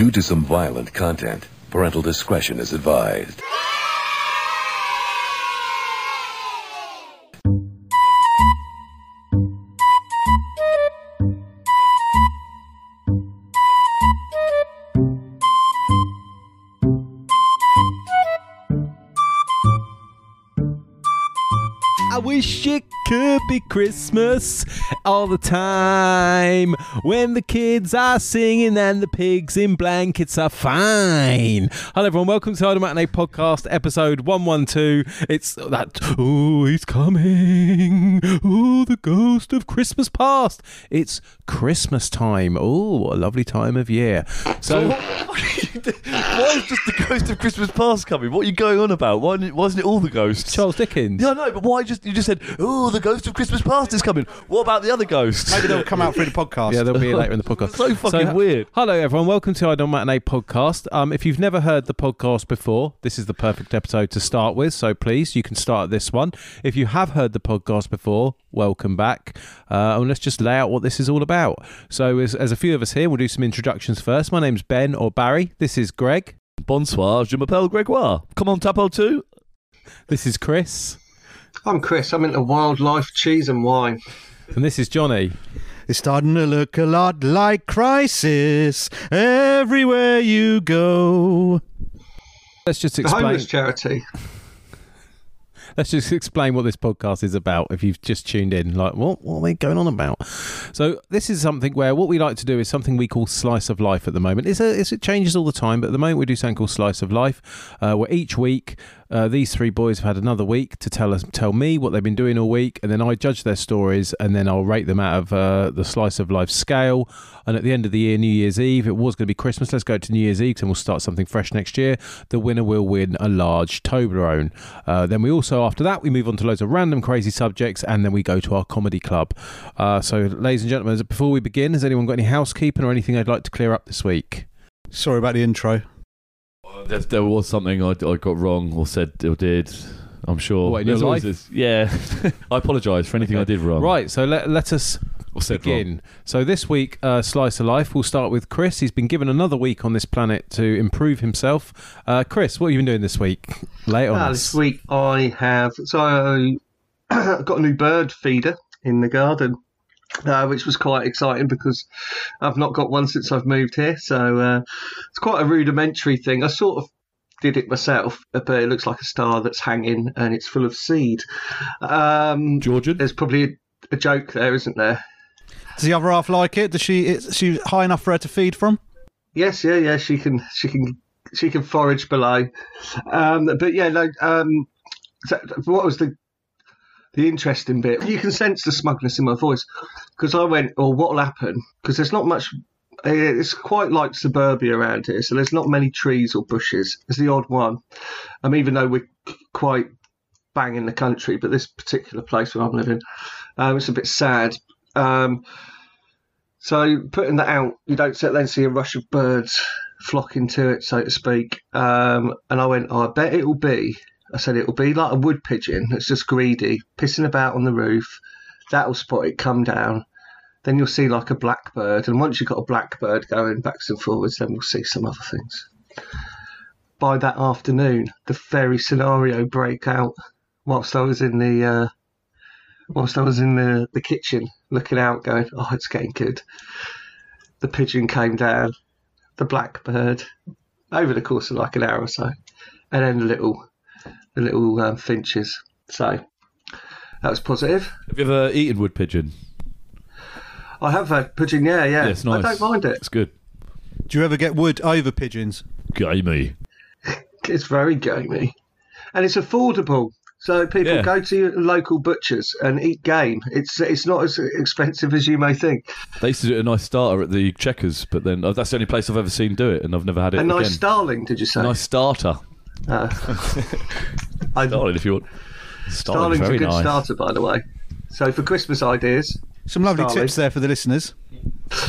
Due to some violent content, parental discretion is advised. I wish it could be Christmas all the time when the kids are singing and the pigs in blankets are fine. Hello, everyone. Welcome to Idle Matinee Podcast, episode 112. It's that, oh, he's coming. Oh, the ghost of Christmas past. It's Christmas time. Oh, what a lovely time of year. So, Why is just the ghost of Christmas past coming? What are you going on about? Why, why isn't it all the ghosts? Charles Dickens. Yeah, I know, but why just you just said, "Oh, the ghost of Christmas past is coming"? What about the other ghosts? Maybe they'll come out through the podcast. Yeah, they'll be later in the podcast. so fucking weird. Hello, everyone. Welcome to Idol Matinee Podcast. Um, if you've never heard the podcast before, this is the perfect episode to start with. So please, you can start at this one. If you have heard the podcast before, welcome back. Uh, and let's just lay out what this is all about. So, as, as a few of us here, we'll do some introductions first. My name's Ben or Barry. This is Greg. Bonsoir, je m'appelle Gregoire. Come on, Tapo two. This is Chris. I'm Chris. I'm into wildlife, cheese, and wine. And this is Johnny. It's starting to look a lot like Crisis everywhere you go. Let's just The explain. homeless charity. Let's just explain what this podcast is about. If you've just tuned in, like, what what are we going on about? So this is something where what we like to do is something we call slice of life at the moment. It's a, it's, it changes all the time, but at the moment we do something called slice of life, uh, where each week uh, these three boys have had another week to tell us tell me what they've been doing all week, and then I judge their stories, and then I'll rate them out of uh, the slice of life scale. And at the end of the year, New Year's Eve, it was going to be Christmas. Let's go to New Year's Eve, and we'll start something fresh next year. The winner will win a large Toblerone. Uh, then we also, after that, we move on to loads of random crazy subjects, and then we go to our comedy club. Uh, so, ladies and gentlemen, before we begin, has anyone got any housekeeping or anything they'd like to clear up this week? Sorry about the intro. There, there was something I, I got wrong or said or did. I'm sure. What, in your There's always life? this- yeah. I apologise for anything I did wrong. Right, so let, let us Or said wrong. begin. So this week, uh, Slice of Life, we'll start with Chris. He's been given another week on this planet to improve himself. Uh, Chris, what have you been doing this week? Lay it on Ah, us. this week I have so I got a new bird feeder in the garden, uh, which was quite exciting because I've not got one since I've moved here. So uh, it's quite a rudimentary thing. I sort of did it myself, but it looks like a star that's hanging and it's full of seed. Um, Georgian. there's probably a, a joke there, isn't there? Does the other half like it? Does she? Is she high enough for her to feed from? Yes, yeah, yeah. She can, she can, she can forage below. Um, but yeah, no. Um, so what was the the interesting bit? You can sense the smugness in my voice because I went, "Oh, what'll happen?" Because there's not much. eh, It's quite like suburbia around here, so there's not many trees or bushes. There's the odd one. Um, even though we're quite bang in the country, but this particular place where I'm living, um, it's a bit sad. Um, so putting that out, you don't then see a rush of birds flocking to it, so to speak. Um, and I went, oh, I bet it'll be. I said it'll be like a wood pigeon that's just greedy, pissing about on the roof. That'll spot it, come down. Then you'll see like a blackbird, and once you've got a blackbird going backs and forwards, then we'll see some other things. By that afternoon, the very scenario break out whilst I was in the uh, whilst I was in the, the kitchen looking out, going, "Oh, it's getting good." The pigeon came down, the blackbird, over the course of like an hour or so, and then a little, the little um, finches. So that was positive. Have you ever eaten wood pigeon? I have had pigeon, yeah, yeah. Yeah, it's nice. I don't mind it. It's good. Do you ever get wood over pigeons? Gamey. It's very gamey, and it's affordable. So people Yeah. go to your local butchers and eat game. It's it's not as expensive as you may think. They used to do a nice starter at the Checkers, but then oh, that's the only place I've ever seen do it, and I've never had it A again. nice starling, did you say? A nice starter. Uh, I, Starling, if you want. Starling's Starling's a good nice. starter, by the way. So for Christmas ideas, Some lovely Starling. tips there for the listeners.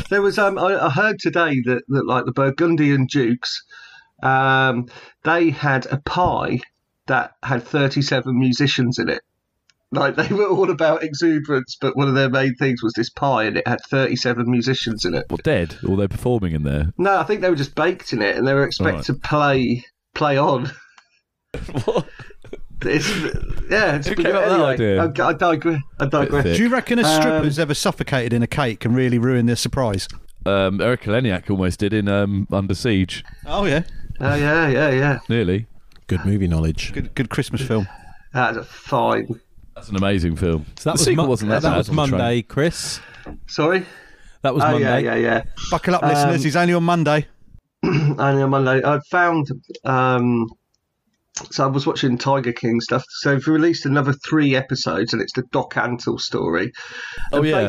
there was um, I, I heard today that, that like the Burgundian Dukes, um, they had a pie that had thirty-seven musicians in it. Like they were all about exuberance, but one of their main things was this pie, and it had 37 musicians in it. What dead? Or they're performing in there? No, I think they were just baked in it, and they were expected Right. to play play on. What? It's, yeah, it's Who but came up with that anyway, idea? I, I digress. I digress. Do you reckon a Um, stripper's ever suffocated in a cake can really ruin their surprise? Um, Erika Eleniak almost did in um, Under Siege. Oh yeah, Oh yeah, yeah, yeah. Nearly. Good movie knowledge. good good Christmas film. That's a fine. That's an amazing film. So that the was sequel Mon- wasn't that, that bad was on the train. Monday, Chris. Sorry. That was Oh Monday. yeah, yeah, yeah. Buckle up, Um, listeners. He's only on Monday. on Monday. I found. Um, so I was watching Tiger King stuff. So they've released another three episodes, and it's the Doc Antle story. Oh, And yeah.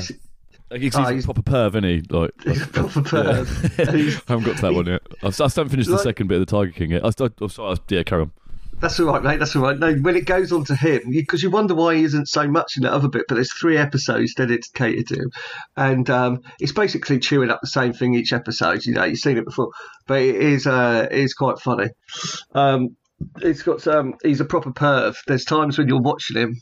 Like, he's, Oh, he's proper perv, isn't he? Like, He's a proper perv. And he's- I haven't got to that one yet. I've, I still haven't finished the Like- second bit of the Tiger King yet. I, I, I'm sorry. I, yeah, carry on. That's all right, mate. That's all right. No, when it goes on to him, because you, wonder why he isn't so much in that other bit, but there's three episodes dedicated to him, and um, it's basically chewing up the same thing each episode. You know, you've seen it before, but it is uh, it is quite funny. Um, it's got um, he's a proper perv. There's times when you're watching him.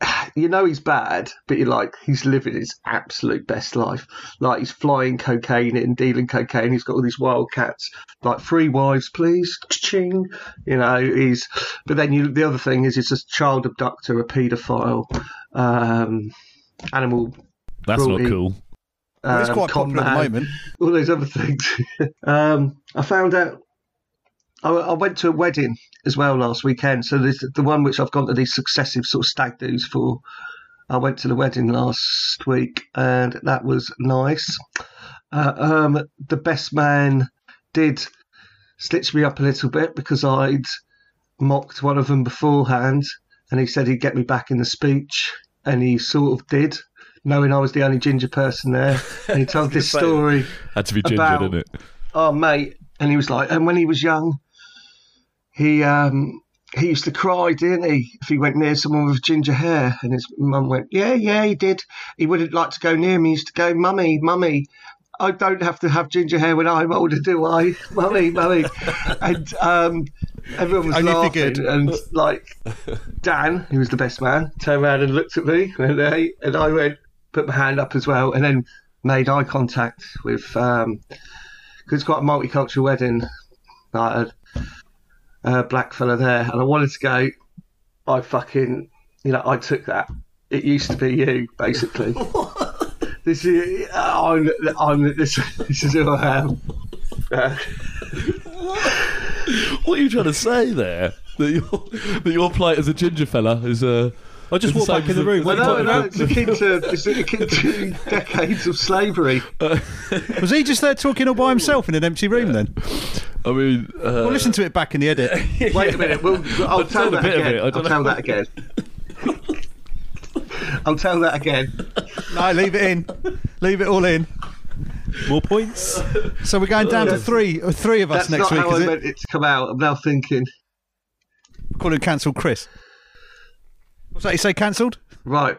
You know he's bad, but you're like he's living his absolute best life. Like he's flying cocaine and dealing cocaine. He's got all these wildcats. Like three wives, please. Ching. You know he's. But then you, the other thing is he's a child abductor, a paedophile, um, animal. That's Cruelty. not cool. Well, it's um, quite con popular at the moment. All those other things. um, I found out. I, I went to a wedding as well last weekend. So there's the one which I've gone to these successive sort of stag do's for. I went to the wedding last week, and that was nice. Uh, um, the best man did stitch me up a little bit because I'd mocked one of them beforehand, and he said he'd get me back in the speech, and he sort of did, knowing I was the only ginger person there. And he told this story. Had to be ginger, About- didn't it? Oh, mate. And he was like, and when he was young, he um he used to cry, didn't he, if he went near someone with ginger hair? And his mum went, yeah, yeah, he did. He wouldn't like to go near me. He used to go, mummy, mummy. I don't have to have ginger hair when I'm older, do I? Mummy, mummy. And um, everyone was Only laughing. good. And like Dan, who was the best man, turned around and looked at me. And, I- and I went, put my hand up as well, and then made eye contact with um, because it's quite a multicultural wedding. Like a, a black fella there, and I wanted to go. I fucking, you know, I took that. It used to be you, basically. this is, I'm, I'm, this, this is who I am. Uh, What are you trying to say there? That your that your plight as a ginger fella is uh, I just It's walked back in the room. the- What well, no, no, it's akin to, it's akin to decades of slavery. Was he just there talking all by himself in an empty room then? I mean, uh, We'll listen to it back in the edit. Wait a minute. We'll, I'll I've tell told a that bit of again. it, I I'll don't tell that again. I'll tell that again. no, leave it in. Leave it all in. More points. So we're going down to three, uh, three of us That's next not week, how is I it? meant it to come out. I'm now thinking. Call him cancelled Chris. What's that you say cancelled? Right.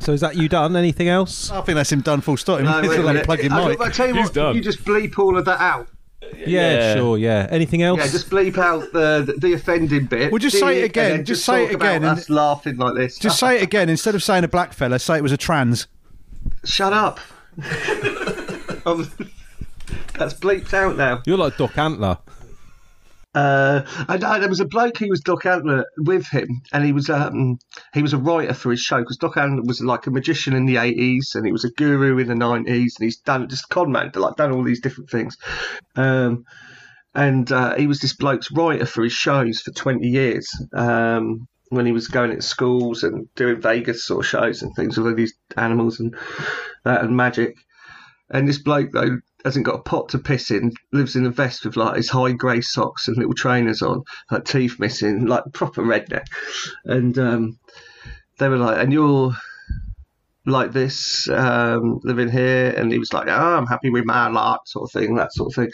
So is that you done? Anything else? I think that's him done full stop. No, He's wait a got plug in I, mic. I tell you He's what, done. you just bleep all of that out. Yeah, Yeah. sure. Yeah. Anything else? Yeah, just bleep out the the offending bit. Well, just say it again, then just say it again About and- us laughing like this. Just say it again. Instead of saying a black fella, say it was a trans. Shut up. That's bleeped out now. You're like Doc Antle. Uh, and uh, there was a bloke who was Doc Antle with him, and he was um, he was a writer for his show because Doc Antle was like a magician in the eighties, and he was a guru in the nineties, and he's done just con man, like done all these different things. Um, and uh, he was this bloke's writer for his shows for twenty years. Um, when he was going into schools and doing Vegas sort of shows and things with all these animals and uh, and magic. And this bloke though hasn't got a pot to piss in, lives in a vest with like his high grey socks and little trainers on, like teeth missing, like proper redneck. And um, they were like, and you're like this, um, living here. And he was like, oh, I'm happy with my lot, sort of thing, that sort of thing.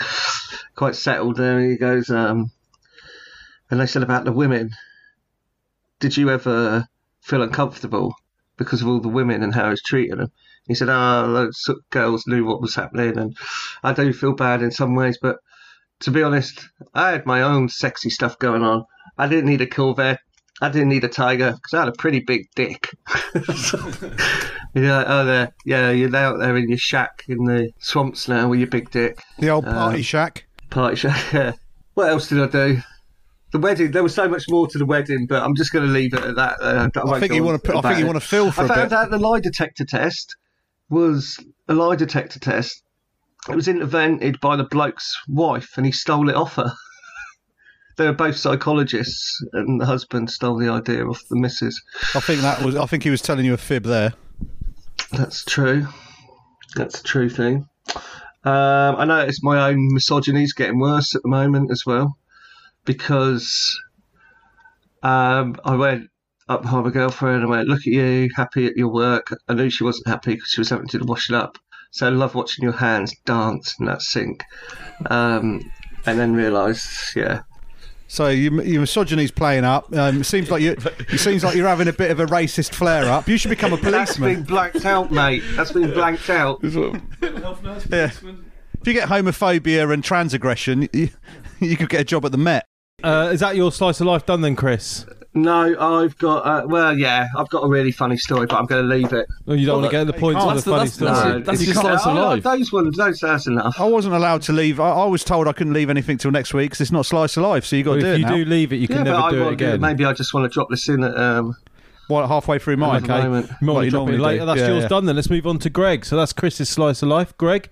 Quite settled there. And he goes, um, and they said about the women, did you ever feel uncomfortable because of all the women and how he's treating them? He said, "Ah, those girls knew what was happening, and I do feel bad in some ways, but to be honest, I had my own sexy stuff going on. I didn't need a Corvette I didn't need a tiger because I had a pretty big dick. yeah, oh, there, yeah, you're out there in your shack in the swamps now with your big dick. The old party Um, shack. Party shack. Yeah. What else did I do? The wedding. There was so much more to the wedding, but I'm just going to leave it at that. Uh, I think you want to. I think you want to feel for I a found bit. out the lie detector test was a lie detector test. It was invented by the bloke's wife, and he stole it off her. they were both psychologists, and the husband stole the idea off the missus. I think that was. I think he was telling you a fib there. That's true. That's a true thing. Um, I noticed my own misogyny is getting worse at the moment as well because um, I went up behind my girlfriend and I went, Look at you, happy at your work. I knew she wasn't happy because she was having to do the washing up. So I love watching your hands dance in that sink. Um, and then realised, yeah, So you, your misogyny's playing up. Um, it seems like you. It seems like you're having a bit of a racist flare up. You should become a policeman. that's been blanked out, mate. That's been blanked out. Yeah. If you get homophobia and trans aggression, you, you could get a job at the Met. Uh, is that your slice of life done then, Chris? No, I've got, uh, well, yeah, I've got a really funny story, but I'm going to leave it. Oh, you don't want to get the points can't. of the funny the- that's- story. that's- You your can't- slice of life. Those ones, those, that's enough. I wasn't allowed to leave. I, I was told I couldn't leave anything till next week because it's not slice of life. So you got Well, to do if it you now. do leave it, you yeah, can never I do it want to- again. Maybe I just want to drop this in at, um, What, halfway through mine. Okay. Okay, moment. you might you drop it later. do. That's Yeah, yours yeah. done. Then let's move on to Greg. So that's Chris's slice of life. Greg,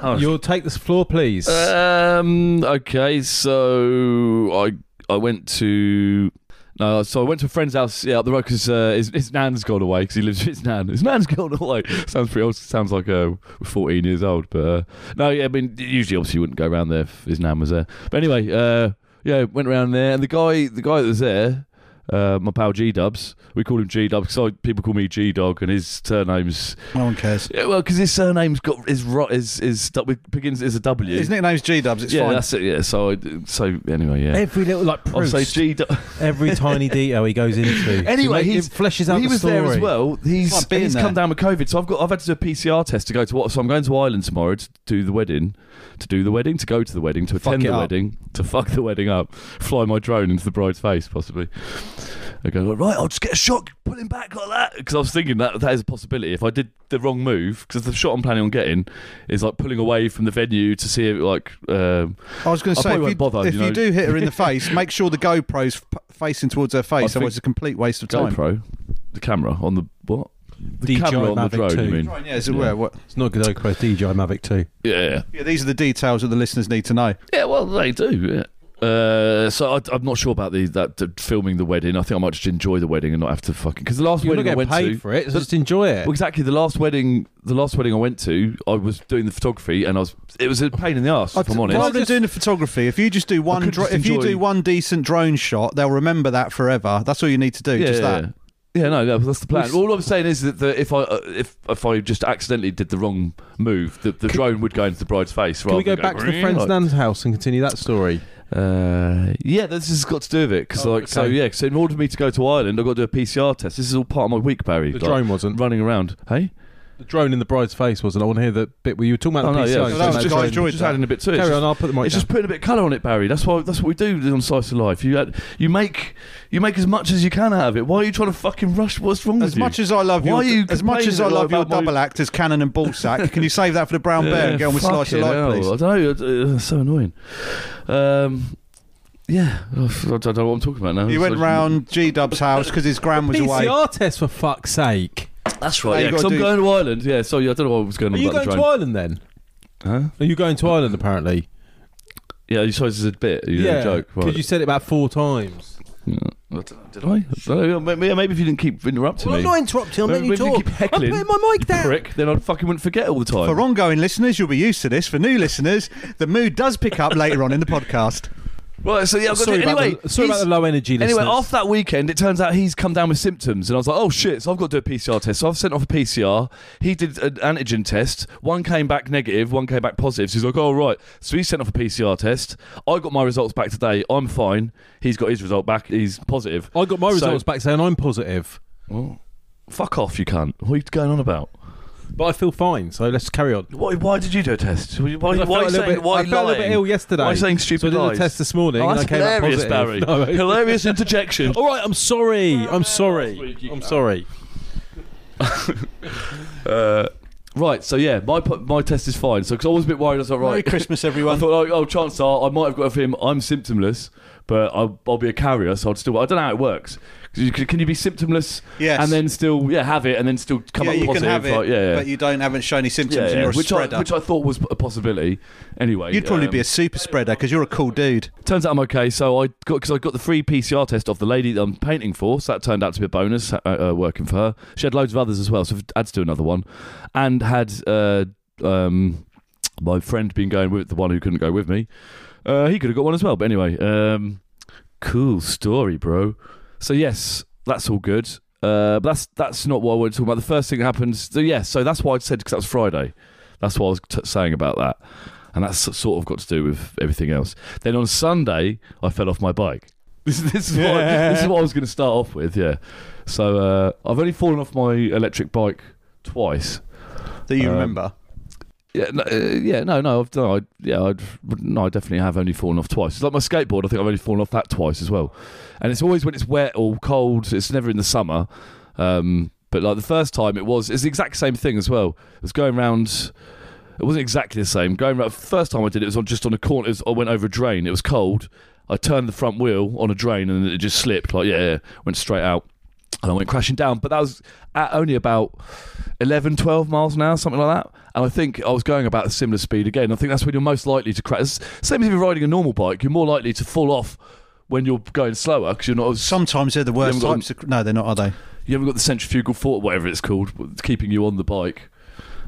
Oh, you'll take this floor, please. Um. Okay. So I I went to no. So I went to a friend's house. Yeah, up the road because uh, his, his nan's gone away because he lives with his nan. His nan's gone away. Sounds pretty old. Sounds like uh, we're 14 years old. But uh, no. Yeah. I mean, usually obviously you wouldn't go around there if his nan was there. But anyway. Uh. Yeah. Went around there and the guy the guy that was there. Uh, my pal G Dubs, we call him G Dubs because people call me G Dog, and his surname's No one cares. yeah, well because his surname's got his is ro- is is begins is a W. His nickname's G Dubs. It's yeah, fine. that's it. Yeah, so I, so anyway, yeah. Every little like I'll say Proust, G. every tiny detail he goes into. Anyway, he he's- it fleshes out he the was story. there as well. He's like he's there. come down with COVID, so I've got I've had to do a PCR test to go to what? So I'm going to Ireland tomorrow to do the wedding, to do the wedding, to go to the wedding, to attend the up. wedding, to fuck the wedding up, fly my drone into the bride's face, possibly. I go right. I'll just get a shot, pull him back like that, because I was thinking that that is a possibility. If I did the wrong move, because the shot I'm planning on getting is like pulling away from the venue to see it, like. Um, I was going to say, if, you, bother, if you you, do hit her in the face, make sure the GoPro's f- facing towards her face, otherwise it's a complete waste of time. GoPro, the camera on the what? The DJI camera on the Mavic drone. 2. You mean? Right, yeah, so Yeah. where- what- It's not good. GoPro DJI Mavic 2. Yeah, yeah. yeah, these are the details that the listeners need to know. Yeah, well, they do. Yeah. Uh, so I, I'm not sure about the that the filming the wedding. I think I might just enjoy the wedding and not have to fucking because the last You're wedding I getting went paid to. for it. So the- just enjoy it. Well, exactly. The last wedding, the last wedding I went to, I was doing the photography, and I was. It was a pain in the ass. If I'm honest. Rather than doing the photography, if you just do one, could dro- just if you do one decent drone shot, they'll remember that forever. That's all you need to do. yeah, just yeah. that. Yeah, no, no, that's the plan. All I'm saying is that the, if I uh, if if I just accidentally did the wrong move, the, the drone would go into the bride's face. Can we go back to the friend's nan's house and continue that story? Uh, yeah, this has got to do with it because, Oh, like, so okay. yeah. So in order for me to go to Ireland, I've got to do a PCR test. This is all part of my week, Barry. The like, drone wasn't. running around. Hey, The drone in the bride's face wasn't. I want to hear the bit where you were talking about Oh, the no, PCR. yeah, that was just- I enjoyed just that. adding a bit to it. Carry on. I'll put the mic It's down. just putting a bit of colour on it, Barry. That's why. That's what we do on Slice of Life. You add, you make you make as much as you can out of it. Why are you trying to fucking rush? What's wrong As with much you? as I love Why your, you as much as I love your about my- double act as Cannon and Ballsack, can you save that for the brown bear and get on with slice of life, please? I don't know. It's so annoying. Um, yeah, I don't know what I'm talking about now. You went So- round G Dub's house because his gran was away. PCR test for fuck's sake. That's Now right. you Yeah, 'cause gotta I'm do- going to Ireland. Yeah, so I don't know what was going Are on you about going the to drone. Ireland then? Huh? Are you going to Ireland apparently? Yeah, you suppose it's a bit. You yeah, joke. Because Right. you said it about four times. Yeah. Did I? I don't know. Maybe, maybe if you didn't keep interrupting me. Well, I'm me. not interrupting. I'm letting you if talk. keep heckling, I'm putting my mic down. prick, then I fucking wouldn't forget all the time. For ongoing listeners, you'll be used to this. For new listeners, the mood does pick up later on in the podcast. Right, so yeah, I've got Sorry, to, about, anyway, the, sorry about the low energy listeners. Anyway, after that weekend, it turns out he's come down with symptoms, and I was like, "Oh shit!" So I've got to do a PCR test. So I've sent off a PCR. He did an antigen test. One came back negative. One came back positive. So he's like, "Oh right." So he sent off a PCR test. I got my results back today. I'm fine. He's got his result back. He's positive. I got my So- results back saying I'm positive. Well, fuck off, you cunt. What are you going on about? But I feel fine. So let's carry on. Why, why did you do a test? Why, why, I felt why are a you little saying, bit, why I felt a little bit lying? ill yesterday. Why are you saying so I stupid did lies? a test this morning Oh, and I that's came out hilarious, positive. Barry. No, hilarious interjection. All right, I'm sorry. I'm sorry. I'm sorry. Uh, right, so yeah, my pu- my test is fine. So because I was a bit worried, I was like, right, Merry Christmas, everyone. I everyone. thought, like, oh, chances are I might have got of him. I'm symptomless, but I'll, I'll be a carrier, so I'd still. I don't know how it works. You, can you be symptomless Yes. and then still yeah have it and then still come yeah, up you positive? can have it, like, yeah, yeah. but you don't haven't shown any symptoms, yeah, and yeah, you're a which I which I thought was a possibility. Anyway, You'd probably um, be a super spreader because you're a cool dude. Turns out I'm okay. So I got because I got the free PCR test off the lady that I'm painting for. So that turned out to be a bonus uh, uh, working for her. She had loads of others as well, so I had to do another one, and had uh, um, my friend been going with the one who couldn't go with me. Uh, he could have got one as well. But anyway, um, cool story, bro. So yes, that's all good. Uh, but that's that's not what I wanted to talk about. The first thing that happened. So yes, so that's why I said because that was Friday. That's what I was t- saying about that, and that's sort of got to do with everything else. Then on Sunday, I fell off my bike. This, is- this is what this is what I was going to start off with. Yeah. So uh, I've only fallen off my electric bike twice. That you Um, remember. Yeah, no, uh, yeah, no, no, I've, no, I, yeah, I'd, no, I definitely have only fallen off twice. It's like my skateboard. I think I've only fallen off that twice as well, and it's always when it's wet or cold. It's never in the summer. Um, but like the first time, it was it's the exact same thing as well. It was going round. It wasn't exactly the same. Going round first time I did it, it was on just on a corner. Was, I went over a drain. It was cold. I turned the front wheel on a drain and it just slipped. Like yeah, yeah went straight out and I went crashing down. But that was at only about 11, 12 miles an hour, something like that. And I think I was going about a similar speed again. I think that's when you're most likely to crash. Same as if you're riding a normal bike, you're more likely to fall off when you're going slower because you're not. As, Sometimes they're the worst got types of. No, they're not, are they? you haven't got the centrifugal force, whatever it's called, keeping you on the bike.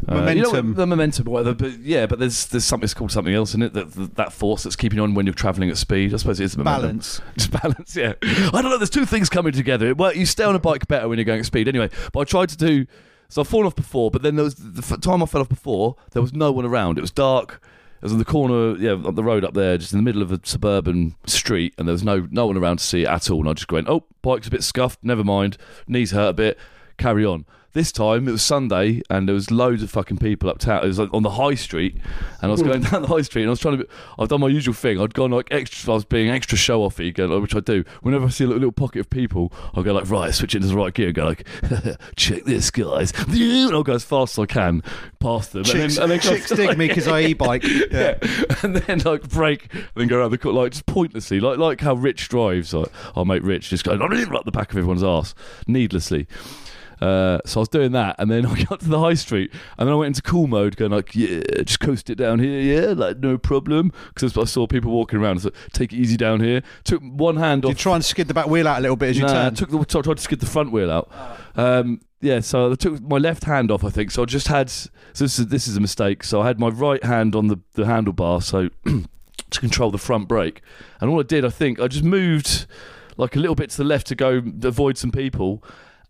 Uh, you know, Momentum. the momentum, whatever. But yeah, but there's there's something it's called something else in it. That that, force that's keeping you on when you're travelling at speed. I suppose it is the momentum. Balance. Just balance, yeah. I don't know. There's two things coming together. Well, you stay on a bike better when you're going at speed. Anyway, but I tried to do. So I've fallen off before, but then there was the time I fell off before. There was no one around. It was dark. Was on the corner, yeah, up the road up there, just in the middle of a suburban street, and there was no no one around to see it at all. And I just went, oh, bike's a bit scuffed. Never mind. Knees hurt a bit. Carry on. This time it was Sunday and there was loads of fucking people uptown. It was like on the high street, and I was going down the high street and I was trying to. Be, I've done my usual thing. I'd gone like extra. I was being extra show offy, go, like, which I do. Whenever I see a little, little pocket of people, I'll go like right, switch into the right gear, and go like, check this, guys. And I'll go as fast as I can past them, Chicks, and then, and then go- chicks dig me because I e-bike. Yeah. yeah. and then like break, and then go around the corner, like just pointlessly, like like how Rich drives. Like our mate Rich just going up the back of everyone's ass needlessly. Uh, so I was doing that, and then I got to the high street, and then I went into cool mode, going like, "Yeah, just coast it down here, yeah, like no problem." Because I saw people walking around, so take it easy down here. Took one hand You off You try and skid the back wheel out a little bit as you Nah, I turn. took the, I tried to skid the front wheel out. Um, yeah, so I took my left hand off, I think. So I just had. So this is this is a mistake. So I had my right hand on the the handlebar, so to control the front brake. And all I did, I think, I just moved like a little bit to the left to go avoid some people,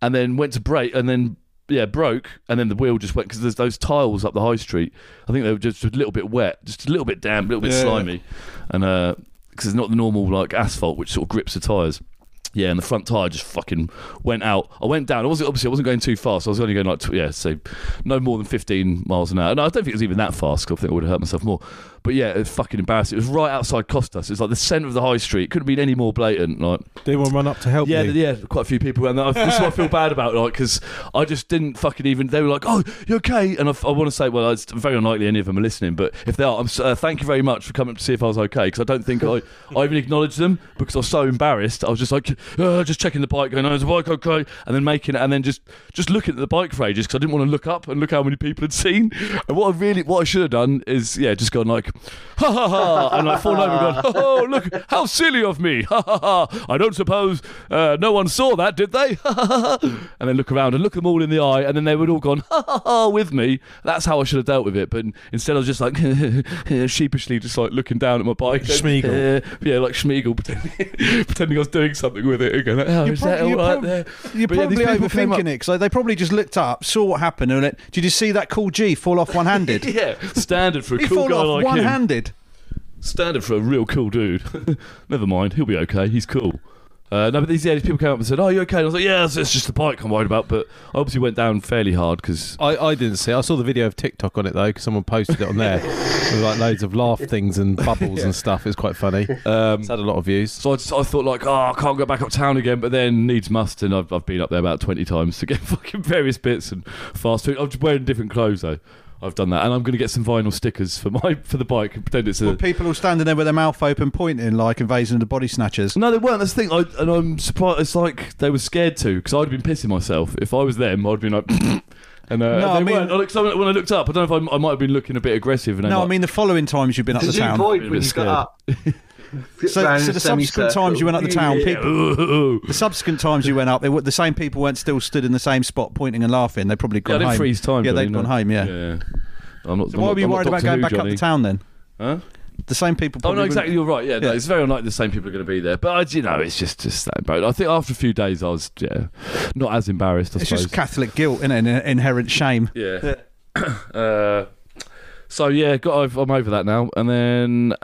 and then went to brake, and then. Yeah, broke, and then the wheel just went because there's those tiles up the high street. I think they were just a little bit wet, just a little bit damp, a little bit Yeah. slimy, and uh, because it's not the normal like asphalt which sort of grips the tires. Yeah, and the front tire just fucking went out. I went down. I wasn't obviously I wasn't going too fast. I was only going like tw- yeah, so no more than fifteen miles an hour. And I don't think it was even that fast. 'cause I think I would have hurt myself more. But yeah, it was fucking embarrassing. It was right outside Costas. It's like the centre of the high street. It couldn't have been any more blatant. Like Did anyone run up to help yeah, you? yeah, quite a few people, and this is what I feel bad about, like, because I just didn't fucking even. They were like, "Oh, you okay?" And I, I want to say, well, it's very unlikely any of them are listening, but if they are, I'm, uh, thank you very much for coming to see if I was okay, because I don't think I, I even acknowledged them because I was so embarrassed. I was just like, uh, just checking the bike, going, "Oh, is the bike okay?" And then making it, and then just just looking at the bike for ages because I didn't want to look up and look how many people had seen. And what I really, what I should have done is, yeah, just gone like, ha ha ha, and like fallen over and gone, oh, look, how silly of me, ha ha ha. I don't suppose uh, no one saw that, did they? Ha ha ha. and then look around and look them all in the eye, and then they would all gone, ha ha ha, with me. That's how I should have dealt with it. But instead, I was just like sheepishly, just like looking down at my bike. and, Sméagol. uh, yeah, like Sméagol, pretending, pretending I was doing something with it. And going, oh, You're is that prob- all right prob- there? You're But probably came overthinking it because they probably just looked up, saw what happened, and went, "Did you see that cool G fall off one-handed?" Yeah, standard for a he cool guy like him. One-handed. Standard for a real cool dude. Never mind, he'll be okay. He's cool. Uh, no, but these, yeah, these people came up and said, "Oh, you okay?" And I was like, "Yeah, it's, it's just the bike I'm worried about." But I obviously went down fairly hard because I, I didn't see. it. I saw the video of TikTok on it though, because someone posted it on there with like loads of laugh things and bubbles and stuff. It's quite funny. um, It's had a lot of views. So I, just, I thought like, oh, I can't go back uptown again. But then needs must, and I've, I've been up there about twenty times to get fucking various bits and fast food. I'm just wearing different clothes though. I've done that, and I'm going to get some vinyl stickers for my for the bike and pretend it's a. Were people all standing there with their mouth open, pointing like invasion of the body snatchers. No, they weren't. That's the thing. I, and I'm surprised. It's like they were scared to because I'd been pissing myself. If I was them, I'd been like. And uh, No, they I mean- weren't. Like, so when I looked up, I don't know if I, I might have been looking a bit aggressive. And they No, I might- mean the following times you've been up the Did you town. point Been a when you got up? So, so the subsequent times you went up the town, semicircle. people, the subsequent times you went up, they were, the same people weren't still stood in the same spot pointing and laughing. They'd probably yeah, gone didn't home. freeze time. yeah, they'd no. gone home. Yeah. yeah. I'm not. So I'm why not- were you I'm worried about going Who, back up the town then? Huh? The same people. Oh no, wouldn't- exactly. You're right. Yeah, no, Yeah. it's very unlikely the same people are going to be there. But I, you know, it's just just that boat. I think after a few days, I was yeah, not as embarrassed. I It's suppose. just Catholic guilt, is An inherent shame. yeah. uh, so yeah, got. I'm over that now. And then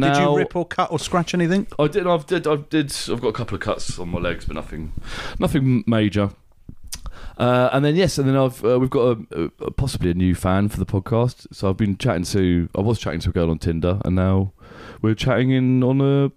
now Did you rip or cut or scratch anything? I did. I've did. I did. I've got a couple of cuts on my legs, but nothing, nothing major. Uh, and then yes, and then I've uh, we've got a, a, possibly a new fan for the podcast. So I've been chatting to. I was chatting to a girl on Tinder, and now we're chatting in on a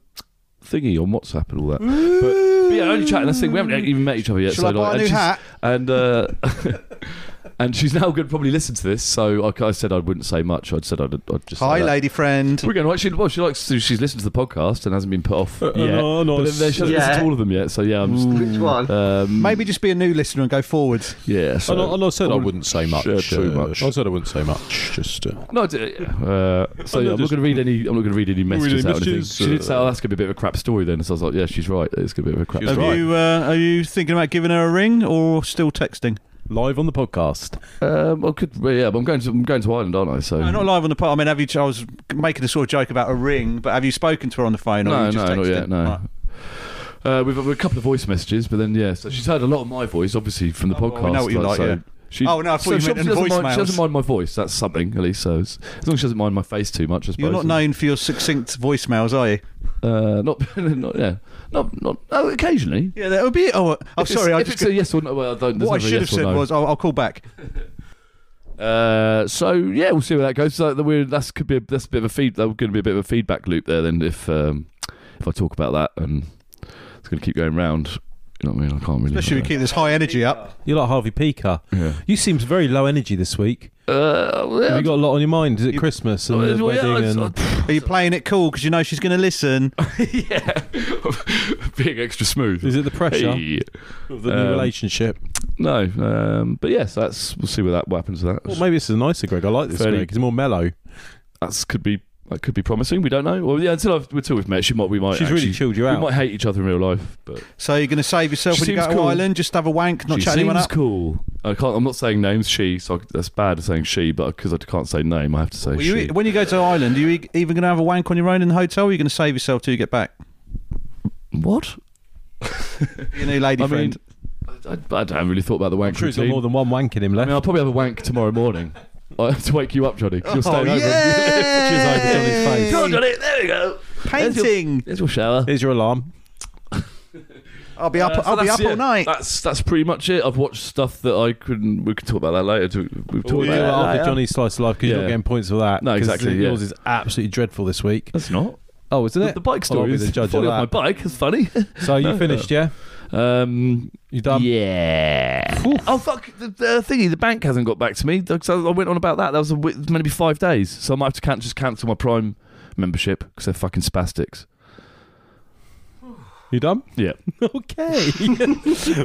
thingy on WhatsApp and all that. But, but yeah, only chatting. That's the thing. We haven't even met each other yet. Shall I buy a and new hat? And uh, and she's now going to probably listen to this. So I, I said I wouldn't say much. I'd said I'd, I'd just. Hi, that. lady friend. We're going to She, well, she likes. To, she's listened to the podcast and hasn't been put off yet. no, no, but then she hasn't Yeah. listened to all of them yet. So yeah, I'm just. Which one? Um, Maybe just be a new listener and go forward. Yeah. So, and, I, and I said I wouldn't wouldn't say much. share too uh, much. I said I wouldn't say much. Just uh, No, I did- uh, so yeah, I'm not going to read any. I'm not going to read any messages any out. or anything. messages, She did say, uh, "Oh, that's going to be a bit of a crap story." Then, so I was like, "Yeah, she's right. It's going to be a bit of a crap story." Have right. you? Uh, are you thinking about giving her a ring or still texting? Live on the podcast. Um, I could. Yeah, but I'm going to. I'm going to Ireland, aren't I? So No, not live on the pod. I mean, have you? I was making a sort of joke about a ring, but have you spoken to her on the phone? Or No, are you just no, not texting? yet, no. Right. Uh, we've, we've a couple of voice messages, but then yeah, so she's heard a lot of my voice, obviously from the Oh, well, podcast. we know what you like, so yeah. She, Oh, no, I thought so you she meant in obviously doesn't mind, she doesn't mind my voice. That's something at least. So as, as long as she doesn't mind my face too much, I suppose. You're not known for your succinct voicemails, are you? Uh, not, not yeah, not not. Oh, occasionally. Yeah, that would be. Oh, oh If it's- sorry. I if just it's a yes or no, well, I don't. what I should yes have said no. was, I'll, I'll call back. Uh, so yeah, we'll see where that goes. So that we're, that's could be a, that's a bit of a feed. That's going to be a bit of a feedback loop there. Then if um, if I talk about that and it's going to keep going round. You know what I mean? I can't really. Especially if we keep this high energy up. You're like Harvey Peaker. Yeah. You seem very low energy this week. Uh, well, Have you got a lot on your mind? Is it Christmas and well, the wedding? it's- and Are you playing it cool because you know she's going to listen? yeah, being extra smooth. is it the pressure Hey. of the new Um, relationship? No, um, but yes, that's we'll see what that what happens to that. Well, maybe this is nicer, Greg. I like this fairly- Greg. He's more mellow. That's could be that could be promising. We don't know. Well, yeah, until I've, until we've met, she might we might. She's really actually- chilled you out. We might hate each other in real life, but So you're going to save yourself She when you go seems to cool. Ireland? Just have a wank, not she chat anyone seems up. cool. I can't. I'm not saying names. She. So I- that's bad saying she, but because I can't say name, I have to say Well, she. you, when you go to Ireland, are you e- even going to have a wank on your own in the hotel? Or are you going to save yourself till you get back? what? Your new lady I friend. mean, I, I haven't really thought about the wank I'm sure he's got more than one wank in him I left. mean, I'll probably have a wank tomorrow morning. I have to wake you up, Johnny. You're Oh, staying over. Switches over Johnny's face. Come on, Johnny. There we go. Painting. There's your shower. Here's your alarm. I'll be up. Uh, so I'll be up yeah, all night. That's that's pretty much it. I've watched stuff that I couldn't. We could talk about that later. We've talked We'll about it that after later. Johnny's slice of life because you're not getting points for that. No, 'cause exactly, yeah. Yours is absolutely dreadful this week. That's not. Oh, isn't The, it? the bike story is the judge of falling off my bike. It's funny. So you finished, yeah? Um, You done? yeah. Oh fuck! The, the thingy, the bank hasn't got back to me. So I went on about that. That was a, wi- meant to be five days, so I might have to can- just cancel my Prime membership because they're fucking spastics. You done? Yeah. Okay.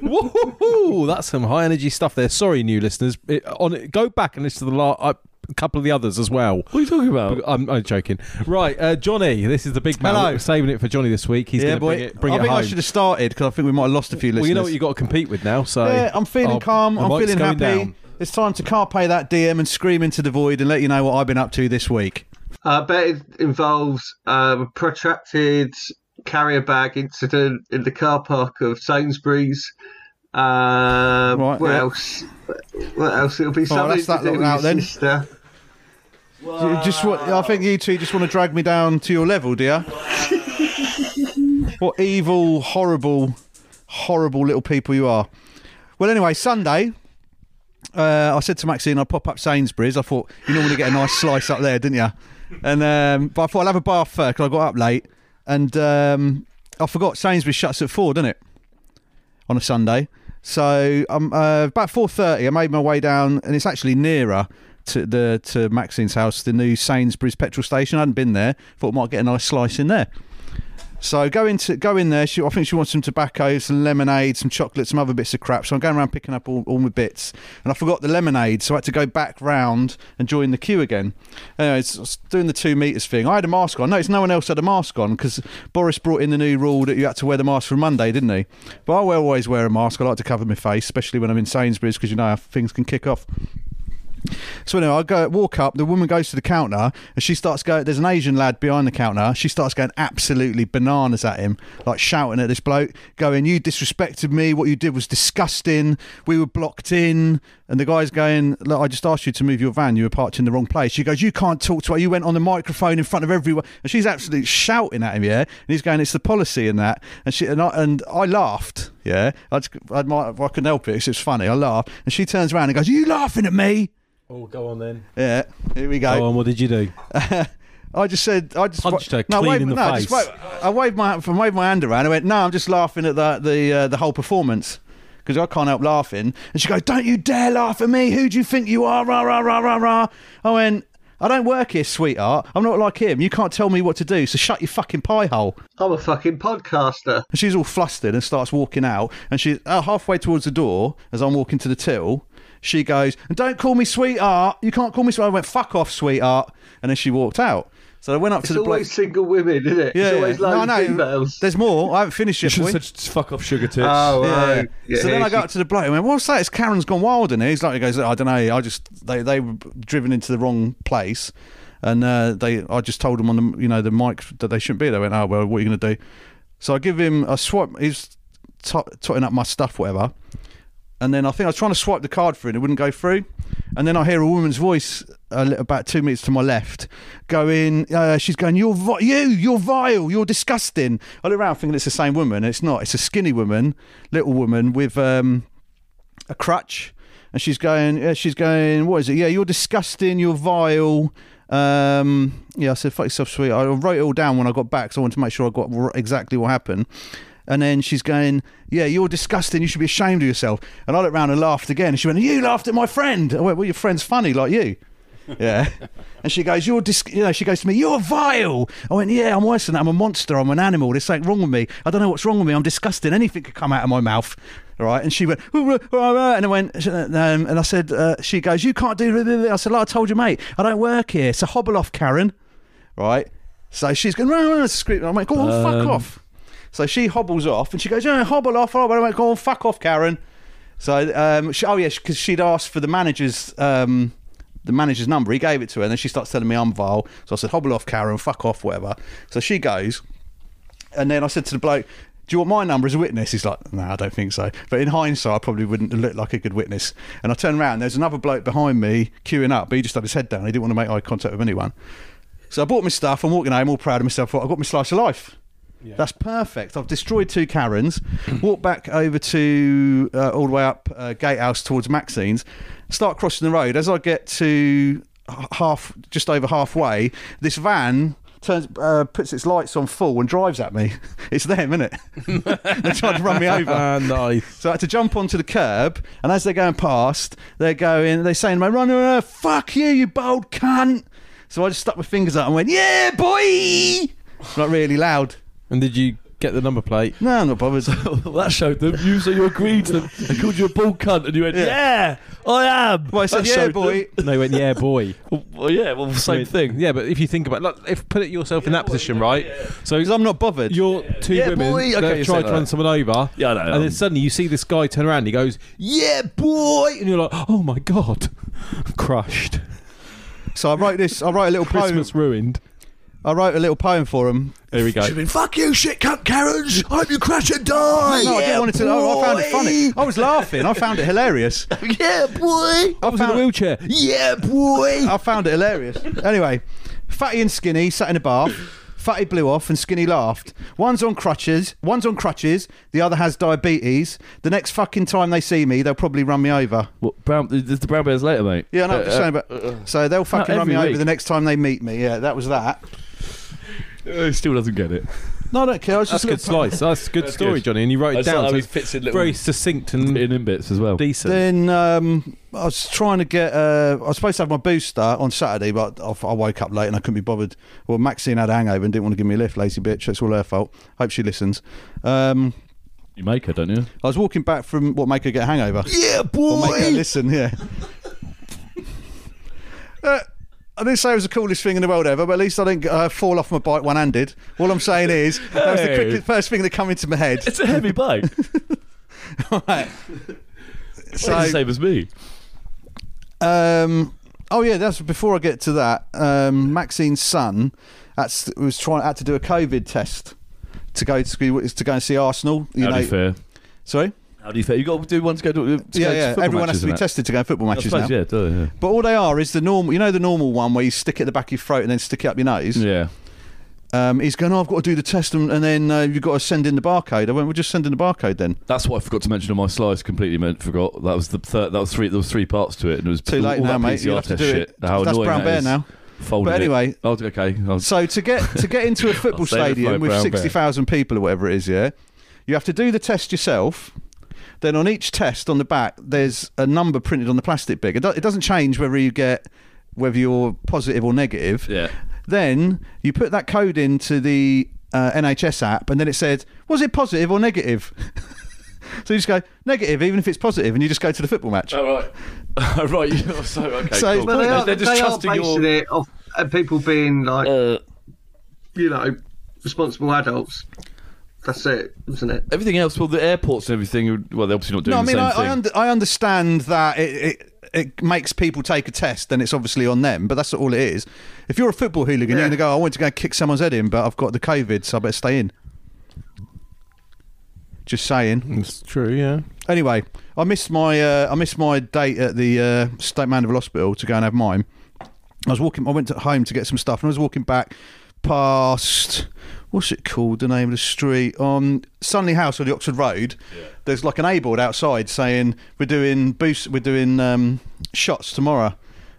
Woohoo! That's some high energy stuff there. Sorry, new listeners. It, on it, go back and listen to the la- uh, a couple of the others as well. What are you talking about? I'm, I'm joking. Right, uh, Johnny. This is the big man. Hello. We're saving it for Johnny this week. He's yeah, going to bring it, bring I it think home. I should have started because I think we might have lost a few listeners. well, you know what you've got to compete with now. So Yeah, I'm feeling Oh, calm. I'm feeling happy. down. It's time to carpe that DM and scream into the void and let you know what I've been up to this week. I bet it involves um, a protracted carrier bag incident in the car park of Sainsbury's. Um, Right, what yeah. else? What else? It'll be something that's that to do with out your then. sister. You just want, I think you two just want to drag me down to your level, do you? what evil, horrible, horrible little people you are. Well, anyway, Sunday, uh, I said to Maxine, I'd pop up Sainsbury's. I thought you normally get a nice slice up there, didn't you? And um, but I thought I'll have a bath first because I got up late, and um, I forgot Sainsbury's shuts at four, doesn't it? On a Sunday. So um, uh, about four thirty, I made my way down, and it's actually nearer to the to Maxine's house, the new Sainsbury's petrol station. I hadn't been there. Thought I might get a nice slice in there. So go into go in there. She, I think she wants some tobacco, some lemonade, some chocolate, some other bits of crap. So I'm going around picking up all, all my bits, and I forgot the lemonade, so I had to go back round and join the queue again. Anyway, I was doing the two meters thing. I had a mask on. Notice no one else had a mask on because Boris brought in the new rule that you had to wear the mask from Monday, didn't he? But I always wear a mask. I like to cover my face, especially when I'm in Sainsbury's because you know how things can kick off. So anyway, I go walk up. The woman goes to the counter and she starts going. There's an Asian lad behind the counter. She starts going absolutely bananas at him, like shouting at this bloke, going, "You disrespected me. What you did was disgusting. We were blocked in." And the guy's going, "Look, I just asked you to move your van. You were parked in the wrong place." She goes, "You can't talk to her. You went on the microphone in front of everyone." And she's absolutely shouting at him. Yeah, and he's going, "It's the policy and that." And she and I, and I laughed. Yeah, I, just, I, might, I couldn't help it. 'cause It was funny. I laughed, and she turns around and goes, "Are "You laughing at me?" Oh, go on then. Yeah, here we go. Go on. What did you do? I just said, I just Punched her no, clean waved, in the no, face. Just waved, I waved my I waved my hand around. I went, no, I'm just laughing at the the uh, the whole performance because I can't help laughing. And she goes, don't you dare laugh at me. Who do you think you are? Rah rah rah rah rah. I went. I don't work here, sweetheart. I'm not like him. You can't tell me what to do, so shut your fucking pie hole. I'm a fucking podcaster. And she's all flustered and starts walking out. And she's uh, halfway towards the door as I'm walking to the till. She goes, and don't call me sweetheart. You can't call me sweetheart. I went, fuck off, sweetheart. And then she walked out. So I went up It's to the bloke. always single women, isn't it? Yeah, it's always yeah. lone no, no, females. There's more. I haven't finished You yet. should boy. have said fuck off sugar tits. Oh, Yeah. right. Yeah, so then I got up to the bloke and went, "What's that? It's Karen's gone wild in here." He's like, he goes, "I don't know. I just they they were driven into the wrong place, and uh, they I just told them on the you know the mic that they shouldn't be there." I went, "Oh well, what are you going to do?" So I give him a swap. He's t- totting up my stuff, whatever. And then I think I was trying to swipe the card through and it wouldn't go through. And then I hear a woman's voice li- about two minutes to my left going, uh, she's going, you're vi- you, you're vile, you're disgusting. I look around thinking it's the same woman. It's not. It's a skinny woman, little woman with um, a crutch. And she's going, yeah, she's going, what is it? Yeah, you're disgusting, you're vile. Um, yeah, I said, fuck yourself, sweet. I wrote it all down when I got back because I wanted to make sure I got exactly what happened. And then she's going, Yeah, you're disgusting. You should be ashamed of yourself. And I looked round and laughed again. And she went, You laughed at my friend. I went, Well, your friend's funny like you. Yeah. and she goes, You're dis-, you know, she goes to me, You're vile. I went, Yeah, I'm worse than that. I'm a monster. I'm an animal. There's something wrong with me. I don't know what's wrong with me. I'm disgusting. Anything could come out of my mouth. Right. And she went, "Ooh, uh, uh, uh," and I went, um, and I said, uh, She goes, You can't do this. I said, Like I told you, mate, I don't work here. So hobble off, Karen. Right. So she's going, rah, rah, screaming. I'm like, Go on, fuck Um, off. So she hobbles off and she goes, yeah, hobble off. Oh, I went, go on, fuck off, Karen. So, um, she, oh yeah, because she'd asked for the manager's, um, the manager's number. He gave it to her, and then she starts telling me I'm vile. So I said, hobble off, Karen, fuck off, whatever. So she goes, and then I said to the bloke, do you want my number as a witness? He's like, no, I don't think so. But in hindsight, I probably wouldn't look like a good witness. And I turned around, there's another bloke behind me queuing up, but he just had his head down. He didn't want to make eye contact with anyone. So I bought my stuff. I'm walking home, all proud of myself. I got my slice of life. That's perfect. I've destroyed two Karens, walked back over to uh, all the way up uh, Gatehouse towards Maxine's, start crossing the road. As I get to half, just over halfway, this van turns, uh, puts its lights on full and drives at me. It's them, isn't it? They're trying to run me over. Ah, nice. So I had to jump onto the curb, and as they're going past, they're going, they're saying to me, run, run, run, fuck you, you bold cunt. So I just stuck my fingers out and went, yeah, boy! Not really loud. And did you get the number plate? No, I'm not bothered. well, that showed them. You so you agreed to them. They called you a bull cunt, and you went, Yeah. "Yeah, I am." Well, I said, That yeah, showed boy. No, he went, yeah, boy. them. Well, yeah, well, same thing. Yeah, but if you think about, look, if put it yourself in that position, right? So Because I'm not bothered. you're two Yeah, women boy. that Okay, you tried to run someone over. Yeah, I know. And then um, suddenly you see this guy turn around and he goes, Yeah, boy! And you're like, Oh my God. Crushed. So I wrote this. I wrote a little poem. Christmas ruined. I wrote a little poem for him. There we go. been, fuck you, shit cunt, Karens. I hope you crash and die. No, I didn't want it to. I, I found it funny. I was laughing. I found it hilarious. Yeah, boy. I was in a wheelchair. Yeah, boy. I found it hilarious. Anyway, fatty and skinny, sat in a bath. Fatty blew off and Skinny laughed. One's on crutches. One's on crutches. The other has diabetes. The next fucking time they see me, they'll probably run me over. What, brown, there's the brown bears later, mate. Yeah, no, I'm just Uh, uh saying about. Uh, uh. so they'll fucking run me every over week. the next time they meet me. Yeah, that was that. He still doesn't get it. No, I don't care. I was That's just a good little- slice. That's a good That's story, good. Johnny. And you wrote it just down. how So he it's fits in little very succinct and in, in bits as well. decent. Then um, I was trying to get. Uh, I was supposed to have my booster on Saturday, but I, I woke up late and I couldn't be bothered. Well, Maxine had a hangover and didn't want to give me a lift. Lazy bitch. That's all her fault. Hope she listens. Um, You make her, don't you? I was walking back from what make her get a hangover. Yeah, Or make her listen. Yeah. Uh, I didn't say it was the coolest thing in the world ever, but at least I didn't uh, fall off my bike one-handed. All I'm saying is that was the Hey. quickest, first thing that come into my head. It's a heavy bike. Right. It's the same as me. Um, oh yeah, that's before I get to that. Um, Maxine's son that's, was trying had to do a COVID test to go to, to go and see Arsenal. You How do know, fare? sorry. How do you fare? You got to do one to go to. to yeah, go yeah. Everyone has to be tested to go to football matches now. suppose, yeah, duh, But all they are is the normal. You know the normal one where you stick it at the back of your throat and then stick it up your nose. yeah. Yeah. Um, he's going. Oh, I've got to do the test and, and then uh, you've got to send in the barcode. I went. We'll just send in the barcode then. That's what I forgot to mention on my slides. Completely meant forgot. That was the third. That was three. There was three parts to it, and it was Too late all now, that mate. PCR You have to do shit. it. How That's annoying brown that bear is. now. Folded But it. anyway- oh, okay. I was, So to get to get into a football it stadium with sixty thousand people or whatever it is, yeah, you have to do the test yourself. Then on each test on the back, there's a number printed on the plastic bag. It, do- it doesn't change whether you get whether you're positive or negative. yeah. Then you put that code into the uh, NHS app, and then it said, "Was it positive or negative?" so you just go negative, even if it's positive, and you just go to the football match. Oh right. right. So okay. So- cool. But they are, They're just they are trusting basing your. it off uh, people being like, Uh, you know, responsible adults. That's it, isn't it? everything else, well, the airports and everything. Well, they're obviously not doing No, I mean the I, same I, thing. under, I understand that it, it it makes people take a test, then it's obviously on them. But that's all it is. If you're a football hooligan, you're going to go. I want to go and kick someone's head in, but I've got the COVID, so I better stay in. Just saying. It's true, yeah. Anyway, I missed my uh, I missed my date at the uh, Stoke Mandeville Hospital to go and have mine. I was walking. I went to home to get some stuff, and I was walking back past what's it called? The name of the street on Sunley House on the Oxford Road. There's like an A board outside saying we're doing boost. We're doing um, shots tomorrow.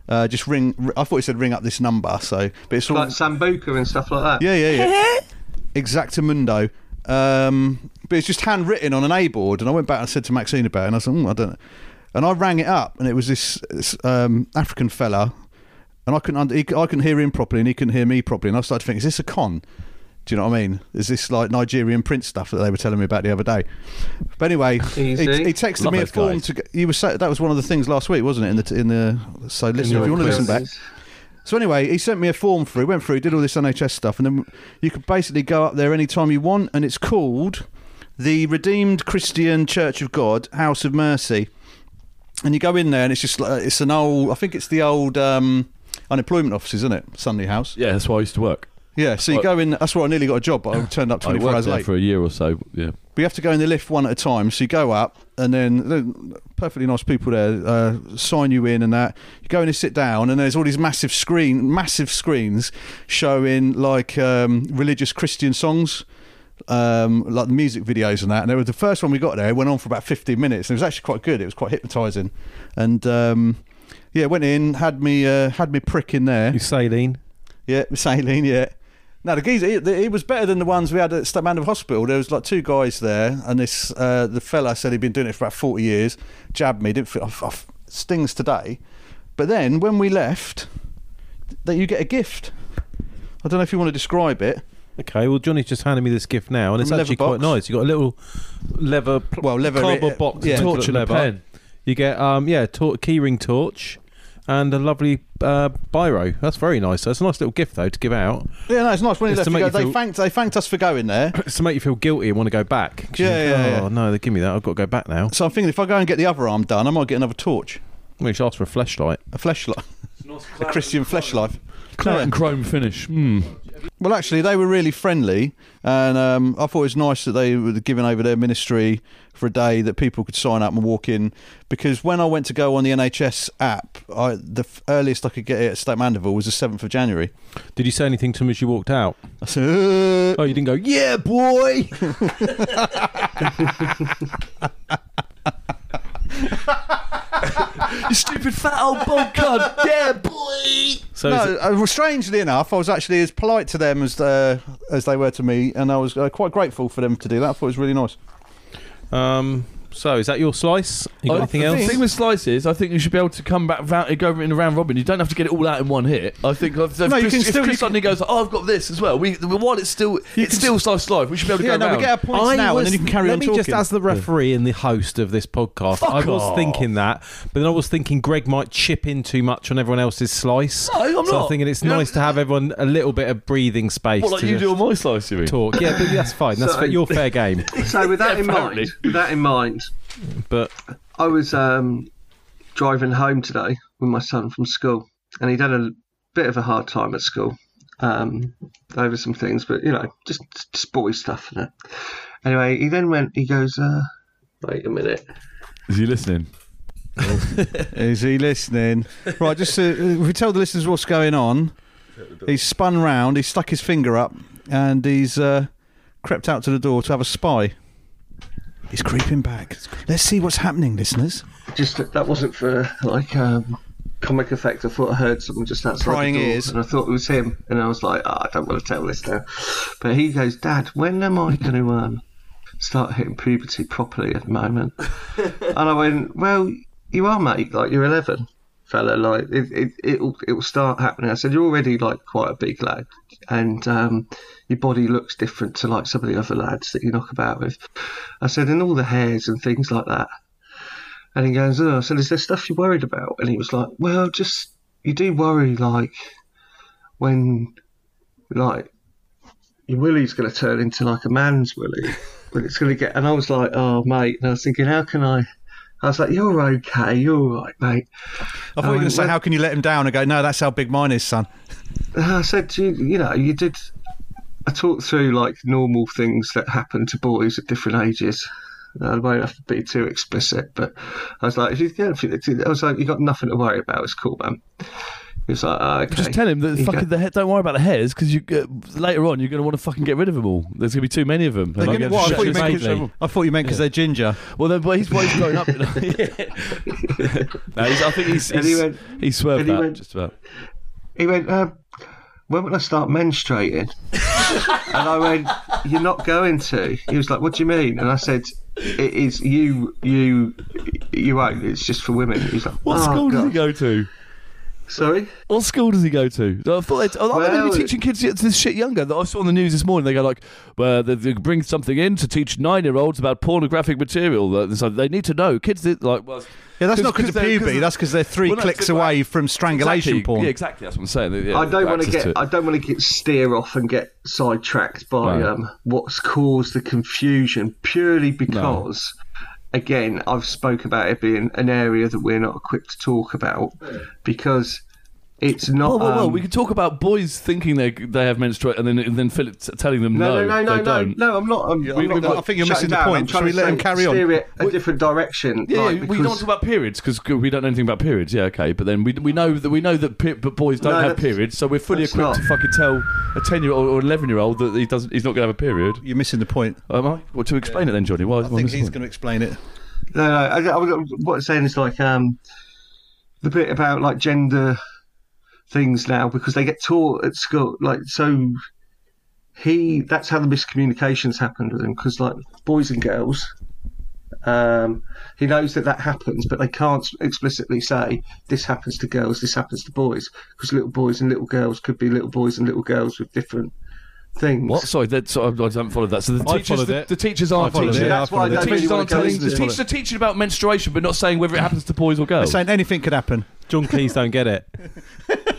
Uh, just ring. I thought he said ring up this number. So, but it's all Like Sambuca and stuff like that. yeah, yeah, yeah. Exactamundo. Um, but it's just handwritten on an A board, and I went back and said to Maxine about it, and I said, "Mm, I don't know. And I rang it up, and it was this, this um, African fella, and I couldn't, under, he, I couldn't hear him properly, and he couldn't hear me properly, and I started to think, is this a con? Do you know what I mean? Is this like Nigerian prince stuff that they were telling me about the other day? But anyway, he, he texted Love me a form guys. to. get- You were say, that was one of the things last week, wasn't it? In the in the so listen if you want to listen back. So anyway, he sent me a form through. Went through, did all this NHS stuff, and then you could basically go up there anytime you want, and it's called the Redeemed Christian Church of God, House of Mercy. And you go in there, and it's just like it's an old. I think it's the old um, unemployment office, isn't it? Sunday House. yeah, that's where I used to work. Yeah. So you Well- go in. That's where I nearly got a job, but I turned up I 24 worked hours there late. for a year or so. Yeah. But you have to go in the lift one at a time. So you go up, and then the perfectly nice people there uh, sign you in, and that you go in and sit down, and there's all these massive screen, massive screens showing like um, religious Christian songs. Um, like the music videos and that, and there was the first one we got there. It went on for about fifteen minutes, and it was actually quite good. It was quite hypnotising, and um, yeah, went in, had me, uh, had me prick in there. You saline. Yeah, saline. Yeah. No, the geezer, he, he was better than the ones we had at Mandeville Hospital. There was like two guys there, and this uh, the fella said he'd been doing it for about forty years. Jabbed me, didn't feel off, off, stings today. But then when we left, that you get a gift. I don't know if you want to describe it. Okay, well, Johnny's just handed me this gift now, and it's From actually quite box. nice. You've got a little leather, Well, leather- cardboard uh, box, yeah. Torch and leather. pen. You get, um, yeah, tor- keyring torch, and a lovely uh, biro. That's very nice. That's a nice little gift though to give out. Yeah, no, it's nice. When It's left, to you go, you they feel- thanked they thanked us for going there. It's to make you feel guilty and want to go back. Yeah, think, yeah, Oh no, they give me that. I've got to go back now. So I'm thinking if I go and get the other arm done, I might get another torch, We should ask for a flashlight. a flashlight, a Christian flashlight. Claret and chrome finish. Hmm. Well, actually, they were really friendly, and um, I thought it was nice that they were giving over their ministry for a day that people could sign up and walk in. Because when I went to go on the NHS app, I, the earliest I could get it at Stoke Mandeville was the seventh of January. Did you say anything to him as you walked out? I said, "Uh, Oh, you didn't go, yeah, boy. you stupid fat old bald cunt. Yeah, boy. So no, it- uh, well, strangely enough, I was actually as polite to them as uh, as they were to me, and I was uh, quite grateful for them to do that. I thought it was really nice. um, so is that your slice? You got I- anything the else? thing with slices, I think you should be able to come back, round, go in a round robin. You don't have to get it all out in one hit. I think if, if No, you Chris, can if still- Chris you can- suddenly goes, "Oh, I've got this as well," we while it's still it's can still slice life. We should be able to Yeah, go no, round. we get our points I now, was- and then you can carry let on me talking. just, as the referee and the host of this podcast, Fuck I was off. thinking that, but then I was thinking Greg might chip in too much on everyone else's slice. No, I'm so I'm not. thinking it's You know- nice to have everyone a little bit of breathing space what like to you do just on my slice, you mean? talk. Yeah, but that's fine. That's So- fa- your fair game. So with that Yeah, in apparently. mind, with that in mind, But I was um, driving home today with my son from school, and he'd had a bit of a hard time at school um, over some things, but you know, just just boy stuff. You know? Anyway, he then went. He goes, uh, "Wait a minute." Is he listening? Is he listening? right, just uh, if we tell the listeners what's going on, he's spun round, he's stuck his finger up, and he's uh, crept out to the door to have a spy. He's creeping back. Let's see what's happening, listeners. Just that- that wasn't for like um, comic effect. I thought I heard someone just outside Prying the door, ears. and I thought it was him. And I was like, oh, I don't want to tell this now. But he goes, Dad, when am I going to um, start hitting puberty properly at the moment? and I went, Well, you are, mate. Like you're 11, fella. Like it, it, it'll it'll start happening. I said, You're already like quite a big lad, and um, your body looks different to like some of the other lads that you knock about with. I said, and all the hairs and things like that. And he goes, oh, I said, is there stuff you're worried about? And he was like, well, just, you do worry, like, when, like, your willy's going to turn into like a man's willy. When it's going to get, and I was like, oh, mate. And I was thinking, how can I, I was like, you're okay, you're all right, mate. I thought you were going to um, say, well- "How can you let him down?" And go, "No, that's how big mine is, son." Uh, I said, you, you know, you did, I talked through like normal things that happen to boys at different ages. I won't have to be too explicit, but I was like, if you I was like, you got nothing to worry about. It's cool, man. He was like, oh, okay. Just tell him that fucking go- the he- don't worry about the hairs because you uh, later on you're going to want to fucking get rid of them all. There's going to be too many of them. And gonna- I'm what, I gonna thought you meant his 'cause- I thought you meant because they're ginger. Well, then, but he's, well, he's growing up. No, he's, I think he's And he went- he's swerved and he that went- just about. He went, uh, when will I start menstruating? and I went, you're not going to. He was like, what do you mean? And I said, it is you, you, you won't. It's just for women. He's like, What oh, school does he go to? Sorry? What school does he go to? I thought they'd, I thought they'd Well- be teaching kids this shit younger. I saw on the news this morning. They go like, "Well, they, they bring something in to teach nine-year-olds about pornographic material." So they need to know. Kids, that, like, well, Yeah, that's not because of they're- puberty. That's because they're three Well, clicks it's about- away from strangulation exactly, porn. Yeah, exactly. That's what I'm saying. Yeah, I don't want to get. I don't want to get steer off and get sidetracked by No. um, what's caused the confusion purely because again I've spoke about it being an area that we're not equipped to talk about hmm. because it's not Well, well, well, um, we could talk about boys thinking they they have menstruation, and then and then Philip t- telling them no, no, no, no, they no, no, don't. no. I'm not. I'm, we- I'm not I think you're shutting missing the down. point. I'm trying we to let him say- carry on? Steer it a different direction. Yeah, like, yeah, we don't talk about periods because we don't know anything about periods. Yeah, okay, but then we, we know that we know that pe- but boys don't No, have periods, so we're fully equipped not. to fucking tell a ten year old or eleven year old that he doesn't he's not going to have a period. You're missing the point. Am I? Well, to explain it then, Johnny. Why? I think he's going to explain it. No, no. I, I, what I'm saying is like um, the bit about like gender things now because they get taught at school. Like so, he that's how the miscommunications happened with him because like boys and girls. Um, he knows that that happens, but they can't explicitly say this happens to girls, this happens to boys, because little boys and little girls could be little boys and little girls with different things. What? Sorry, that, so I, I don't follow that. So the I teachers, followed the, it. the teachers aren't followed teaching. it. That's why the teachers really aren't to telling. The teachers are teaching about menstruation, but not saying whether it happens to boys or They're girls. saying anything could happen. John Cleese don't get it.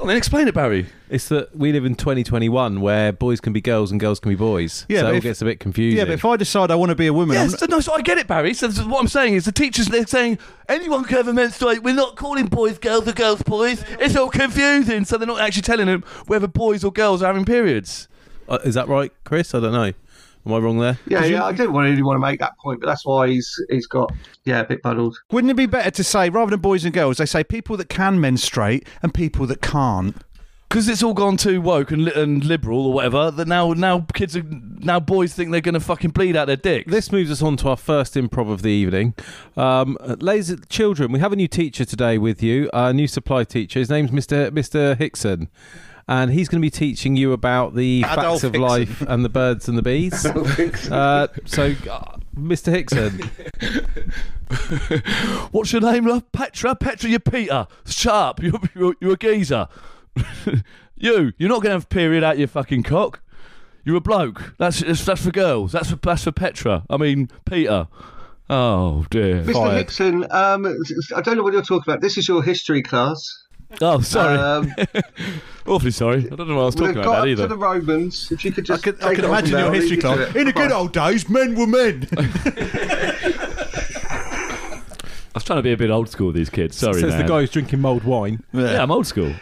Go on, then explain it, Barry. It's that we live in 2021 where boys can be girls and girls can be boys. Yeah, so but it if- gets a bit confusing. Yeah, but if I decide I want to be a woman, I'm Yes, no, so I get it, Barry. So this is what I'm saying is the teachers they're saying anyone can ever menstruate. We're not calling boys girls or girls boys. It's all confusing. So they're not actually telling them whether boys or girls are having periods. Uh, is that right, Chris? I don't know. Am I wrong there? Yeah, yeah. I didn't want really want to make that point, but that's why he's he's got yeah a bit muddled. wouldn't it be better to say rather than boys and girls, they say people that can menstruate and people that can't? Because it's all gone too woke and, li- and liberal or whatever. That now now kids are now boys think they're going to fucking bleed out their dicks. This moves us on to our first improv of the evening. Um, ladies, children, we have a new teacher today with you, a new supply teacher. His name's Mr. Mr. Hickson. And he's going to be teaching you about the Adolf facts of life and the birds and the bees. Uh, so, uh, Mr. Hickson, What's your name, love? Petra? Petra, you're Peter. Shut up. You're, you're, you're a geezer. you, you're not going to have a period out your fucking cock. You're a bloke. That's that's, that's for girls. That's for that's for Petra. I mean Peter. Oh dear. Mr. Fired. Hickson, um, I don't know what you're talking about. This is your history class. Oh sorry. Um, Awfully sorry. I don't know what I was talking got about up either. to the Romans. If you could I just, could, I take could it on imagine your history leave you to class. In the good old days, men were men. I was trying to be a bit old school with these kids. Sorry, says the guy who's drinking mulled wine. Yeah, I'm old school.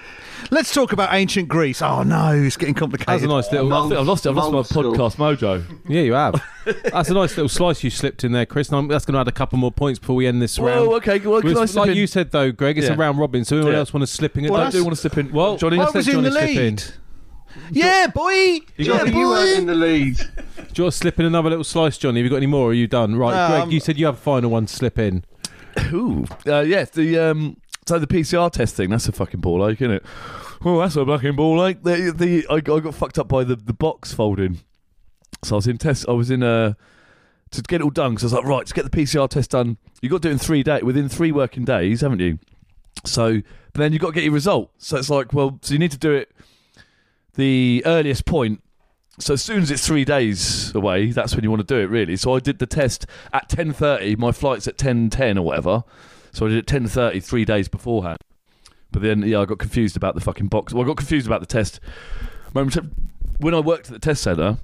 Let's talk about ancient Greece. Oh no, it's getting complicated. That's a nice little. I think I've lost it. I've lost my Old podcast mojo. Yeah, you have. That's a nice little slice you slipped in there, Chris. And I'm, that's going to add a couple more points before we end this round. Whoa, okay. Well, can I slip like in? you said though, Greg, it's Yeah. a round robin. So anyone Yeah. else want to slip in? Well, I Don't do do- want to slip in. Well, Johnny, I let's was let in the Johnny slip in. lead. Yeah, boy. Johnny, you weren't in the lead. Do you want to slip in another little slice, Johnny? Have you got any more? Or are you done? Right, No, Greg, I'm- you said you have a final one to slip in. Ooh. Uh, yes, the um, so the PCR test thing. That's a fucking ball ache, isn't it? Well, that's a fucking ball ache. The, the I, I got fucked up by the, the box folding. So I was in test. I was in a to get it all done. Because I was like, right, to get the PCR test done, you got to do it in three days, within three working days, haven't you? So, but then you got to get your result. So it's like, well, so you need to do it the earliest point. So as soon as it's three days away, that's when you want to do it, really. So I did the test at ten thirty. My flight's at ten ten or whatever. So I did it ten thirty, three days beforehand. But then, yeah, I got confused about the fucking box. Well, I got confused about the test. When I worked at the test centre,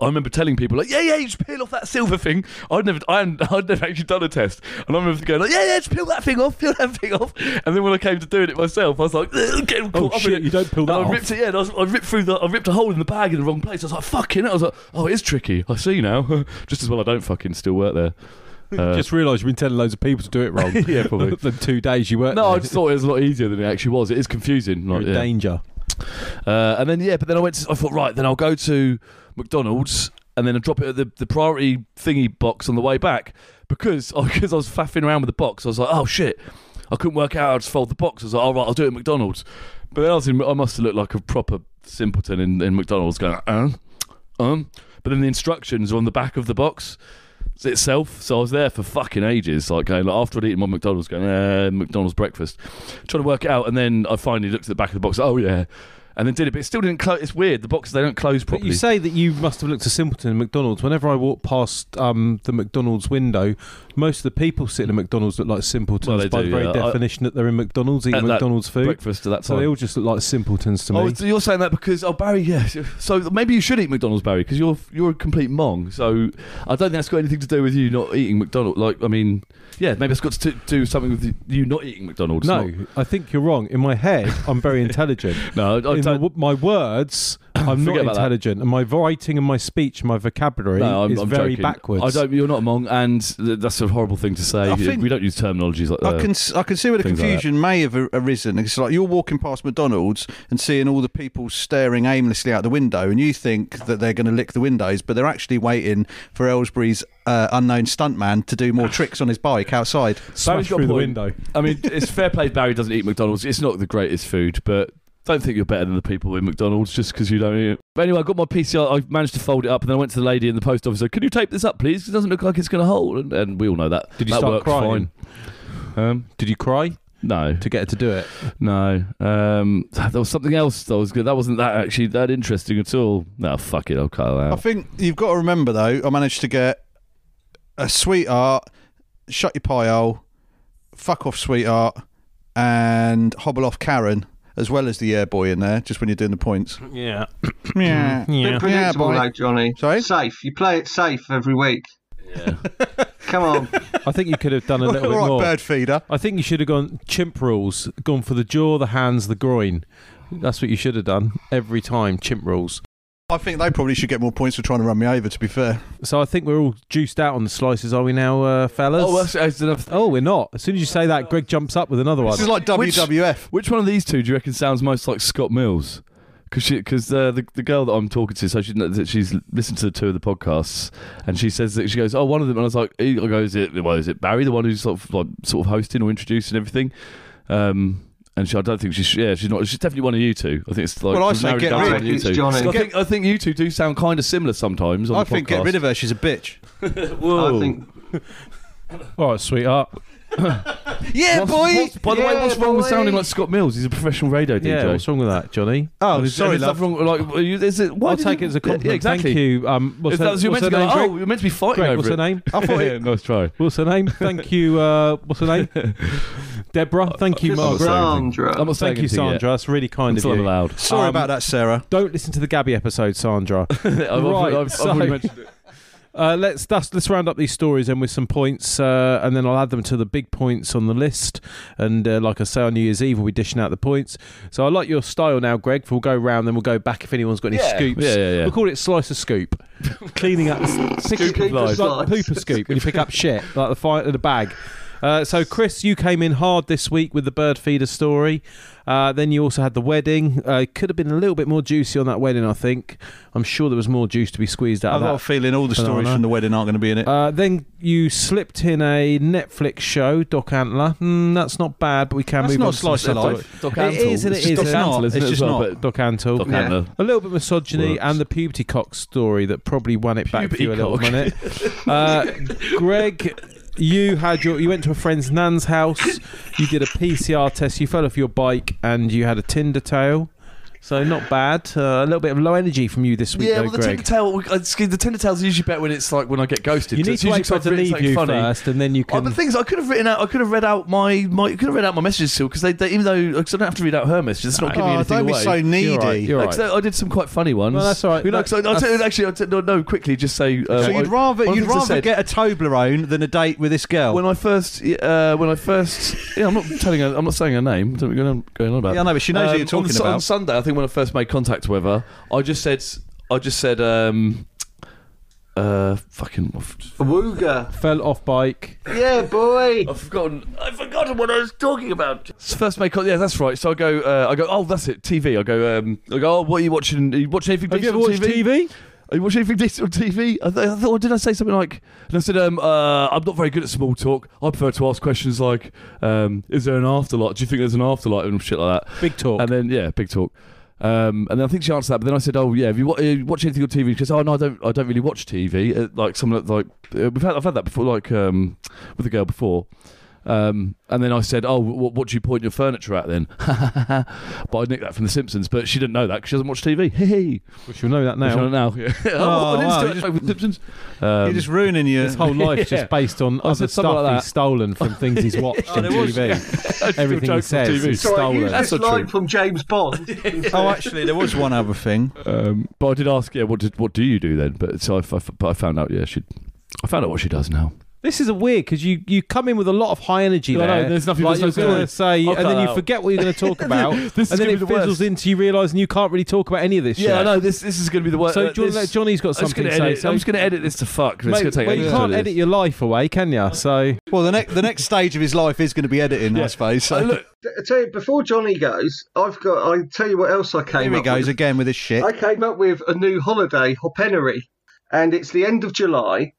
I remember telling people like, "Yeah, yeah, you just peel off that silver thing." I'd never, I hadn't, I'd never actually done a test, and I remember going like, "Yeah, yeah, just peel that thing off, peel that thing off." And then when I came to doing it myself, I was like, Oh caught up in shit! it." You don't peel And that I off. ripped it, yeah. And I, was, I ripped through the, I ripped a hole in the bag in the wrong place. I was like, "Fucking!" it. I was like, "Oh, it is tricky." I see now. Just as well, I don't fucking still work there. Uh, Just realised you've been telling loads of people to do it wrong. Yeah, probably. the two days you worked no, I just thought it was a lot easier than it actually was. It is confusing. You're Like, in yeah. danger. Uh, and then yeah, but then I went. To, I thought right, then I'll go to McDonald's and then I drop it at the, the priority thingy box on the way back because because I was faffing around with the box. I was like, oh shit, I couldn't work out how to fold the box. I was like, all right, I'll do it at McDonald's. But then I was in, I must have looked like a proper simpleton in, in McDonald's going, uh, um. But then the instructions are on the back of the box itself. So I was there for fucking ages, like going like, after I'd eaten my McDonald's, going uh, McDonald's breakfast, trying to work it out, and then I finally looked at the back of the box. Oh yeah, and then did it, but it still didn't close. It's weird. The boxes they don't close But properly. you say that you must have looked a simpleton in McDonald's. Whenever I walk past um, the McDonald's window, most of the people sitting in McDonald's look like simpletons Well, by do, the very yeah. I- definition that they're in McDonald's eating At McDonald's food. breakfast at that So they all just look like simpletons to me. Oh, so you're saying that because oh Barry, yeah. So maybe you should eat McDonald's, Barry, because you're you're a complete mong. So I don't think that's got anything to do with you not eating McDonald's. Like I mean, yeah, maybe it's got to do something with you not eating McDonald's. no, not- I think you're wrong. In my head, I'm very intelligent. no, I, I in don't. my words, I'm not Forget that. intelligent, and my writing and my speech, my vocabulary no, I'm, is I'm very joking. backwards. I don't. You're not a mong, and that's a horrible thing to say. Think- we don't use terminologies like that. I can s- I can see where the things like confusion may have arisen. It's like you're walking past McDonald's and seeing all the people staring aimlessly out the window, and you think that they're going to lick the windows, but they're actually waiting for Aylesbury's uh, unknown stuntman to do more tricks on his bike outside. Smash Barry's got through the window. I mean, it's fair play. Barry doesn't eat McDonald's. It's not the greatest food, but don't think you're better than the people in McDonald's just because you don't eat it. But anyway, I got my PCR. I managed to fold it up, and then I went to the lady in the post office. and said, Can you tape this up, please? 'Cause It doesn't look like it's going to hold. And, and we all know that. Did you that start works crying? Fine. Um, Did you cry no, to get her to do it? no. Um, there was something else that was good. That wasn't that actually that interesting at all. No, fuck it. I'll cut it I think you've got to remember though. I managed to get a sweetheart, shut your pie hole, fuck off sweetheart, and hobble off Karen as well as the yeah boy in there, just when you're doing the points. Yeah. Hmm. Yeah. Bit Yeah. predictable, boy. though, Johnny. Sorry? Safe. You play it safe every week. Yeah. Come on. I think you could have done a little All bit right, more. bird feeder. I think you should have gone chimp rules, gone for the jaw, the hands, the groin. That's what you should have done every time. Chimp rules. I think they probably should get more points for trying to run me over. To be fair, So I think we're all juiced out on the slices, are we now, uh, fellas? oh, that's, that's enough. Oh, we're not. As soon as you say that, Greg jumps up with another one. this is like WWF. Which one of these two do you reckon sounds most like Scott Mills? Because because uh, the the girl that I'm talking to, so she she's listened to the two of the podcasts, and she says that she goes, oh, one of them, and I was like, I go, is it well, is it Barry, the one who's sort of like sort of hosting or introducing everything? Um, and she, I don't think she's yeah, she's not. She's definitely one of you two. I think it's like Well, I we've say get it down to rid- of you two. Johnny. I think I think you two do sound kind of similar sometimes. On I the think get rid of her. She's a bitch. Whoa. I think. All right, sweetheart. Yeah, What's- boy. what's- by the way, what's wrong with sounding like Scott Mills? He's a professional radio DJ. Yeah, what's wrong with that, Johnny? Oh, And is- sorry, is love. that wrong? Like, are you- is it? Why I'll take you- it as a compliment. Yeah, exactly. Thank you. Um, what's If her, that was you what's meant her to name, go, Greg? oh, you're meant to be fighting Greg, over what's her name? I thought yeah, nice try. What's her name? Thank you. Uh, what's her name? Deborah. Thank you, Margaret. Sandra. I'm not Thank you. Sandra. That's really kind It's of not you. allowed. Sorry Um, about that, Sarah. Don't listen to the Gabby episode, Sandra. I've, I've- Right, I've, so- I've already mentioned it. Uh, let's that's, let's round up these stories and with some points, uh, and then I'll add them to the big points on the list. And uh, like I say, on New Year's Eve we'll be dishing out the points. So I like your style now, Greg. We'll go round, then we'll go back if anyone's got any Yeah. scoops. Yeah, yeah, yeah. We'll call it slice a scoop. Cleaning up, Scoop pick, of life. like the pooper scoop when you pick up shit, like the fire the bag. Uh, so Chris, you came in hard this week with the bird feeder story. Uh, then you also had the wedding. Uh, it could have been a little bit more juicy on that wedding, I think. I'm sure there was more juice to be squeezed out I've of got that. a feeling all the stories from the wedding aren't going to be in it. Uh, then you slipped in a Netflix show, Doc Antler. Mm, that's not bad, but we can That's move not on. to slice some of stuff. life. Doc It is and it It's just isn't. Doc Antle, It's it, just not. But Doc Antle. Doc Yeah. Antler. A little bit of misogyny Works. and the puberty cock story that probably won it back for you a little cock. minute. Uh, Greg, you had your you went to a friend's nan's house. You did a PCR test. You fell off your bike and you had a Tinder tale. So not bad. Uh, a little bit of low energy from you this week, Yeah, though, well, the Greg. tender tail, it's- the tender tail's usually better when it's like when I get ghosted. you 'cause need to usually wait for to leave you funny. first, and then you Oh, can. but the things I could have written out. I could have read out my. my I could have read out my messages still because they, they even though because I don't have to read out her messages. It's not giving me oh, anything don't be so needy. You're right, you're right. I did some quite funny ones. No, that's all right. You know, That- I, I'll tell you, actually, I'll t- no, no, quickly, just say. Uh, so I- you'd rather one of the you'd rather said- get a Toblerone than a date with this girl. when I first, uh, when I first, yeah, I'm not telling her, I'm not saying her name. Don't be going on, about. yeah, I know, but she knows who Um, you're talking about. on Sunday, I think when I first made contact with her, I just said, I just said, um, uh, fucking, I've, Wooga. fell off bike. Yeah, boy. I've forgotten, I've forgotten what I was talking about. First made contact, yeah, that's right. So I go, uh, I go, oh, that's it, TV. I go, um, I go, oh, what are you watching? Are you watching anything Have you ever on watched TV? TV? Are you watching anything decent on TV? I, th- I thought, did I say something like? And I said, um, uh, I'm not very good at small talk. I prefer to ask questions like, um, is there an afterlife? Do you think there's an afterlife and shit like that? Big talk. And then yeah, big talk. Um, and then I think she answered that, but then I said, "Oh yeah, have you wa- uh, watch anything on TV?" She goes, "Oh no, I don't. I don't really watch TV. Uh, like some like uh, we've had I've had that before, like um, with a girl before." Um, and then I said, "Oh, what, what do you point your furniture at then?" but I nicked that from The Simpsons, but she didn't know that because she doesn't watch TV. Hey, she'll know that now. now. now. Yeah. oh, Oh, I wow, do you it just- with Simpsons. Um, you're just ruining your. His whole life Yeah. just based on I other stuff like he's stolen from things he's watched Oh, on there was- TV. Everything he jokes on says TV. is So stolen. used That's this not line true. from James Bond. oh, actually, there was one other thing. Um, but I did ask, yeah, what did what do you do then? But so I, f- I f- but I found out, yeah, she, I found out what she does now. This is a weird because you, you come in with a lot of high energy No, no, there. there's nothing- like there's you're no going to say, I'll and then cut you out. forget what you're going to talk about, This is and then gonna it be the fizzles worst. into you realising you can't really talk about any of this Yeah, I shit. know this. This is going to be the worst. So do you wanna let- Johnny's got I'm just something to to say. edit. so- I'm just going to edit this to fuck. It's Mate, going to take well, you ages can't to edit your life away, can you? So Well, the next the next stage of his life is going to be editing, I suppose. So look, I tell you, before Johnny goes, I've got. I tell you what else I came here he up goes with. again with his shit. I came up with a new holiday, Hopenery, and it's the end of July,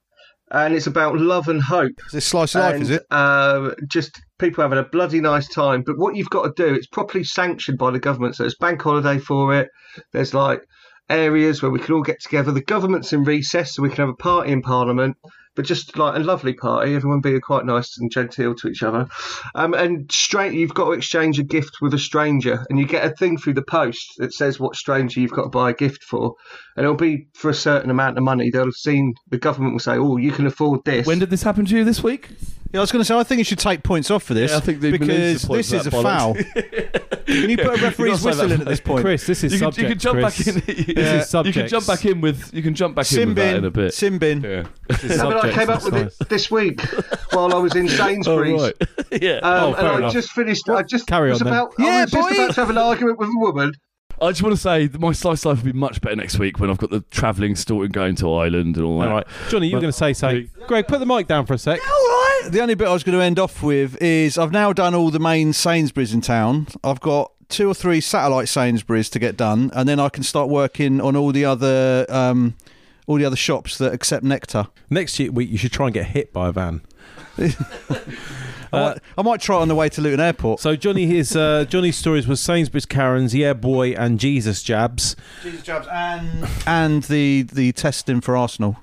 and it's about love and hope. Is this slice of life? and, Is it? Uh, just people having a bloody nice time. But what you've got to do, it's properly sanctioned by the government. So there's bank holiday for it. There's like areas where we can all get together. The government's in recess, so we can have a party in Parliament. But just like a lovely party, everyone being quite nice and genteel to each other. Um, and straight, you've got to exchange a gift with a stranger, and you get a thing through the post that says what stranger you've got to buy a gift for, and it'll be for a certain amount of money. They'll have seen the government will say, "Oh, you can afford this." when did this happen to you this week? Yeah, I was going to say I think you should take points off for this Yeah, I think they because the this is a that foul. Can you put a referee's whistle in at this point? Chris, this is You can, subject. you can jump Chris. back in. This is You can jump back in with. You can jump back in with that in a bit. Sin bin. Yeah. This is No, I came up with nice. it this week while I was in Sainsbury's. Oh Sainsbury's. right. yeah. Um, Oh, fair and I enough. just finished. I just Carry was on then. about. Yeah, I was just boy. about to have an argument with a woman. I just want to say that my slice life will be much better next week when I've got the travelling, sorting, going to Ireland and all that. All right, Johnny, you were going to say something. Greg, put the mic down for a sec. All right. The only bit I was going to end off with is I've now done all the main Sainsbury's in town. I've got two or three satellite Sainsbury's to get done, and then I can start working on all the other um, all the other shops that accept nectar. Next week, you should try and get hit by a van. I, might, I might try it on the way to Luton Airport. So Johnny, his uh, Johnny's stories was Sainsbury's, Karen's, Yeah Boy, and Jesus jabs. Jesus jabs and and the the testing for Arsenal.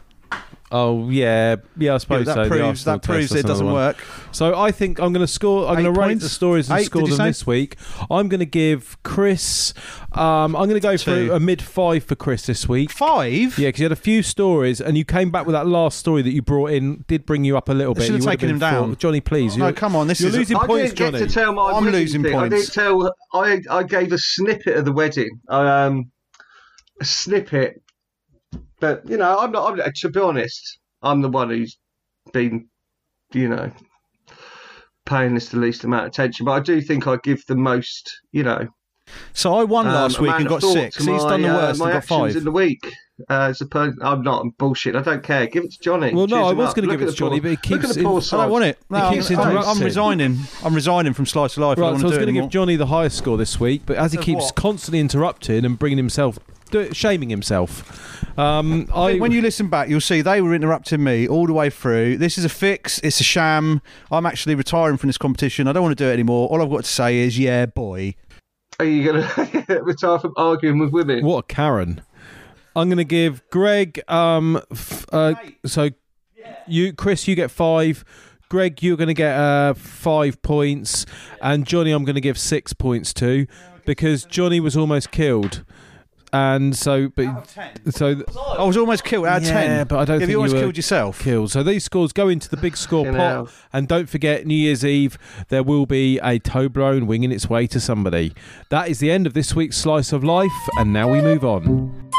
Oh yeah, yeah, I suppose that so. The proves Arsenal that proves test, it doesn't another one. work. So I think I'm going to score. I'm Eight going to rate points? the stories and Eight, score did you them say? this week. I'm going to give Chris. Um, I'm going to go Two. for a mid five for Chris this week. Five. Yeah, because you had a few stories, and you came back with that last story that you brought in. Did bring you up a little I bit. should have You would taken been him down. full- Johnny. Please, No, you're, come on. This you're is losing I points, didn't get Johnny. to tell my I'm wedding losing thing. I didn't tell. I I gave a snippet of the wedding. Um, a snippet, but you know, I'm not. I'm, to be honest, I'm the one who's been, you know, paying this the least amount of attention. But I do think I give the most. You know, So I won um, last week and got six. to He's my, done the uh, worst my and got five. in the week. Uh, as a per- I'm not I'm bullshit. I don't care. Give it to Johnny. Well, no, Cheers I was going to give it to Johnny, poor- but he look keeps at the poor I I don't want it. No, He I'm, keeps I'm- interrupting. I'm resigning. I'm resigning from Slice of Life. Right, I don't so I was going to give. Johnny the highest score this week, but as he keeps what? constantly interrupting and bringing himself, do, shaming himself, um, I I when you listen back, you'll see they were interrupting me all the way through. This is a fix. It's a sham. I'm actually retiring from this competition. I don't want to do it anymore. All I've got to say is, yeah, boy. Are you going to retire from arguing with women? what a Karen. I'm going to give Greg. Um, f- uh, so you, Chris, you get five. Greg, you're going to get uh, five points, and Johnny, I'm going to give six points to, because Johnny was almost killed, and so but so th- I was almost killed out of Yeah, ten. but I don't Have think you almost you were killed yourself? killed. So these scores go into the big score Fucking pot, hell. and don't forget New Year's Eve there will be a Toblerone winging its way to somebody. That is the end of this week's slice of life, and now we move on.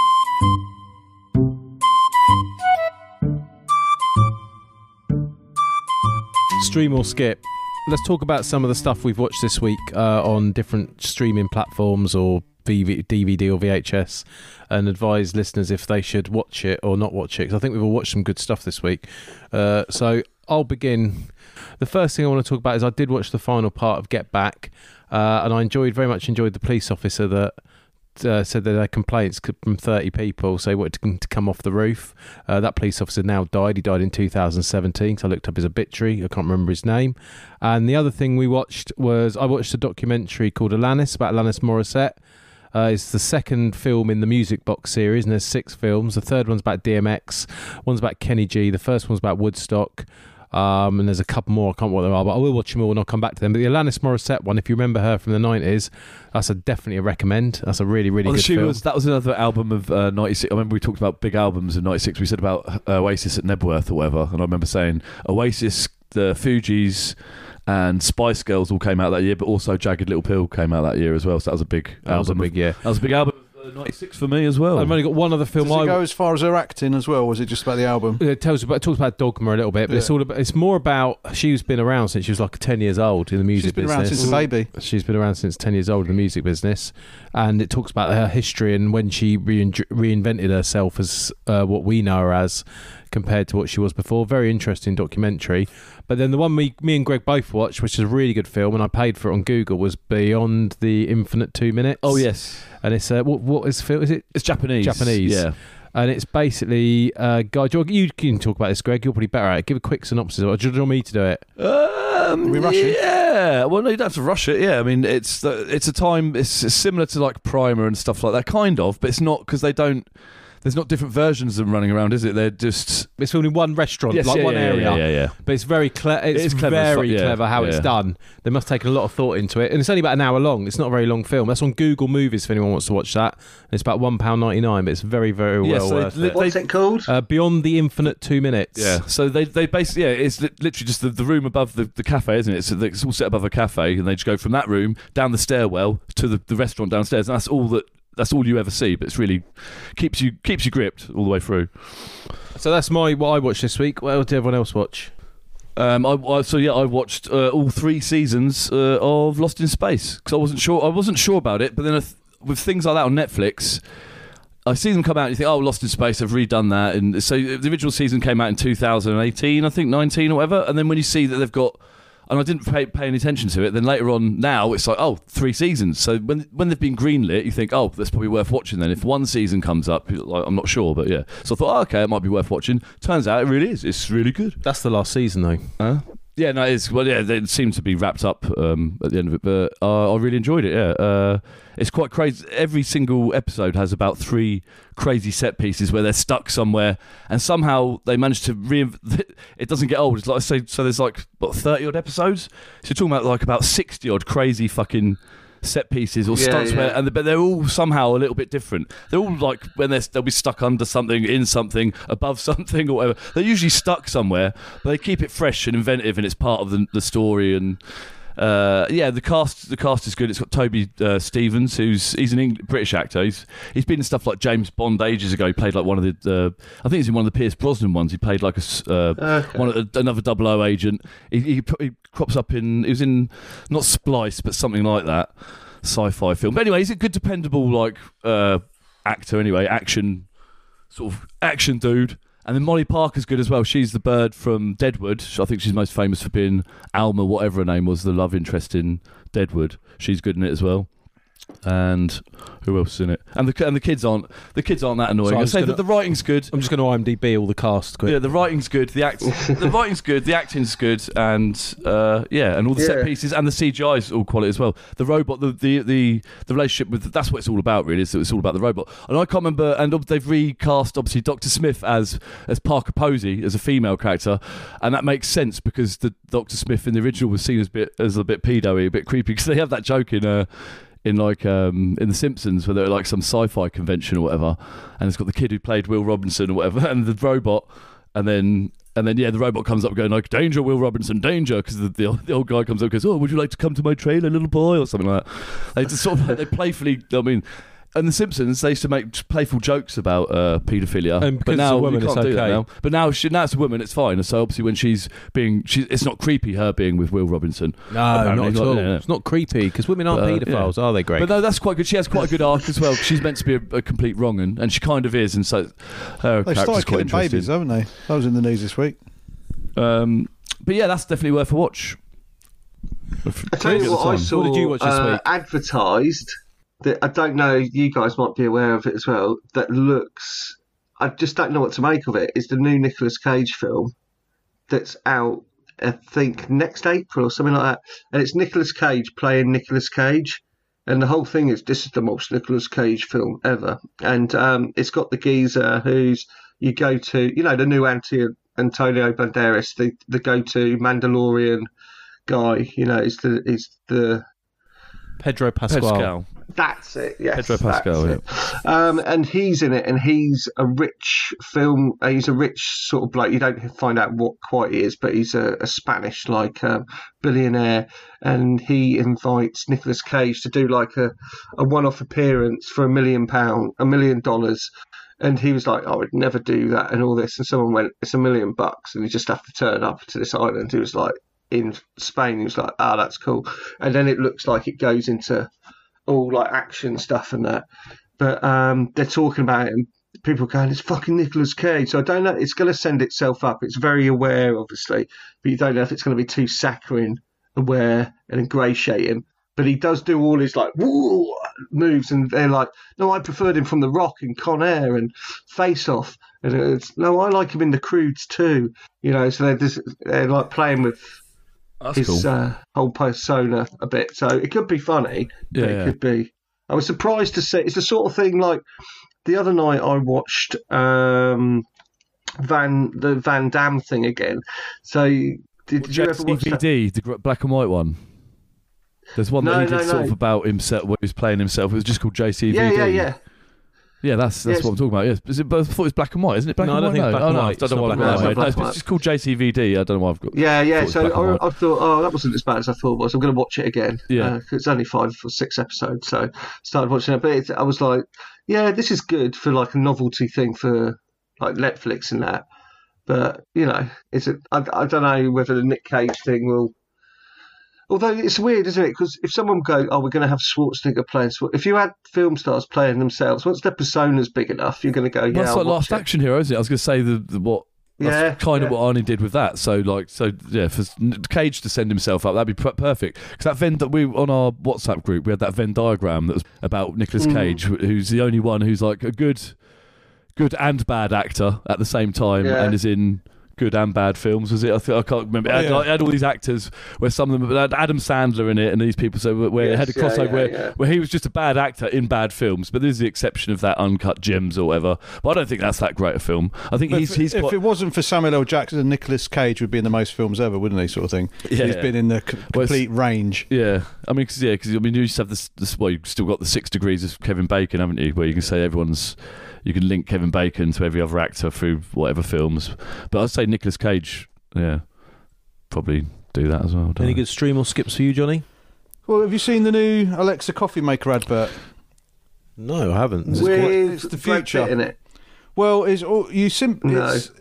Stream or skip. Let's talk about some of the stuff we've watched this week uh, on different streaming platforms or DVD or VHS, and advise listeners if they should watch it or not watch it. Because I think we've all watched some good stuff this week. Uh, so I'll begin. The first thing I want to talk about is I did watch the final part of Get Back, uh, and I enjoyed very much enjoyed the police officer that uh, said that their complaints from 30 people say wanted to, to come off the roof. Uh, that police officer now died. He died in 2017. So I looked up his obituary. I can't remember his name. And the other thing we watched was I watched a documentary called Alanis about Alanis Morissette. Uh, it's the second film in the Music Box series, and there's six films. The third one's about DMX, one's about Kenny G, the first one's about Woodstock, um, and there's a couple more. I can't remember what they are, but I will watch them all and I'll come back to them. But the Alanis Morissette one, if you remember her from the 90s, that's a definitely a recommend. That's a really, really Well, good she film. was, that was another album of uh, 96. I remember we talked about big albums of 96. We said about uh, Oasis at Knebworth or whatever. And I remember saying Oasis, the Fugees, and Spice Girls all came out that year, but also Jagged Little Pill came out that year as well. So that was a big that was a big of, year. that was a big album of uh, 96 for me as well. I've only got one other film. Does I it go as far as her acting as well? Or was it just about the album? it tells about it talks about Dogma a little bit, but it's all about. It's more about she's been around since she was like ten years old in the music She's been business. around since a baby. She's been around since 10 years old in the music business. And it talks about her history and when she rein- reinvented herself as uh, what we know her as compared to what she was before. Very interesting documentary. But then the one we, me and Greg both watched, which is a really good film, and I paid for it on Google, was Beyond the Infinite Two Minutes. oh, yes. And it's, uh, what, what is film? Is it? It's Japanese. Japanese. Yeah. And it's basically, uh, guy, you, you can talk about this, Greg. You're probably better at it. Give a quick synopsis. Or do you want me to do it? Um, we rush it? Yeah. Well, no, you don't have to rush it. Yeah. I mean, it's the, it's a time. It's, it's similar to like Primer and stuff like that, kind of, but it's not because they don't there's not different versions of them running around, is it? They're just It's filmed in one restaurant, Yes, like yeah, one yeah, area. yeah, yeah, yeah. But it's very clever. It's is clever as very yeah, clever how it's done. They must take a lot of thought into it, and it's only about an hour long. It's not a very long film. That's on Google Movies if anyone wants to watch that. It's about one pound ninety nine, but it's very very Yeah, well so worth li- it. What's it called? Uh, Beyond the Infinite Two Minutes. Yeah. So they they basically yeah, it's li- literally just the, the room above the, the cafe, isn't it? So it's all set above a cafe, and they just go from that room down the stairwell to the, the restaurant downstairs, and that's all that that's all you ever see. But it's really keeps you keeps you gripped all the way through. So that's my what I watched this week. What did everyone else watch? Um, I, I, so yeah, I watched uh, all three seasons uh, of Lost in Space because I wasn't sure. I wasn't sure about it, but then th- with things like that on Netflix, I see them come out and you think, oh, Lost in Space, I've redone that, and so the original season came out in 2018, I think 19 or whatever, and then when you see that they've got. And I didn't pay, pay any attention to it. Then later on, now it's like, oh, three seasons. So when when they've been greenlit, you think, oh, that's probably worth watching. Then if one season comes up, like, I'm not sure, but yeah. So I thought, oh, okay, it might be worth watching. Turns out it really is. It's really good. That's the last season though. Huh? Yeah, no, it's well, yeah, they seem to be wrapped up um, at the end of it, but uh, I really enjoyed it. Yeah, uh, it's quite crazy. Every single episode has about three crazy set pieces where they're stuck somewhere, and somehow they manage to re. It doesn't get old. It's like I say, so there's like what thirty odd episodes. So you're talking about like about sixty odd crazy fucking set pieces or Yeah, stunts yeah. where, and but they're all somehow a little bit different. They're all like when they're, they'll be stuck under something, in something, above something, or whatever. They're usually stuck somewhere, but they keep it fresh and inventive, and it's part of the, the story. And uh, yeah, the cast the cast is good. It's got Toby uh, Stephens, who's he's an Eng- British actor. He's he's been in stuff like James Bond ages ago. He played like one of the uh, I think he's in one of the Pierce Brosnan ones. He played like a uh, Okay. one of, another double O agent. He, he, he crops up in he was in not Splice, but something like that sci-fi film. But anyway, he's a good, dependable like uh, actor. Anyway, action sort of action dude. And then Molly Parker's good as well. She's the bird from Deadwood. I think she's most famous for being Alma, whatever her name was, the love interest in Deadwood. She's good in it as well. And who else is in it? And the and the kids aren't the kids aren't that annoying. So I I say gonna- that the writing's good. I'm just going to IMDb all the cast. Quick. Yeah, the writing's good. The act, the writing's good. The acting's good, and uh, yeah, and all the set pieces and the CGI is all quality as well. The robot, the the the, the relationship with that's what it's all about, really. So it's all about the robot. And I can't remember. And they've recast obviously Doctor Smith as as Parker Posey as a female character, and that makes sense because the Doctor Smith in the original was seen as a bit as a bit pedo-y, a bit creepy because they have that joke in uh in like um, in The Simpsons, where they're like some sci-fi convention or whatever, and it's got the kid who played Will Robinson or whatever, and the robot, and then and then yeah, the robot comes up going like "Danger, Will Robinson, danger!" because the, the old- the old guy comes up and goes, "Oh, would you like to come to my trailer, little boy?" or something like that. They just sort of they playfully, I mean. And The Simpsons, they used to make playful jokes about uh, paedophilia, And because but it's now a woman, you can't do that okay. now. But now, she, now it's a woman, it's fine. And so obviously, when she's being, she, it's not creepy her being with Will Robinson. No, Apparently, not at all. yeah, yeah. It's not creepy because women aren't Uh, paedophiles, are they, Greg? But no, that's quite good. She has quite a good arc as well. She's meant to be a, a complete wrong un, and she kind of is, and so her They character's started quite killing interesting. babies, haven't they? That was in the news this week. Um, but yeah, that's definitely worth a watch. I tell you what, I saw What did you watch this uh, week? advertised that I don't know. You guys might be aware of it as well. That looks. I just don't know what to make of it. It's the new Nicolas Cage film that's out. I think next April or something like that, and it's Nicolas Cage playing Nicolas Cage, and the whole thing is this is the most Nicolas Cage film ever, and um, it's got the geezer who's you go to, you know, the new anti Antonio Banderas, the the go to Mandalorian guy. You know, is the is the Pedro Pascal. Pascal. That's it. Yes, Pedro Pascal, it. Um, and he's in it, and he's a rich film. uh, He's a rich sort of bloke. You don't find out what quite he is, but he's a, a Spanish like um, billionaire, and he invites Nicolas Cage to do like a, a one-off appearance for a million pound, a million dollars. And he was like, "I would never do that," and all this. And someone went, "It's a million bucks," and you just have to turn up to this island. He was like, in Spain, he was like, "Ah, that's cool." And then it looks like it goes into all like action stuff and that. But um, they're talking about it and people going, it's fucking Nicolas Cage. So I don't know. It's going to send itself up. It's very aware, obviously, but you don't know if it's going to be too saccharine, aware, and ingratiating. But he does do all his like moves, and they're like, no, I preferred him from The Rock and Con Air and Face Off, and it's no, I like him in The Croods too. You know, so they're just they're like playing with That's his cool. uh, whole persona a bit. So it could be funny. but Yeah, it yeah. could be. I was surprised to see. It's the sort of thing like the other night I watched um, Van the Van Damme thing again. So did, did you ever watch? DVD, the black and white one. There's one No, that he did no, sort no. of about himself, where he was playing himself. It was just called JCVD. Yeah, yeah, yeah. Yeah, that's that's Yes. what I'm talking about. Yes, is it, but I thought it was black and white, isn't it? Black No, I and don't white? think it's black oh, and no. I don't know not what black I've and got. white. No, Black it's just called JCVD. I don't know why I've got. Yeah, yeah. So was black and I. I thought, oh, that wasn't as bad as I thought it was. I'm going to watch it again. Yeah. Uh, 'cause it's only five or six episodes, so started watching it. But it's, I was like, yeah, this is good for like a novelty thing for like Netflix and that. But you know, is it? I, I don't know whether the Nick Cage thing will. Although it's weird, isn't it? Because if someone go, oh, we're going to have Schwarzenegger playing. If you had film stars playing themselves, once their persona's big enough, you're going to go, yeah, Well, that's like Last it. Action Hero, isn't it? I was going to say the, the what. That's Yeah, kind of yeah. what Arnie did with that. So, like, so yeah, for Cage to send himself up, that'd be perfect. Because that Venn, we on our WhatsApp group, we had that Venn diagram that was about Nicolas Mm. Cage, wh- who's the only one who's like a good, good and bad actor at the same time, Yeah. and is in good and bad films. Was it? I, think, I can't remember. Oh, it had, yeah. like, it had all these actors where some of them had Adam Sandler in it, and these people. So where it had a Yes, yeah, crossover yeah, where where he was just a bad actor in bad films. But there's the exception of that Uncut Gems or whatever. But I don't think that's that great a film. I think But he's if, he's if quite, it wasn't for Samuel L. Jackson, and Nicolas Cage would be in the most films ever, wouldn't he? Sort of thing. Yeah. He's been in the c- Well, complete range. Yeah, I mean, cause, yeah, because I mean, you used to have this, this. Well, you've still got the six degrees of Kevin Bacon, haven't you? Where you can say everyone's, you can link Kevin Bacon to every other actor through whatever films. But I'd say Nicolas Cage, yeah, probably do that as well. Any I? good stream or skips for you, Johnny? Well, have you seen the new Alexa coffee maker advert? No, I haven't. Is With it's the future. in it. Well, it's all you simply No. it's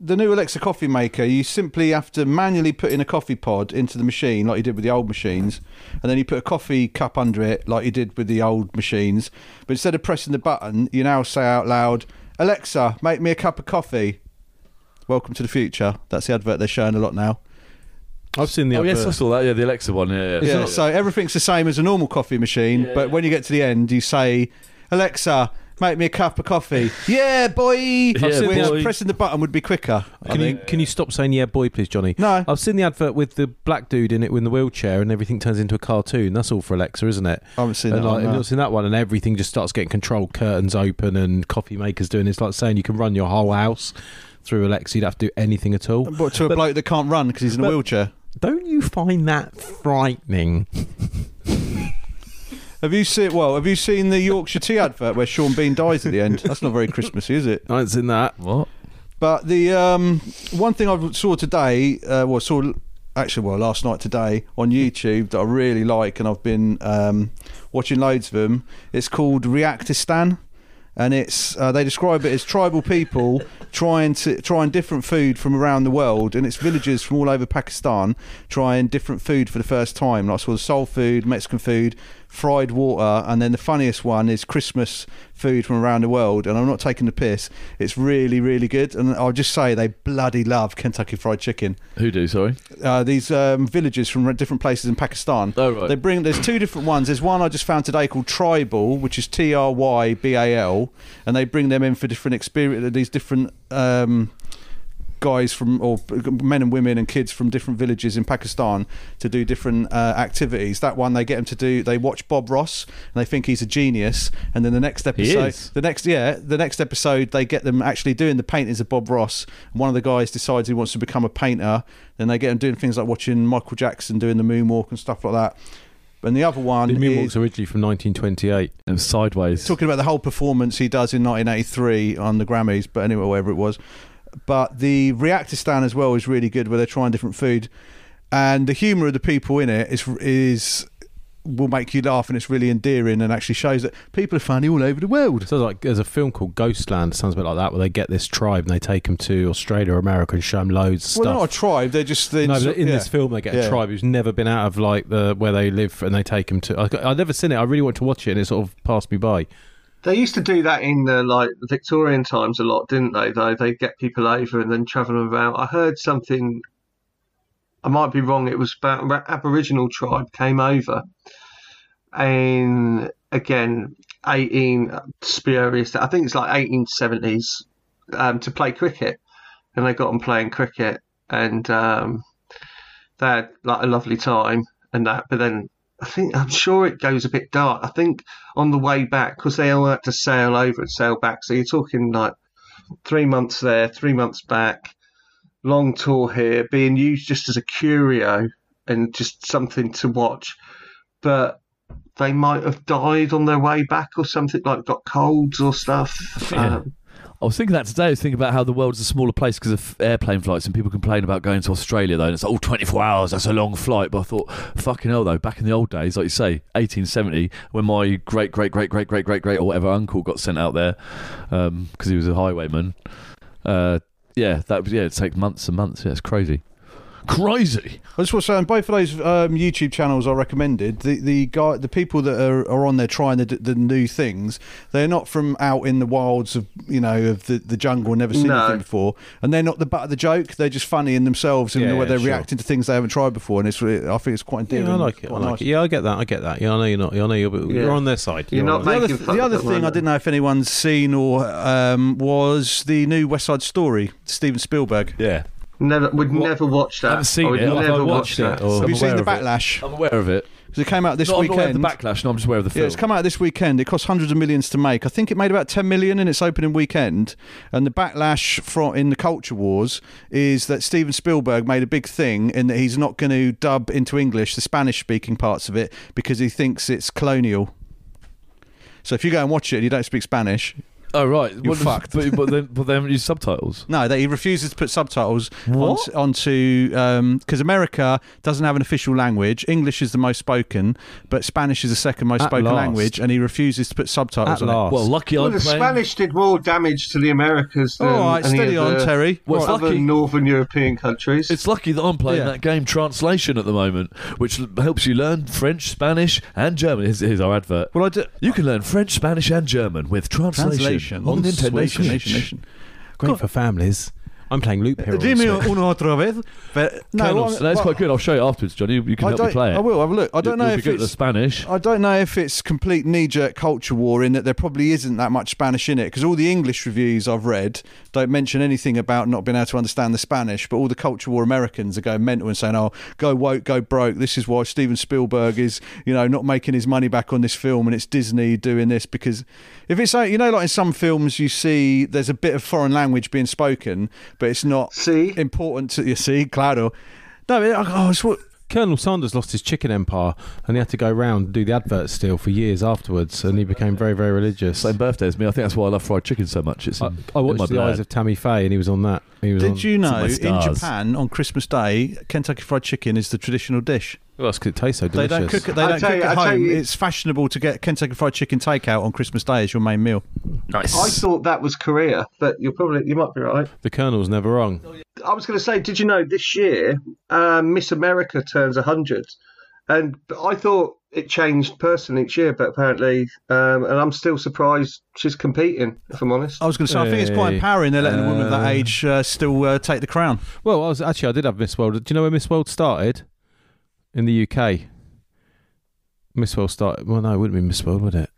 the new Alexa coffee maker. You simply have to manually put in a coffee pod into the machine, like you did with the old machines, and then you put a coffee cup under it, like you did with the old machines. But instead of pressing the button, you now say out loud, "Alexa, make me a cup of coffee." Welcome to the future. That's the advert they're showing a lot now. I've seen the Oh yes, I saw that. Yeah, the Alexa one. Yeah, yeah. Yeah, so everything's the same as a normal coffee machine, but when you get to the end, you say, "Alexa, make me a cup of coffee." Yeah, boy. Yeah, Which boy. pressing the button would be quicker. I Can you think. can you stop saying yeah, boy, please, Johnny? No. I've seen the advert with the black dude in it in the wheelchair, and everything turns into a cartoon. That's all for Alexa, isn't it? I haven't seen and that. like, one, have you not seen that one? And everything just starts getting controlled. Curtains open and coffee makers doing. It's like saying you can run your whole house through Alexa. You don't have to do anything at all. But to a But- bloke that can't run because he's in a but- wheelchair. Don't you find that frightening? Have you seen? Well, have you seen the Yorkshire Tea advert where Sean Bean dies at the end? That's not very Christmassy, is it? I haven't seen that. What? But the um, one thing I saw today, uh, well, saw actually, well, last night today on YouTube that I really like, and I've been um, watching loads of them. It's called Reactistan, and it's uh, they describe it as tribal people trying to trying different food from around the world, and it's villagers from all over Pakistan trying different food for the first time. Like sort of soul food, Mexican food, fried water, and then the funniest one is Christmas food from around the world. And I'm not taking the piss; it's really, really good. And I'll just say they bloody love Kentucky Fried Chicken. Who do? Sorry. Uh, these um, villagers from different places in Pakistan. Oh, right. They bring. There's two different ones. There's one I just found today called Tribal, which is T R Y B A L, and they bring them in for different experience. These different. Um, guys from or men and women and kids from different villages in Pakistan to do different uh, activities. That one they get them to do. They watch Bob Ross and they think he's a genius. And then the next episode, the next yeah, the next episode they get them actually doing the paintings of Bob Ross. And one of the guys decides he wants to become a painter. Then they get him doing things like watching Michael Jackson doing the moonwalk and stuff like that. And the other one The is Moonwalk's originally from 1928. It was sideways. talking about the whole performance he does in 1983 on the Grammys, but anyway, wherever it was. But the Reactistan as well is really good, where they're trying different food, and the humour of the people in it is is will make you laugh, and it's really endearing, and actually shows that people are funny all over the world. So like there's a film called Ghostland. Sounds a bit like that, where they get this tribe and they take them to Australia or America and show them loads of Well, they're not a tribe; they're just they're no, just- in yeah. this film they get Yeah. a tribe who's never been out of like the where they live, and they take them to. I, I've never seen it. I really want to watch it, and it sort of passed me by. They used to do that in the like Victorian times a lot, didn't they? Though they get people over and then travel them around. I heard something. I might be wrong. It was about Aboriginal tribe came over, and again, eighteen spurious. I think it's like eighteen seventies um, to play cricket, and they got them playing cricket, and um, they had like a lovely time and that. But then I think I'm sure it goes a bit dark. I think on the way back because they all had to sail over and sail back. So you're talking like three months there, three months back, long tour here, being used just as a curio and just something to watch. But they might have died on their way back or something, like got colds or stuff. Yeah. Um, I was thinking that today. I was thinking about how the world's a smaller place because of airplane flights, and people complain about going to Australia though. And it's like, oh, 24 hours, that's a long flight. But I thought, fucking hell though, back in the old days, like you say, 1870, when my great, great, great, great, great, great, great, or whatever uncle got sent out there because he was a highwayman. Uh, yeah, that was yeah, it takes months and months. Yeah, it's crazy, crazy. I just want to say, on both of those um, YouTube channels I recommended, the the guy, the people that are, are on there trying the, the new things, they're not from out in the wilds of you know of the, the jungle, never seen No. anything before, and they're not the butt of the joke. They're just funny in themselves and Yeah, the way yeah, they're sure. reacting to things they haven't tried before, and it's really, I think it's quite endearing. Yeah, I like it. I like nice. it. Yeah, I get that. I get that. Yeah, I know you're not. I know you're. You're Yeah. on their side. You're not on their- The other, fun the other thing I didn't know if anyone's seen or um, was the new West Side Story, Steven Spielberg. Yeah, never, would never watch that. I haven't seen I would it. Have I never watched watch it, that. Oh, or- Have I'm you seen aware the of it. backlash? I'm aware of it. 'Cause it came out this no, I'm not aware of weekend. the backlash. No, I'm just aware of the Yeah, it's come out this weekend. It cost hundreds of millions to make. I think it made about 10 million in its opening weekend. And the backlash from in the culture wars is that Steven Spielberg made a big thing in that he's not going to dub into English the Spanish speaking parts of it because he thinks it's colonial. So if you go and watch it and you don't speak Spanish, oh right, You're What- fucked. But, but then, but they haven't used subtitles. no, that he refuses to put subtitles What? onto, onto um, because America doesn't have an official language. English is the most spoken, but Spanish is the second most At spoken last. language, and he refuses to put subtitles At on it. last. Well, lucky Well, I'm the playing. Spanish did more damage to the Americas than All right, any steady of on, the Terry. Well, it's other lucky- Northern European countries. It's lucky that I'm playing Yeah. that game translation at the moment, which l- helps you learn French, Spanish, and German. Here's, here's our advert. Well, I do, You can learn French, Spanish, and German with translation, translation on the Switch. Nintendo Switch. Nation, nation. Great for families. I'm playing Loop here. on Dime Switch. uno otra vez. But no, Colonel, what- that's what- quite good. I'll show you afterwards, Johnny. You can I help me play it. I will have a look. I don't You- know if at the it's. Spanish. I don't know if it's complete knee-jerk culture war in that there probably isn't that much Spanish in it because all the English reviews I've read don't mention anything about not being able to understand the Spanish, but all the culture war Americans are going mental and saying, "Oh, go woke, go broke. This is why Steven Spielberg is, you know, not making his money back on this film, and it's Disney doing this because if it's you know, like in some films you see there's a bit of foreign language being spoken, but it's not See? important to you see, claro. No, it- oh, it's what. Colonel Sanders lost his chicken empire, and he had to go round and do the adverts still for years afterwards, and he became very, very religious. Same birthday as me. I think that's why I love fried chicken so much. It's I, in, I in my watched the blood. eyes of Tammy Faye, and he was on that. He was on, Did you know in. Japan on Christmas Day, Kentucky Fried Chicken is the traditional dish? Well, that's 'cause it tastes so They delicious. don't cook it. They don't cook you- at I'll home. you- It's fashionable to get Kentucky Fried Chicken takeout on Christmas Day as your main meal. Nice. I thought that was Korea, but you're probably you might be right. The Colonel's never wrong. I was going to say, did you know this year um, Miss America turns hundred, and I thought it changed person each year, but apparently, um, and I'm still surprised she's competing. If I'm honest, I was going to say, I think it's quite empowering. They're letting a woman of that Uh, age uh, still uh, take the crown. Well, I was actually I did have Miss World. Do you know where Miss World started? In the UK. Miss World started. Well, no, it wouldn't be Miss World, would it?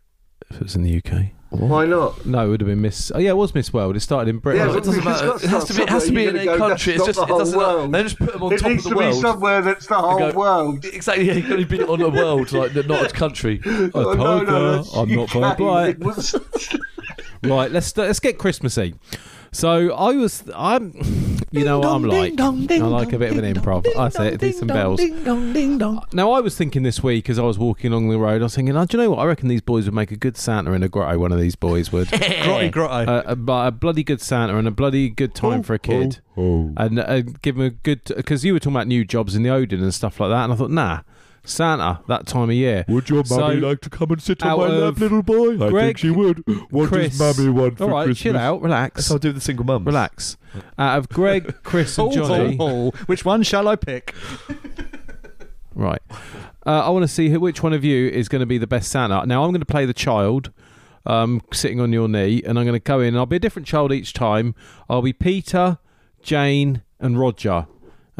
If it was in the UK. why not? No, it would have been Miss. Oh, yeah, it was Miss World. It started in Britain. Yeah, it doesn't matter. It has to be. It has to be in a somewhere you're gonna go, country. It's just. the It doesn't. whole world. They just put them on It top needs of to the be somewhere that's the whole go- world. Exactly. Yeah, you can only be on a world, like not a country. Oh, Oh, no, no, I'm not very UK. bright. Was- Right, let's let's get Christmassy. So I was, I'm, you know, what I'm like, I like a bit of an improv. I say it, some bells. Now I was thinking this week as I was walking along the road, I was thinking, oh, do you know what? I reckon these boys would make a good Santa in a grotto. One of these boys would. Grotty grotto. a, a, but a bloody good Santa and a bloody good time for a kid, Oh, and uh, give him a good because you were talking about new jobs in the Odin and stuff like that, and I thought, nah, Santa that time of year. Would your So, mummy like to come and sit on out my lap, little boy? I Greg, think she would. What Chris, does mummy want for All right, Christmas? chill out, relax, That's how I do the single mums. relax. Out of Greg, Chris, and Johnny, Oh, which one shall I pick? right? Uh, I want to see who, which one of you is going to be the best Santa. Now I'm going to play the child. Um, sitting on your knee, and I'm going to go in. and I'll be a different child each time. I'll be Peter, Jane, and Roger.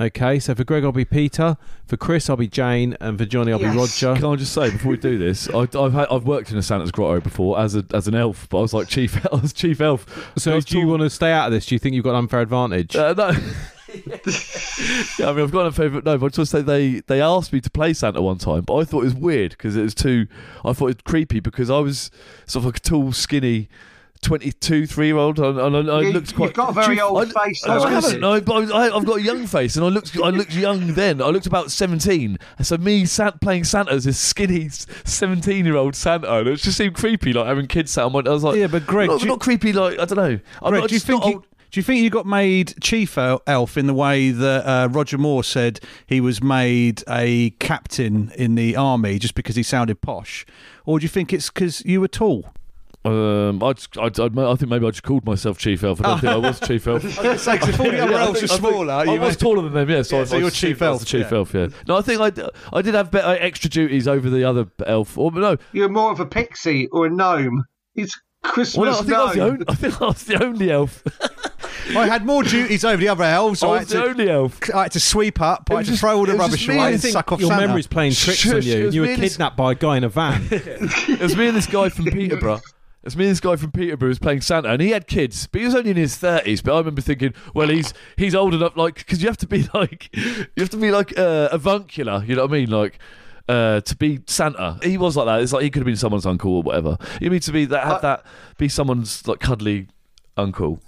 Okay, so for Greg, I'll be Peter. For Chris, I'll be Jane, and for Johnny, I'll be Yes. Roger. Can I just say before we do this, I, I've had, I've worked in a Santa's grotto before as a as an elf, but I was like chief I was chief elf. So, I was do you want to stay out of this? Do you think you've got an unfair advantage? Uh, no, Yeah, I mean, I've got a favourite. No, but I just want to say they they asked me to play Santa one time, but I thought it was weird because it was too. I thought it was creepy because I was sort of like a tall, skinny. 22, three year old, and, and I, I looked quite. you've got a very Do you- old I, face, No, though, I haven't haven't. No, but I, was- I, I've got a young face, and I looked. I looked young then. I looked about seventeen, and so me sat playing Santa as this skinny seventeen year old Santa, and it just seemed creepy, like having kids sat on my. I was like, Yeah, but Greg, not, you- not creepy, like I don't know. I'm Greg, not, do you just not think you, old- do you think you got made chief elf in the way that uh, Roger Moore said he was made a captain in the army just because he sounded posh, or do you think it's because you were tall? Um, I, just, I'd, I'd, I think maybe I just called myself Chief Elf. I don't think I was Chief Elf. It's like if all the other I elves are smaller. I you was made- taller than them, yeah. So, Yeah, I, so I you're was Chief I was Elf, the Chief yeah. Elf, yeah. No, I think I, d- I did have better extra duties over the other elf. Or no, You're more of a pixie or a gnome. He's Christmas well, no, I think I was the only. I think I was the only elf. I had more duties over the other elves. I I, was had the to, only elf. I had to sweep up. I was had to throw all the rubbish away and and I think suck off Your Santa. memory's playing tricks on you. You were me this- kidnapped by a guy in a van. It was me and this guy from Peterborough. It's me and this guy from Peterborough was playing Santa, and he had kids, but he was only in his thirties. But I remember thinking, well, he's he's old enough, like, because you have to be like, you have to be like uh, avuncular. You know what I mean? Like. Uh, to be Santa, he was like that. It's like he could have been someone's uncle or whatever. You mean to be that have that be someone's like cuddly uncle?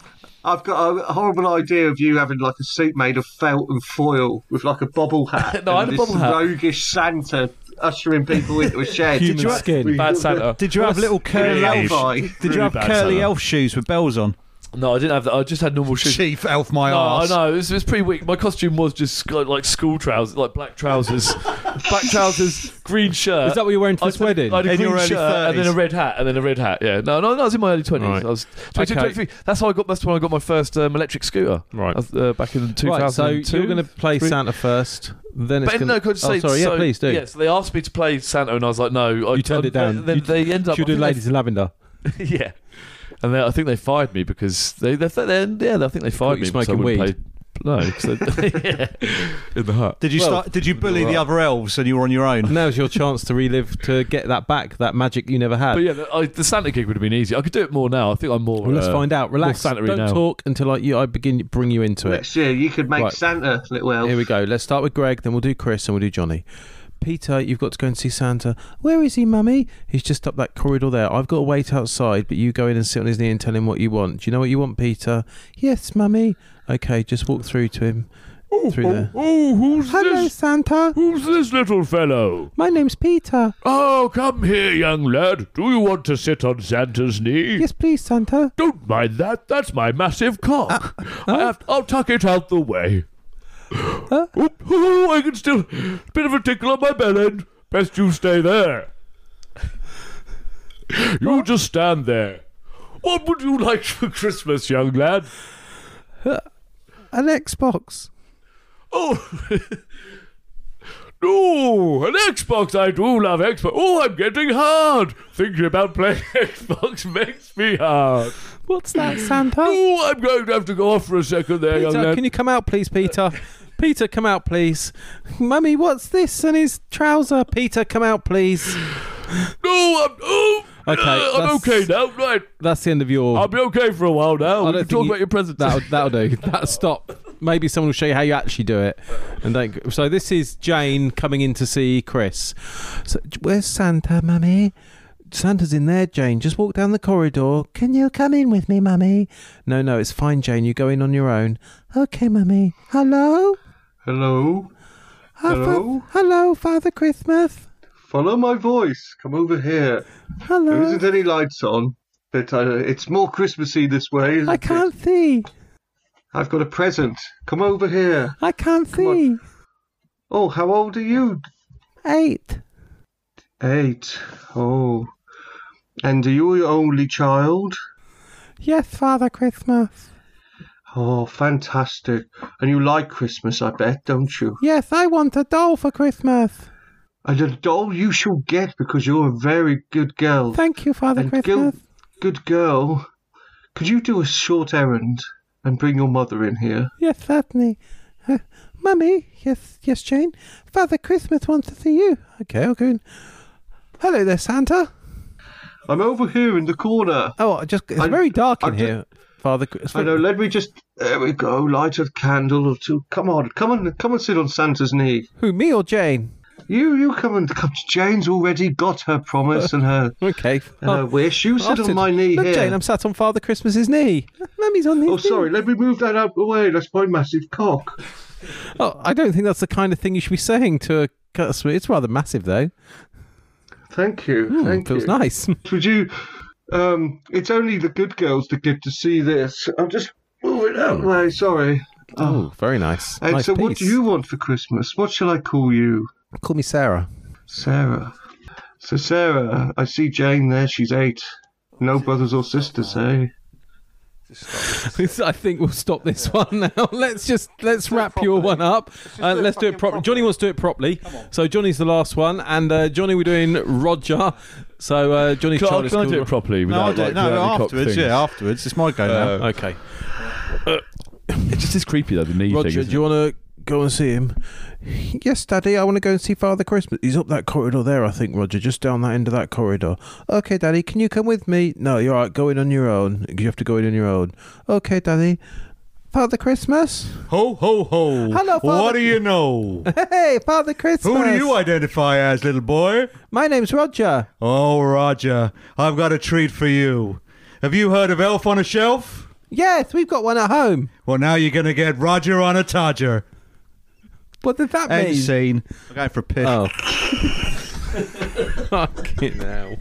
I've got a horrible idea of you having like a suit made of felt and foil with like a bobble hat. No, I had a bobble hat. roguish Santa ushering people into a shed. Human skin. Bad Santa. Did you have little curly elf? bad. Did you have curly Santa. elf shoes with bells on? No, I didn't have that. I just had normal shoes. Chief elf, my No, I know it was, it was pretty weak. My costume was just like school trousers, like black trousers, black trousers, green shirt. Is that what you're wearing to I this had- wedding? I had a In green your early shirt and then a red hat and then a red hat. Yeah, no, no, no I was in my early twenties. Right. I was 22, Okay. 23. That's how I got. That's when I got my first um, electric scooter. Right. Uh, back in two Right, thousand so two. you're going to play three. Santa first, then it's But going no, could I Oh, say, sorry, so, yeah, please do. Yeah, so they asked me to play Santa, and I was like, no. I, You turned I- it down. Then You- they ended up. Should do I think ladies in lavender. yeah, and they, I think they fired me because they, they, they, yeah, I think they fired me because I smoking weed? play- No, 'cause they- yeah, in the hut. Did you Well, start? Did you bully the other elves and you were on your own? Now's your chance to relive, to get that back, that magic you never had. But yeah, the, I, the Santa gig would have been easy. I could do it more now. I think I'm more. Well, let's uh, find out. Relax. Santa-y Don't now. talk until I, you, I begin bring you into it. Next year, you could make Right. Santa little elf. Here we go. Let's start with Greg, then we'll do Chris, and we'll do Johnny. Peter, you've got to go and see Santa. Where is he, Mummy? He's just up that corridor there. I've got to wait outside, but you go in and sit on his knee and tell him what you want. Do you know what you want, Peter? Yes, Mummy. Okay, just walk through to him. Oh, through oh, there. Oh, who's Hello, Santa. Who's this little fellow? My name's Peter. Oh, come here, young lad. Do you want to sit on Santa's knee? Yes, please, Santa. Don't mind that. That's my massive cock. Uh, uh, I have. I'll tuck it out the way. Huh? Oh, I can still. Bit of a tickle on my bell end. Best you stay there. You just stand there. What would you like for Christmas, young lad? An Xbox. Oh. No, an Xbox. I do love Xbox. Oh, I'm getting hard. Thinking about playing Xbox makes me hard. What's that, Santa? Oh, I'm going to have to go off for a second there, young Peter, lad. can you come out, please, Peter? Peter, come out, please. Mummy, what's this and his trouser? Peter, come out, please. No, I'm. Oh, Okay, uh, I'm okay now. Right, That's the end of your. I'll be okay for a while now. I We can talk you- about your presents. That'll, that'll do. That'll stop. Maybe someone will show you how you actually do it. And don't. So this is Jane coming in to see Chris. So where's Santa, Mummy? Santa's in there, Jane. Just walk down the corridor. Can you come in with me, Mummy? No, no, it's fine, Jane. You go in on your own. Okay, Mummy. Hello. Hello? Ah, fa- Hello? hello, Father Christmas. Follow my voice. Come over here. There Hello. isn't any lights on, but uh, it's more Christmassy this way. Isn't I can't see. I've got a present. Come over here. I can't see. Oh, how old are you? Eight. Eight. Oh. And are you your only child? Yes, Father Christmas. Oh, fantastic. And you like Christmas, I bet, don't you? Yes, I want a doll for Christmas. And a doll you shall get because you're a very good girl. Thank you, Father and Christmas. Gil- good girl. Could you do a short errand and bring your mother in here? Yes, certainly. Uh, Mummy, yes, yes, Jane. Father Christmas wants to see you. Okay, I'll go in. Hello there, Santa. I'm over here in the corner. Oh, I just it's I- very dark in I here, Father. Chris- I know, let me just There we go. Light a candle or two. Come on, come on, come and sit on Santa's knee. Who, me or Jane? You, you come and come. Jane's already got her promise and her, Okay. and her wish. You sit I'll on my knee Look, here. Jane, I'm sat on Father Christmas's knee. Mummy's on his Oh, sorry. Let me move that out of the way. That's my massive cock. Oh, I don't think that's the kind of thing you should be saying to a customer. It's rather massive, though. Thank you. Hmm, Thank feels you. nice. Would you? Um, it's only the good girls that get to see this. I'm just moving out of the way. Sorry. Oh, very nice. And nice so, what piece. do you want for Christmas? What shall I call you? Call me Sarah. Sarah. So, Sarah, I see Jane there. She's eight. No brothers or sisters, eh? I think we'll stop this one now. Let's just let's wrap your one up. Uh, let's do it properly. Johnny wants to do it properly. So Johnny's the last one, and uh, Johnny, we're doing Roger. So uh, Johnny's Can, I- child is can I do it properly? No, I without, do, like, no, without any cock afterwards. Yeah, afterwards. It's my go now. Okay, It just is creepy though. The knee Roger, thing. do isn't you it? want to go and see him? Yes, Daddy. I want to go and see Father Christmas. He's up that corridor there, I think. Roger, just down that end of that corridor. Okay, Daddy. Can you come with me? No, you're all right. Go in on your own. You have to go in on your own. Okay, Daddy. Father Christmas. Ho, ho, ho. Hello, Father. What do you know? Hey, Father Christmas. Who do you identify as, little boy? My name's Roger. Oh, Roger, I've got a treat for you. Have you heard of Elf on a Shelf? Yes, we've got one at home. Well, now you're going to get Roger on a Todger. What did that End mean? scene. I'm going for a piss. Oh. Fucking hell.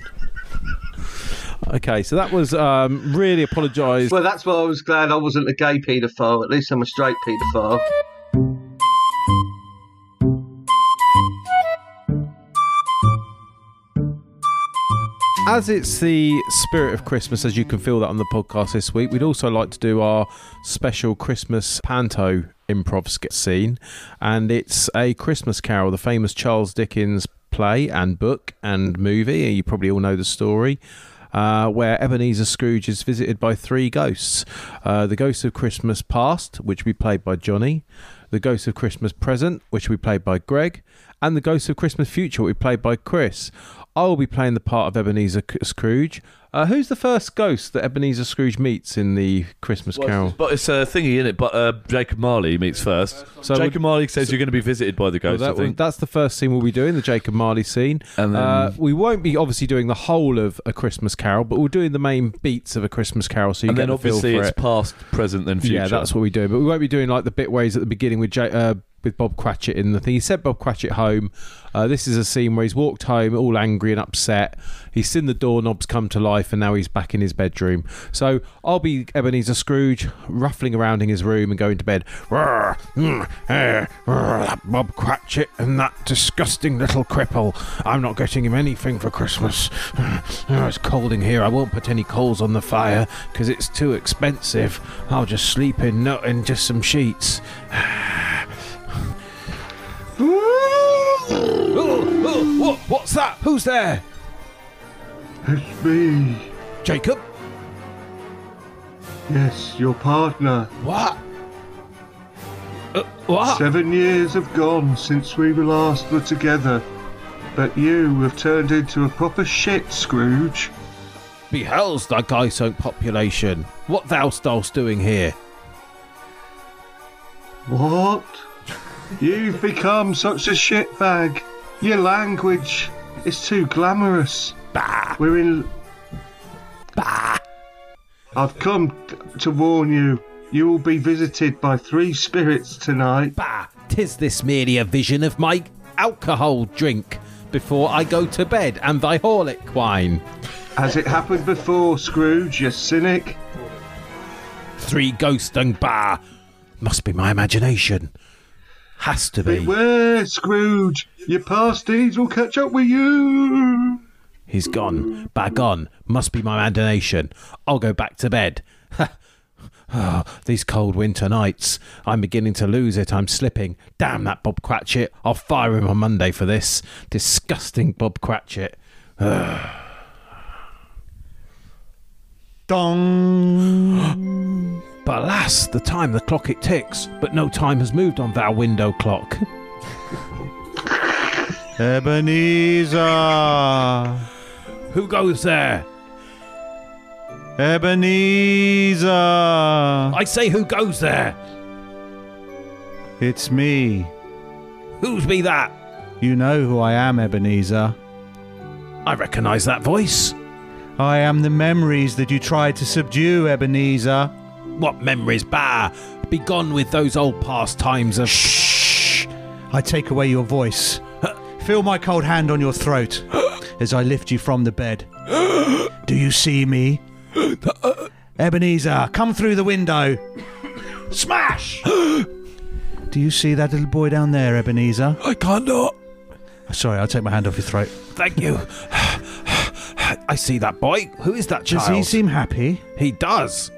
Okay, so that was um, really apologise. Well, that's why I was glad I wasn't a gay paedophile. At least I'm a straight paedophile. As it's the spirit of Christmas, as you can feel that on the podcast this week, we'd also like to do our special Christmas panto improv scene. And it's a Christmas Carol, the famous Charles Dickens play and book and movie. You probably all know the story. Uh, where Ebenezer Scrooge is visited by three ghosts uh, the ghost of Christmas past, which we played by Johnny, the ghost of Christmas present, which we played by Greg, and the ghost of Christmas future, which we played by Chris. I will be playing the part of Ebenezer Scrooge. Uh, who's the first ghost that Ebenezer Scrooge meets in the Christmas Well, Carol? But it's a thingy in it. But uh, Jacob Marley meets first. So Jacob would- Marley says you're going to be visited by the Well, ghost. that I think. that's the first scene we'll be doing, the Jacob Marley scene. And then- uh, we won't be obviously doing the whole of A Christmas Carol, but we're doing the main beats of A Christmas Carol, so you and get then the feel obviously for it's it. past, present, then future. Yeah, that's what we do. But we won't be doing like the bit ways at the beginning with J- uh, with Bob Cratchit in the thing. He sent Bob Cratchit home. Uh, this is a scene where he's walked home all angry and upset. He's seen the doorknobs come to life, and now he's back in his bedroom. So I'll be Ebenezer Scrooge, ruffling around in his room and going to bed. "Rrr, mm, eh, that Bob Cratchit and that disgusting little cripple. I'm not getting him anything for Christmas. Oh, it's cold in here. I won't put any coals on the fire because it's too expensive. I'll just sleep in no, in just some sheets. What, what's that? Who's there? It's me. Jacob? Yes, your partner. What? Uh, what? Seven years have gone since we were last were together. But you have turned into a proper shit, Scrooge. Behells thy Guysoak population. What thou dost doing here? What? You've become such a shitbag. Your language is too glamorous. Bah! We're in. Bah! I've come to warn you. You will be visited by three spirits tonight. Bah! Tis this merely a vision of my alcohol drink before I go to bed and thy Horlick wine. Has it happened before, Scrooge, you cynic? Three ghosts and bah! Must be my imagination. Has to be. Beware, Scrooge. Your past deeds will catch up with you. He's gone. Back on. Must be my imagination. I'll go back to bed. oh, these cold winter nights. I'm beginning to lose it. I'm slipping. Damn that Bob Cratchit. I'll fire him on Monday for this. Disgusting Bob Cratchit. Dong. But alas, the time the clock it ticks, but no time has moved on thou window clock. Ebenezer. Who goes there? Ebenezer! I say, who goes there? It's me. Who's be that? You know who I am, Ebenezer. I recognise that voice. I am the memories that you tried to subdue, Ebenezer. What memories, bah! Begone with those old past times of. Shh! I take away your voice. Feel my cold hand on your throat as I lift you from the bed. Do you see me? Ebenezer, come through the window. Smash! Do you see that little boy down there, Ebenezer? I can't not. Sorry, I'll take my hand off your throat. Thank you. I see that boy. Who is that Does child? he seem happy? He does.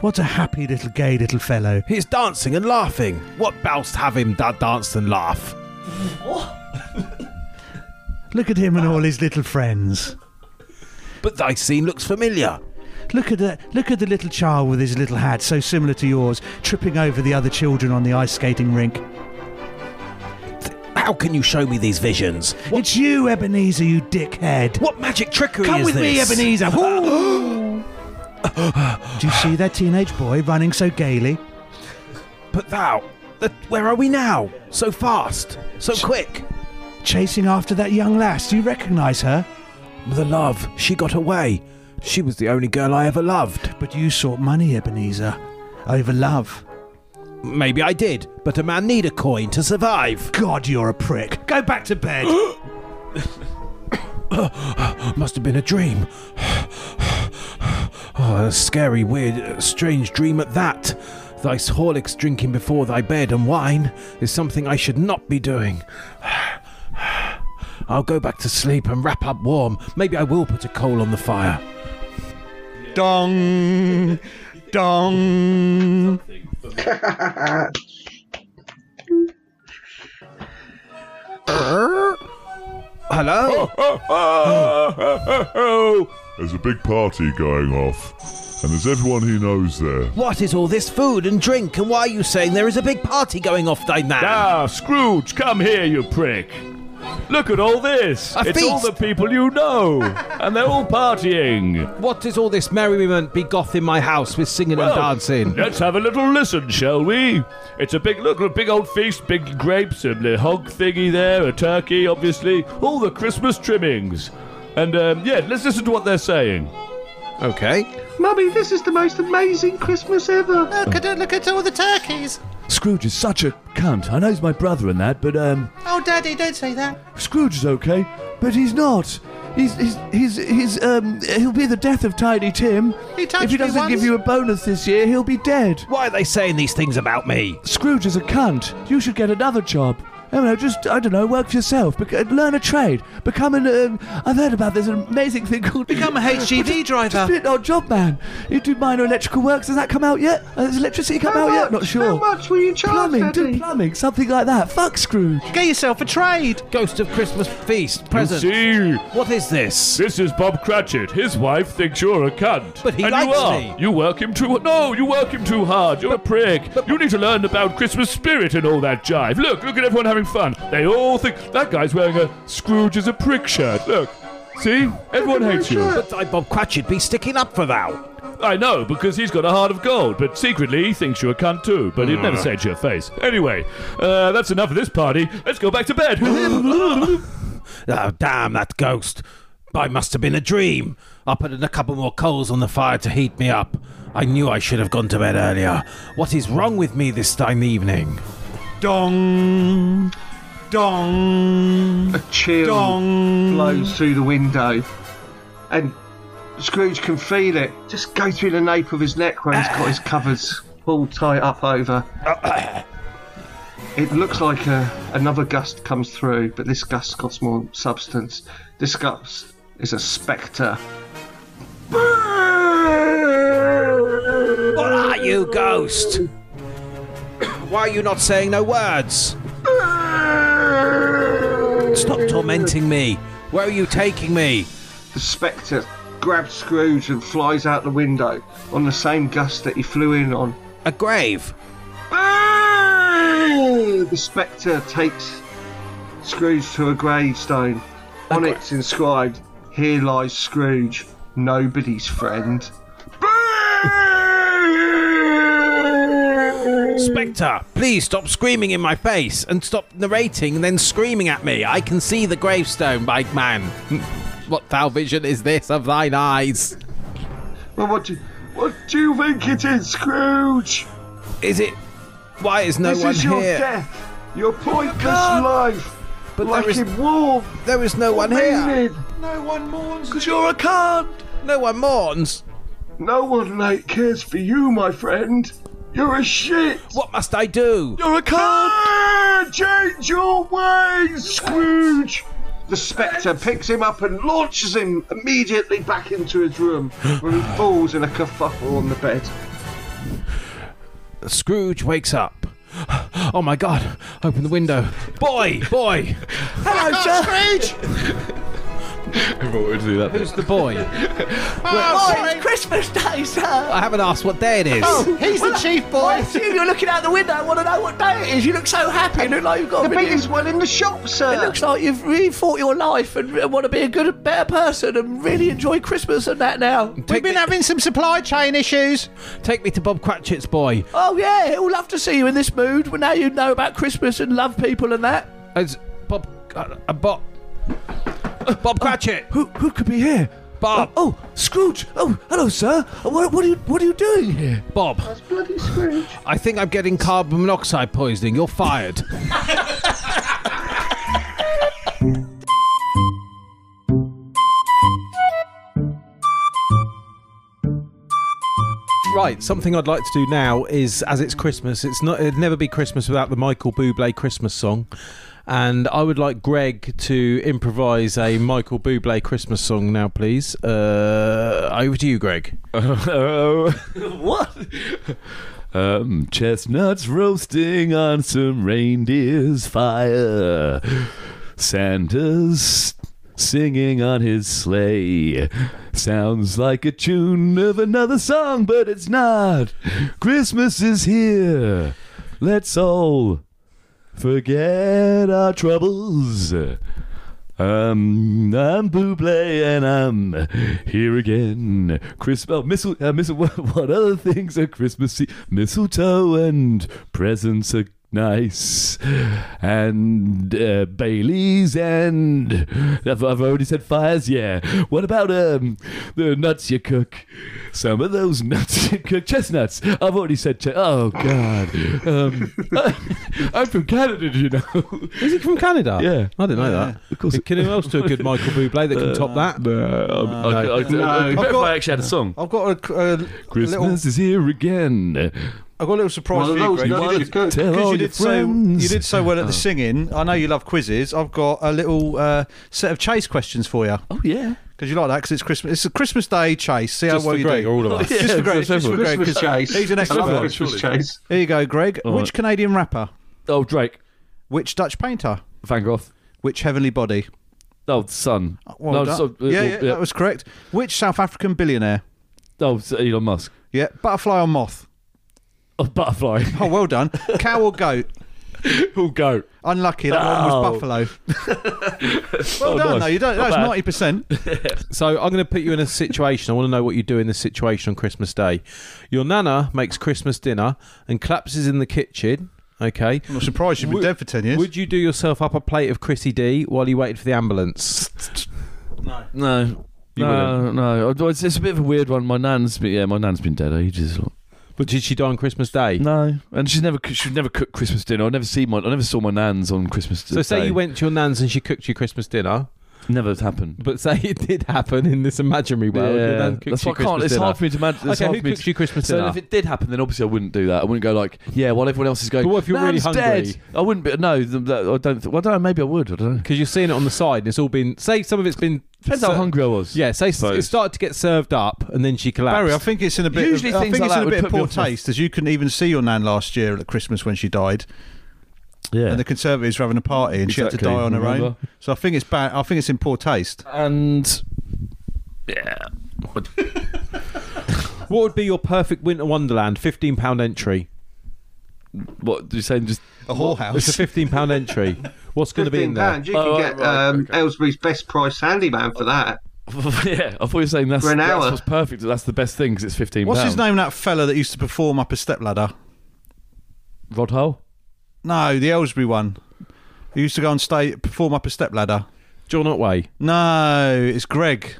What a happy little gay little fellow. He's dancing and laughing. What boust have him da- dance and laugh? Look at him and all his little friends. But thy scene looks familiar. Look at the look at the little child with his little hat, so similar to yours, tripping over the other children on the ice skating rink. How can you show me these visions? It's you, Ebenezer, you dickhead. What magic trickery is this? Come is with me? Ebenezer. Do you see that teenage boy running so gaily? But thou, th- where are we now? So fast, so quick. Chasing after that young lass. Do you recognise her? The love, she got away. She was the only girl I ever loved. But you sought money, Ebenezer, over love. Maybe I did, but a man need a coin to survive. God, you're a prick. Go back to bed. Must have been a dream. Oh, a scary, weird, strange dream at that. Thy Horlicks drinking before thy bed and wine is something I should not be doing. I'll go back to sleep and wrap up warm. Maybe I will put a coal on the fire. Dong. Dong. Hello? There's a big party going off, and there's everyone he knows there. What is all this food and drink, and why are you saying there is a big party going off, thy man? Ah, Scrooge, come here, you prick. Look at all this. A it's all the people you know, and they're all partying. What is all this merriment begoth in my house with singing and dancing? Let's have a little listen, shall we? It's a big look, a big old feast, big grapes, and a hog thingy there, a turkey, obviously, all the Christmas trimmings. And um, yeah, let's listen to what they're saying. Okay. Mummy, this is the most amazing Christmas ever. Look at look at all the turkeys. Scrooge is such a cunt. I know he's my brother and that, but um, Oh, Daddy, don't say that. Scrooge is okay, but he's not. He's he's he's, he's um he'll be the death of Tiny Tim. He touched if he doesn't once. give you a bonus this year, he'll be dead. Why are they saying these things about me? Scrooge is a cunt. You should get another job. I don't know, just I don't know, work for yourself. Bec- learn a trade. Become an. Um, I've heard about this amazing thing called. Become a HGV driver. Just be an odd job man. You do minor electrical works. Has that come out yet? Uh, Has electricity come How out yet? Not sure. How much will you charge, Plumbing, do plumbing, something like that. Fuck Scrooge. Get yourself a trade. Ghost of Christmas feast present. See, What is this? this is Bob Cratchit. His wife thinks you're a cunt. But he and likes you are. me. You work him too. No, you work him too hard. You're a prick. you need to learn about Christmas spirit and all that jive. Look, look at everyone having fun. They all think that guy's wearing a Scrooge is a prick shirt. Look, see, everyone hates you. But thy Bob Cratchit be sticking up for thou. I know because he's got a heart of gold, but secretly he thinks you're a cunt too. But he'd never say it to your face. Anyway, uh, that's enough of this party. Let's go back to bed. Oh, damn that ghost. I must have been a dream. I'll put in a couple more coals on the fire to heat me up. I knew I should have gone to bed earlier. What is wrong with me this time evening? Dong. Dong. A chill Dong. blows through the window, and Scrooge can feel it just go through the nape of his neck where he's got his covers all tight up over. It looks like a, another gust comes through, but this gust got more substance. This gust is a spectre. What are you, ghost? Why are you not saying no words? Stop tormenting me. Where are you taking me? The spectre grabs Scrooge and flies out the window on the same gust that he flew in on. A grave. The spectre takes Scrooge to a gravestone. On it's inscribed, Here lies Scrooge, nobody's friend. Spectre, please stop screaming in my face and stop narrating and then screaming at me. I can see the gravestone, bike man. What foul vision is this of thine eyes? Well, what do you, what do you think it is, Scrooge? Is it? Why is no this one is your here? death, your oh pointless life. But like there is- in war. There is no one here. No one mourns. Because you're a cunt. No one mourns. No one mate cares for you, my friend. You're a shit. What must I do? You're a cunt. Ah, change your ways, Scrooge. The Spectre picks him up and launches him immediately back into his room, where he falls in a kerfuffle on the bed. Scrooge wakes up. Oh my god, open the window. Boy, boy. Hello, sir. Everyone would do that. Who's the boy? Oh, it's Christmas Day, sir. I haven't asked what day it is. He's the chief boy. I boy. see you're looking out the window. I want to know what day it is. You look so happy. You look like you've got The a million- biggest one in the shop, sir. It looks like you've really fought your life and want to be a good, better person and really enjoy Christmas and that now. We've been me, having some supply chain issues. take me to Bob Cratchit's boy. Oh yeah, he'll love to see you in this mood. Well, now you know about Christmas and love people and that. It's Bob. Uh, uh, Bob. Bob Cratchit. Who who could be here? Bob. Oh, Scrooge. Oh, hello, sir. Uh, What, what are you what are you doing here? Bob. That's bloody Scrooge. I think I'm getting carbon monoxide poisoning. You're fired. Right, something I'd like to do now is, as it's Christmas, it's not. It'd never be Christmas without the Michael Bublé Christmas song, and I would like Greg to improvise a Michael Bublé Christmas song now, please. Uh, over to you, Greg. Oh, what? Um, chestnuts roasting on some reindeer's fire. Santa's singing on his sleigh. Sounds like a tune of another song, but it's not. Christmas is here. Let's all forget our troubles. Um, I'm Bublé and I'm here again. Christmas, oh, mistle, uh, mistle, what, what other things are Christmassy? Mistletoe and presents are nice. And uh, Bailey's and I've, I've already said fires. Yeah. What about um the nuts you cook? Some of those nuts you cook, chestnuts. I've already said. Che- oh God. Um, I'm from Canada, do you know? Is he from Canada? Yeah. I didn't know that. Of course. Can anyone else do a good Michael Bublé that can top that? No, I, I, I, I, No. I, I've I actually had a song. I've got a, a little. Christmas is here again. I've got a little surprise One for you, Greg. nuts You you did- cook. Tell Because all you your did so friends. you did so well at the singing. I know you love quizzes. I've got a little uh, set of chase questions for you Oh yeah. because you like that because it's Christmas. It's a Christmas Day chase. See how Just well for you Greg do. or all of us? Just for Greg. just Just for everyone. Greg. 'cause Christmas chase. He's an I love expert. Christmas chase. Here you go, Greg. All Which right. Canadian rapper? Oh Drake, Which Dutch painter? Van Gogh. Which heavenly body? Oh the Sun. Well no, done. so, uh, yeah, well, yeah, that was correct. Which South African billionaire? Oh, so Elon Musk. Yeah, butterfly or moth? Oh, butterfly. Oh, well done. Cow or goat? Who'll go? Unlucky. That Oh. one was oh. buffalo. well Oh, done, nice. though. You don't. Not That's bad. ninety percent. So I'm going to put you in a situation. I want to know what you do in this situation on Christmas Day. Your nana makes Christmas dinner and collapses in the kitchen. Okay. I'm not surprised you've been Would- dead for ten years. Would you do yourself up a plate of Chrissy D while you waited for the ambulance? No. You no, no. Oh, It's, it's a bit of a weird one. My nan's been, yeah, my nan's been dead ages. But did she die on Christmas Day? No, and she's never she'd never cooked Christmas dinner. I never see my I never saw my nan's on Christmas. Day. So say you went to your nan's and she cooked you Christmas dinner, Never happened. but say it did happen in this imaginary world. your yeah, nan cooked that's you why I can't. Christmas It's dinner. hard for me to imagine. It's Okay, hard who for me cooks to, you Christmas So dinner? if it did happen, then obviously I wouldn't do that. I wouldn't go like, yeah, while everyone else is going. But what if you're really "Nan's hungry?" Dead. I wouldn't be. No, th- that, I don't. Th- well, I don't know. Maybe I would. I don't know. Because you're seeing it on the side, and it's all been. Say some of it's been. Depends how ser- hungry I was. Yeah, say Suppose. it started to get served up, and then she collapsed. Barry, I think it's in a bit. Usually of, I things think like it's that in a would bit of put me poor off taste, as you couldn't even see your nan last year at Christmas when she died, Yeah. and the Conservatives were having a party, and she had to die on her remember? own. So I think it's bad. I think it's in poor taste. and yeah. What would be your perfect winter wonderland? Fifteen pound entry. What do you say? Just A whorehouse. It's a fifteen pound entry. What's going to be in there? pounds. You Oh, can right, get right, um, okay. Aylesbury's best price handyman for that. yeah. I thought you were saying that's For an that's what's perfect. That's the best thing because it's fifteen. What's his name? That fella that used to perform up a stepladder. Rod Hull. No, the Aylesbury one. He used to go and stay perform up a step ladder. John Otway. No, it's Greg.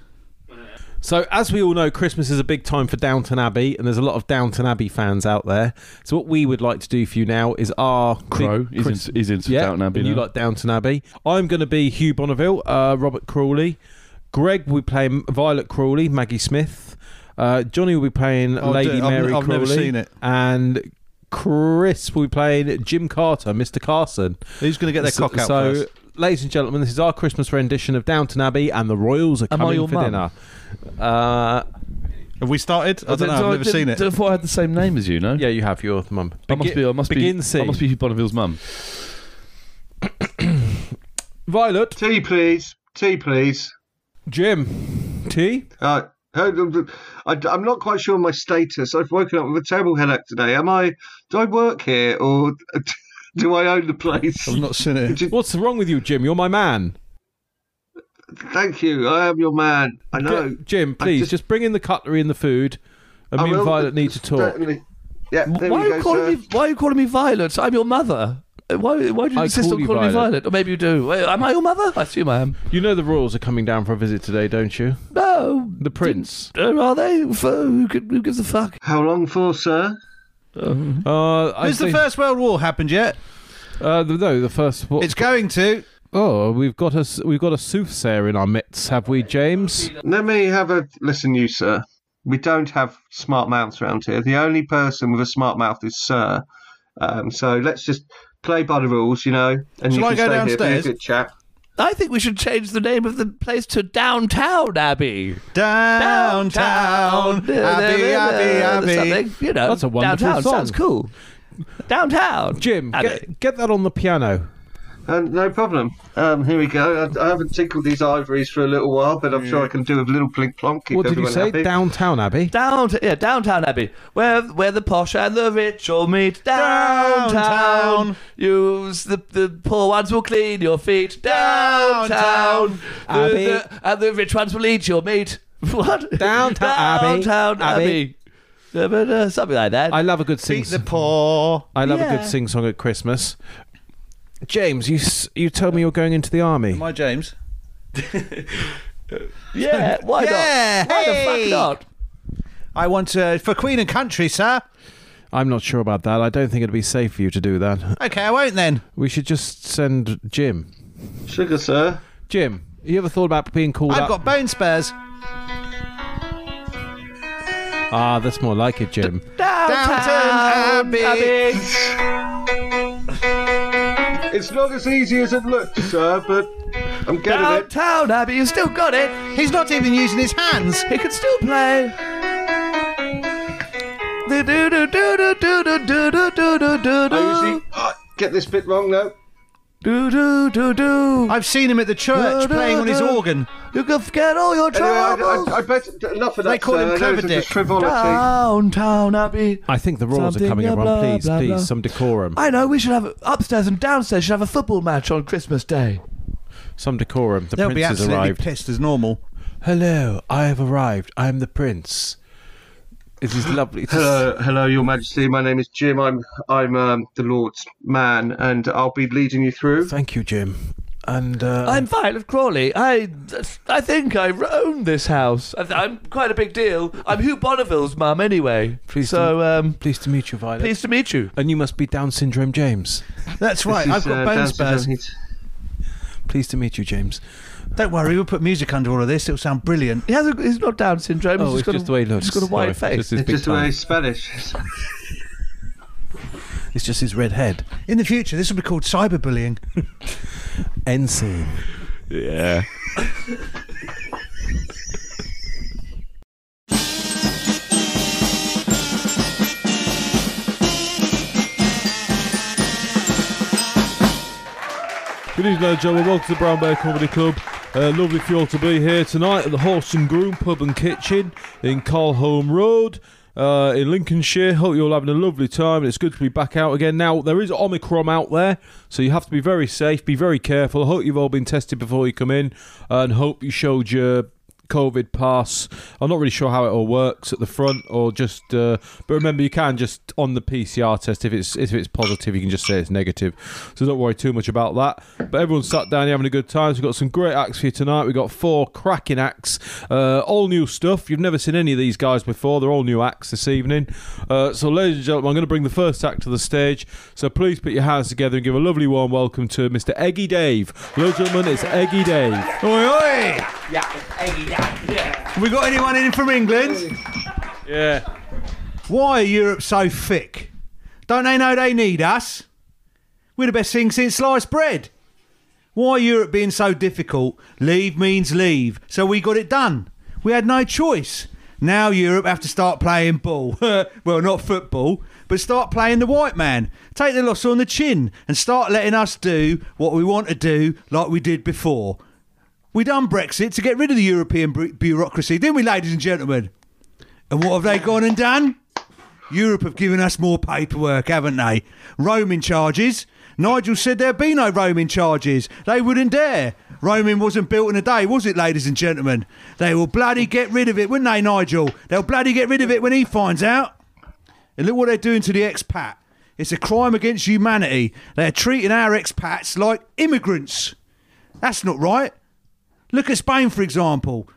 So, as we all know, Christmas is a big time for Downton Abbey, and there's a lot of Downton Abbey fans out there. So, what we would like to do for you now is our Crow. big He's Chris- into, he's into yeah, Downton Abbey and you now. like Downton Abbey. I'm going to be Hugh Bonneville, uh, Robert Crawley. Greg will be playing Violet Crawley, Maggie Smith. Uh, Johnny will be playing Oh, Lady d- I've- Mary I've Crawley. never seen it. And Chris will be playing Jim Carter, Mr. Carson. Who's going to get their so, cock out so, first? ladies and gentlemen, this is our Christmas rendition of Downton Abbey, and the Royals are Am I coming your for mum? dinner. Uh, Have we started? I don't know. I've never did- seen it. I thought I had the same name as you. No. yeah, you have your mum. I must be. I must begin be. scene. I must be Hugh Bonneville's mum. Violet, Tea, please. Tea, please. Jim, tea. Uh, I, am not quite sure my status. I've woken up with a terrible headache today. Am I? Do I work here or do I own the place? I've not seen it. Just- What's wrong with you, Jim? You're my man. Thank you. I am your man. I know. Get- Jim, please just- just, bring in the cutlery and the food, and I me and will, Violet need to talk. certainly. Yeah. There Why we are go, you calling sir. me? Why are you calling me Violet? I'm your mother. Why? Why do you I insist call on you calling me Violet. Violet? Or maybe you do. Wait, am I your mother? I assume I am. You know the royals are coming down for a visit today, don't you? No. The prince. Uh, are they? For, who, could, who gives a fuck? How long for, sir? Um, Uh, I Has the think- First World War happened yet? Uh, the, no, the first. What, It's going to. oh, we've got a s- we've got a soothsayer in our midst, have we, James? Let me have a listen, you sir. We don't have smart mouths around here. The only person with a smart mouth is Sir. Um, so let's just play by the rules, you know. And Shall you I can go stay here, be a good chap. I think we should change the name of the place to Downtown Abbey. Downtown. Abbey, Abbey, Abbey. Something, you know. That's a wonderful Downtown song. sounds cool. Downtown. Jim, Abbey. get, get that on the piano. Uh, no problem. Um, here we go. I, I haven't tinkled these ivories for a little while, but I'm sure I can do a little plink plonk. Keep what did you say? happy. Downtown Abbey. Down, yeah, downtown Abbey, where where the posh and the rich all meet. Downtown, Downtown. use the the poor ones will clean your feet. Downtown, the, Abbey. the- and the rich ones will eat your meat. What? Downtown Abbey. Downtown Abbey. Abbey. Uh, but, uh, something like that. I love a good sing. Beat the poor. I love a good sing song at Christmas. James, you you told me you're going into the army. My James. yeah, why Yeah, not? Why the fuck not? I want uh, for Queen and Country, sir. I'm not sure about that. I don't think it'd be safe for you to do that. Okay, I won't then. We should just send Jim. Sugar, sir. Jim, you ever thought about being called I've up? got bone spares. Ah, that's more like it, Jim. Downtown Abbey. It's not as easy as it looks, sir, but I'm getting it. Downtown Abbey, you still got it. He's not even using his hands. He can still play. Do do do do do do do do do do do do I usually get this bit wrong, though. Do do do do. I've seen him at the church playing on his organ. You can forget all your Anyway, I, troubles. I, I bet enough of that. They call him I Clever Dick. just frivolity. Downtown Abbey. I think the Royals are coming, yeah, everyone. blah, Please, blah, please, blah. some decorum. I know. We should have upstairs and downstairs. Should have a football match on Christmas Day. Some decorum. The They'll be prince has absolutely arrived. pissed as normal. Hello, I have arrived. I am the prince. It is lovely. To Hello, hello, Your Majesty. My name is Jim. I'm I'm um, the Lord's man, and I'll be leading you through. Thank you, Jim. And uh, I'm Violet Crawley. I, I think I own this house. I- I'm quite a big deal. I'm Hugh Bonneville's mum, anyway. Pleased so, um, pleased to meet you, Violet. pleased to meet you. And you must be Down syndrome, James. That's right. This I've got uh, bone Down spares. syndrome. He's- Pleased to meet you, James. Don't worry, we'll put music under all of this. It'll sound brilliant. He has a, he's not Down syndrome. Oh, he's it's got just a, the way he looks. He's got a white Sorry, face. It's just the way he's Spanish. It's just his red head. In the future, this will be called cyberbullying. End scene. Yeah. Good evening, ladies and gentlemen. Welcome to the Brown Bear Comedy Club. Uh, lovely for you all to be here tonight at the Horse and Groom Pub and Kitchen in Colholm Road. Uh, in Lincolnshire, hope you're all having a lovely time. It's good to be back out again. Now there is Omicron out there, so you have to be very safe, be very careful. I hope you've all been tested before you come in, and hope you showed your COVID pass. I'm not really sure how it all works at the front, or just. Uh, but remember, you can just on the PCR test if it's if it's positive, you can just say it's negative. So don't worry too much about that. But everyone's sat down here having a good time. So we've got some great acts for you tonight. We've got four cracking acts, uh, all new stuff. You've never seen any of these guys before. They're all new acts this evening. Uh, so, ladies and gentlemen, I'm going to bring the first act to the stage. So please put your hands together and give a lovely warm welcome to Mr. Eggy Dave. Ladies and gentlemen, it's Eggy Dave. Oi, oi! We got anyone in from England? Yeah. Why are Europe so thick? Don't they know they need us? We're the best thing since sliced bread. Why Europe being so difficult? Leave means leave. So we got it done. We had no choice. Now Europe have to start playing ball. well, not football, but start playing the white man. Take the loss on the chin and start letting us do what we want to do like we did before. We done Brexit to get rid of the European bureaucracy, didn't we, ladies and gentlemen? And what have they gone and done? Europe have given us more paperwork, haven't they? Roaming charges. Nigel said there'd be no roaming charges. They wouldn't dare. Roaming wasn't built in a day, was it, ladies and gentlemen? They will bloody get rid of it, wouldn't they, Nigel? They'll bloody get rid of it when he finds out. And look what they're doing to the expat. It's a crime against humanity. They're treating our expats like immigrants. That's not right. Look at Spain, for example.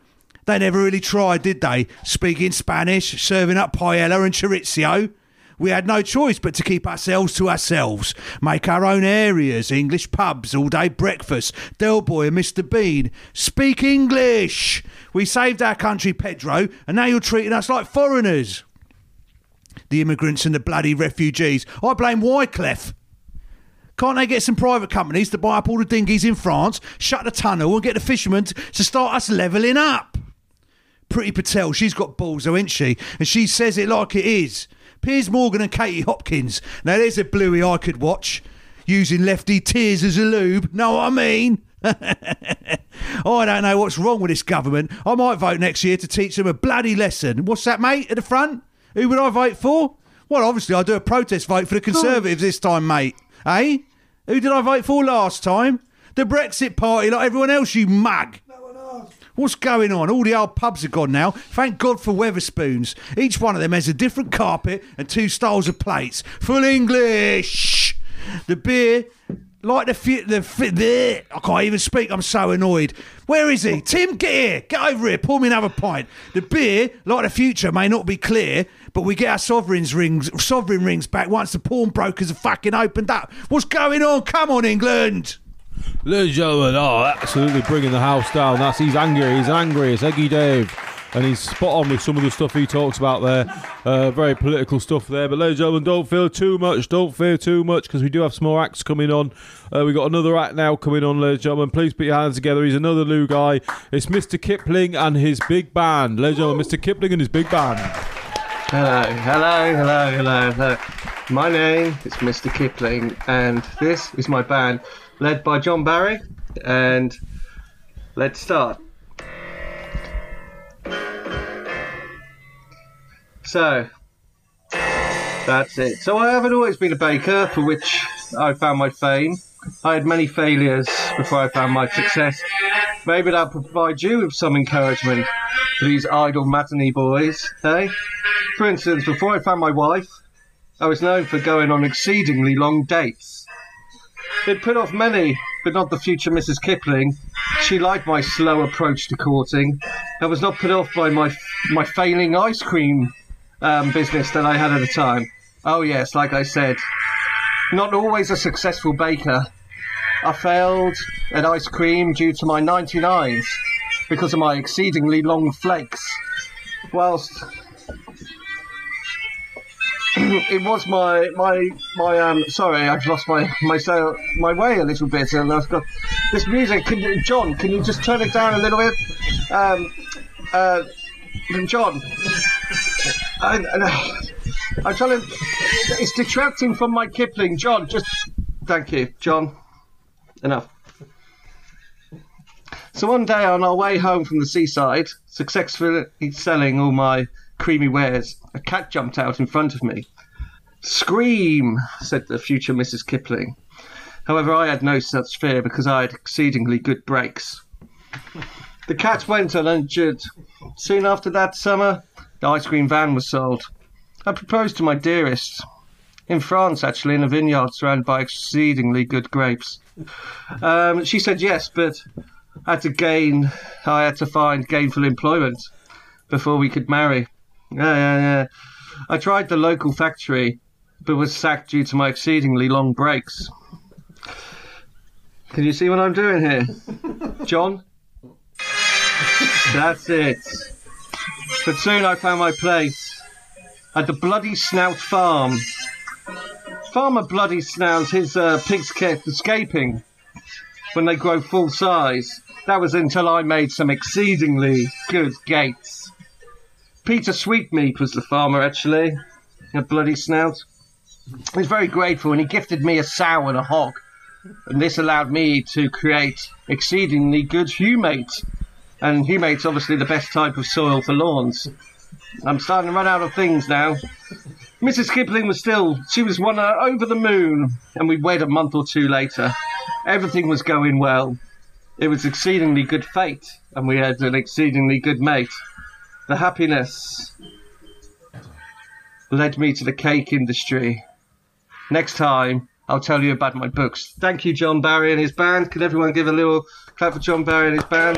They never really tried, did they? Speaking Spanish, serving up paella and chorizo. We had no choice but to keep ourselves to ourselves, make our own areas, English pubs, all day breakfast, Del Boy and Mr. Bean. Speak English! We saved our country, Pedro, and now you're treating us like foreigners. The immigrants and the bloody refugees. I blame Wycliffe. Can't they get some private companies to buy up all the dinghies in France, shut the tunnel, and get the fishermen t- to start us levelling up? Priti Patel, she's got balls, though, ain't she? And she says it like it is. Piers Morgan and Katie Hopkins. Now, there's a bluey I could watch. Using lefty tears as a lube. Know what I mean? I don't know what's wrong with this government. I might vote next year to teach them a bloody lesson. What's that, mate, at the front? Who would I vote for? Well, obviously, I'll do a protest vote for the Conservatives this time, mate. Eh? Who did I vote for last time? The Brexit Party, like everyone else, you mug. What's going on? All the old pubs are gone now. Thank God for Wetherspoons. Each one of them has a different carpet and two styles of plates. Full English. The beer, like the fi- the fi- the I can't even speak. I'm so annoyed. Where is he? Tim, get here. Get over here. Pour me another pint. The beer, like the future, may not be clear, but we get our sovereigns rings, sovereign rings back once the pawnbrokers have fucking opened up. What's going on? Come on, England. Ladies and gentlemen, oh, absolutely bringing the house down. That's he's angry. He's angry. It's Eggy Dave, and he's spot on with some of the stuff he talks about there. Uh, very political stuff there. But ladies and gentlemen, don't feel too much. Don't fear too much because we do have some more acts coming on. Uh, we got another act now coming on, ladies and gentlemen. Please put your hands together. He's another new guy. It's Mr. Kipling and his big band. Ladies and gentlemen, Mr. Kipling and his big band. Hello, hello, hello, hello, hello. My name is Mr. Kipling, and this is my band, led by John Barry. And let's start. So, that's it. So, I haven't always been a baker, for which I found my fame. I had many failures before I found my success. Maybe that'll provide you with some encouragement for these idle matinee boys, eh? For instance, before I found my wife, I was known for going on exceedingly long dates. It put off many, but not the future Mrs. Kipling. She liked my slow approach to courting. I was not put off by my my failing ice cream um, business that I had at the time. Oh yes, like I said, not always a successful baker. I failed at ice cream due to my 99s because of my exceedingly long flakes. Whilst it was my my my um sorry I've lost my my so my way a little bit and I've got this music. Can you, John can you just turn it down a little bit? Um uh John I, I, I'm trying to it's detracting from my Kipling. John just thank you John. Enough. So one day on our way home from the seaside successfully selling all my creamy wares a cat jumped out in front of me Scream, said the future Mrs. Kipling. However, I had no such fear because I had exceedingly good brakes. The cat went uninjured. Soon after that summer, the ice cream van was sold. I proposed to my dearest. In France, actually, in a vineyard surrounded by exceedingly good grapes. Um, she said yes, but I had to gain, I had to find gainful employment before we could marry. Yeah, yeah, yeah. I tried the local factory, but was sacked due to my exceedingly long breaks. Can you see what I'm doing here? John? That's it. But soon I found my place at the Bloody Snout Farm. Farmer Bloody Snout, his uh, pigs kept escaping when they grow full size. That was until I made some exceedingly good gates. Peter Sweetmeat was the farmer, actually, a Bloody Snout. He was very grateful and he gifted me a sow and a hog. And this allowed me to create exceedingly good humate. And humate's obviously the best type of soil for lawns. I'm starting to run out of things now. Mrs. Kipling was still, she was one uh, over the moon, and we wed a month or two later. Everything was going well. It was exceedingly good fate, and we had an exceedingly good mate. The happiness led me to the cake industry. Next time, I'll tell you about my books. Thank you, John Barry and his band. Can everyone give a little clap for John Barry and his band?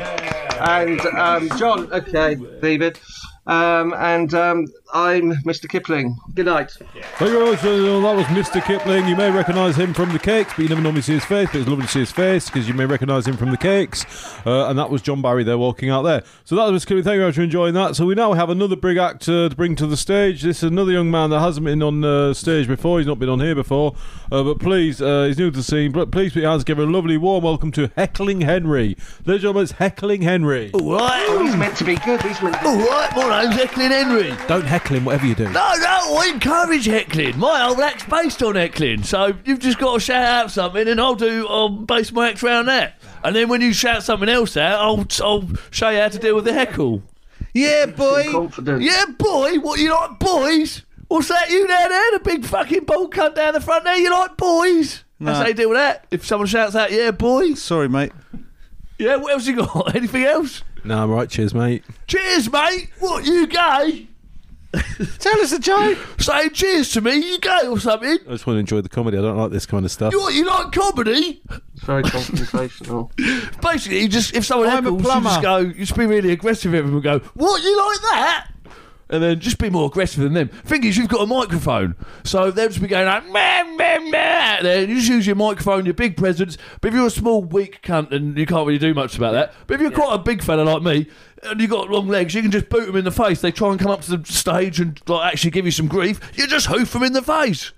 And um, John, okay, it. Um, and um, I'm Mr. Kipling. Good night. Thank you very much. That was Mr. Kipling. You may recognise him from the cakes, but you never normally see his face. But it's lovely to see his face because you may recognise him from the cakes. Uh, and that was John Barry there walking out there. So that was Mr. Kipling. Thank you very much for enjoying that. So we now have another big actor to bring to the stage. This is another young man that hasn't been on uh, stage before. He's not been on here before. Uh, but please, uh, he's new to the scene. But please put your hands together. A lovely warm welcome to Heckling Henry. Ladies and gentlemen, it's Heckling Henry. All right. Oh, he's meant to be good. He's meant to be All right, my name's Heckling Henry. Don't heckle him, whatever you do. No, no, I encourage heckling. My whole act's based on heckling. So you've just got to shout out something and I'll do, I'll base my act around that. And then when you shout something else out, I'll, I'll show you how to deal with the heckle. Yeah, boy. confident. Yeah, boy, what you like, boys? What's that you down there? The big fucking bald cunt down the front there, you like boys? That's how you deal with that. If someone shouts out, yeah, boys. Sorry, mate. Yeah, what else you got? Anything else? No, I'm right. Cheers, mate. Cheers, mate. What, you gay? Tell us a joke. Say cheers to me, you gay or something? I just want to enjoy the comedy. I don't like this kind of stuff. You, what, you like comedy? It's very confrontational. Basically, you just if someone I'm a heckles, you just go, you just be really aggressive Everyone go, "What you like that?" And then just be more aggressive than them. Thing is, you've got a microphone, so they'll just be going like, "Man, man, man." Then you just use your microphone, your big presence. But if you're a small, weak cunt, and you can't really do much about that. But if you're quite a big fella like me, and you've got long legs, you can just boot them in the face. They try and come up to the stage and like actually give you some grief. You just hoof them in the face.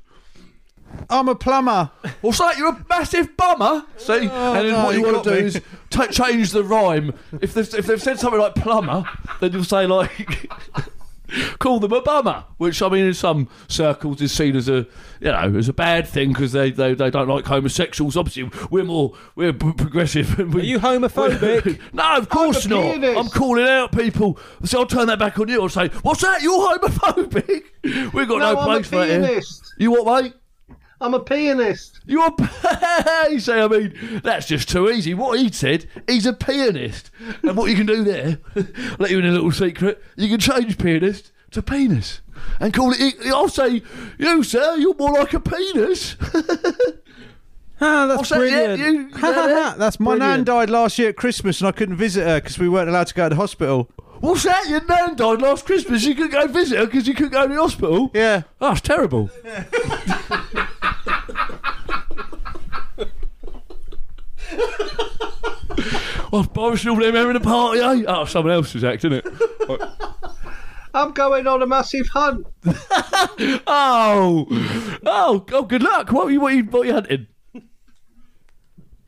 I'm a plumber. What's that? You're a massive bummer. See, oh, and then Oh, no, what you, you want to do me. is ta change the rhyme. If they've, if they've said something like plumber, then you'll say like. Call them a bummer, which I mean, in some circles is seen as a, you know, as a bad thing because they, they, they don't like homosexuals. Obviously, we're more we're progressive. And we, Are you homophobic? no, of course not. I'm calling out people. So I'll turn that back on you. I'll say, "What's that? You're homophobic." We've got no, No, place for that. You what, mate? I'm a pianist. You're a you say, I mean, that's just too easy. What he said, he's a pianist. And what you can do there, let you in a little secret, you can change pianist to penis. And call it, I'll say, you, sir, you're more like a penis. Ah, that's What's that? Yeah, brilliant. you- you that's My nan died last year at Christmas and I couldn't visit her because we weren't allowed to go to the hospital. What's that? Your nan died last Christmas. You couldn't go visit her because you couldn't go to the hospital? Yeah. Oh, that's terrible. Oh, Boris and all them having a party, eh? Oh, someone else is acting it. I'm going on a massive hunt. Oh, oh, oh! Good luck. What are you, what are you, what are you hunting?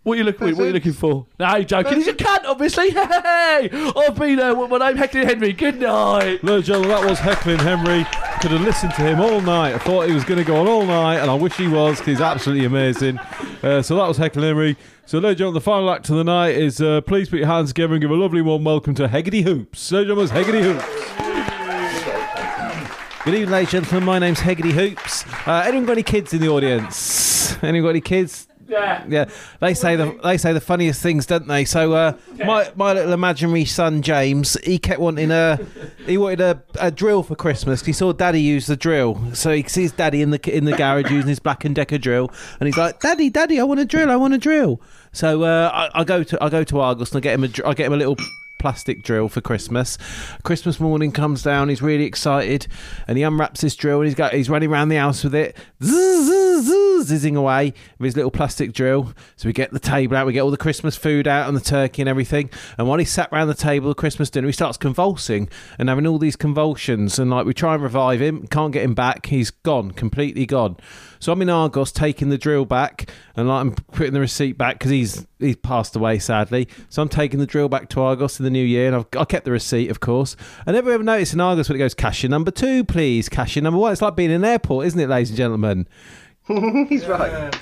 What are you looking? What are you looking for? No, you're joking. He's a cunt, obviously. Hey, I've been there. My name Heckling Henry. Good night. Ladies and gentlemen, that was Heckling Henry. Could have listened to him all night. I thought he was going to go on all night, and I wish he was because he's absolutely amazing. Uh, so that was Heckling Henry. So, ladies and gentlemen, the final act of the night is uh, please put your hands together and give a lovely warm welcome to Heggedy Hoops. Ladies and gentlemen, it's Heggedy Hoops. Good evening, ladies and gentlemen. My name's Heggedy Hoops. Uh, anyone got any kids in the audience? Anyone got any kids? Yeah, yeah. They say the they say the funniest things, don't they? So uh, my my little imaginary son James, he kept wanting a he wanted a, a drill for Christmas. He saw Daddy use the drill, so he sees Daddy in the in the garage using his Black and Decker drill, and he's like, "Daddy, Daddy, I want a drill, I want a drill." So uh, I, I go to I go to Argos and I get him a I get him a little plastic drill for Christmas. Christmas morning comes down, he's really excited, and he unwraps this drill and he's got he's running around the house with it, zzz, zzz, zizzing away with his little plastic drill. So we get the table out, we get all the Christmas food out and the turkey and everything. And while he's sat around the table, the Christmas dinner, he starts convulsing and having all these convulsions. And like we try and revive him, can't get him back. He's gone, completely gone. So I'm in Argos taking the drill back and like I'm putting the receipt back because he's he's passed away sadly. So I'm taking the drill back to Argos in the new year and I've I kept the receipt of course. I never ever noticed in Argos when it goes cashier number two, please, cashier number one. It's like being in an airport, isn't it, ladies and gentlemen? He's right.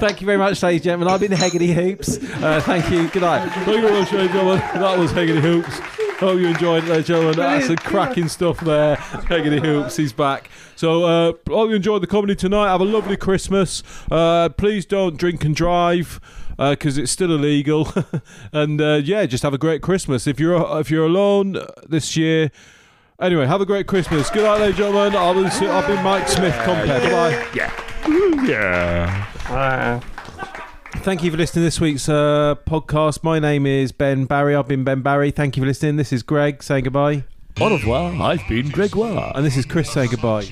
Thank you very much, ladies and gentlemen. I've been Heggedy Hoops. Uh, thank you. Good night. Thank you very much, ladies and gentlemen. That was Heggedy Hoops. Hope you enjoyed it, ladies and gentlemen. That's some cracking stuff there. Heggedy Hoops, he's back. So, uh, hope you enjoyed the comedy tonight. Have a lovely Christmas. Uh, please don't drink and drive because it's still illegal. and uh, yeah, just have a great Christmas. If you're if you're alone this year. Anyway, have a great Christmas. Good night, ladies and gentlemen. I've been, I've been Mike Smith. Compare. Bye. Yeah. Yeah. Thank you for listening to this week's uh, podcast. My name is Ben Barry. I've been Ben Barry. Thank you for listening. This is Greg saying goodbye. Au revoir. I've been Gregoire. And this is Chris saying goodbye.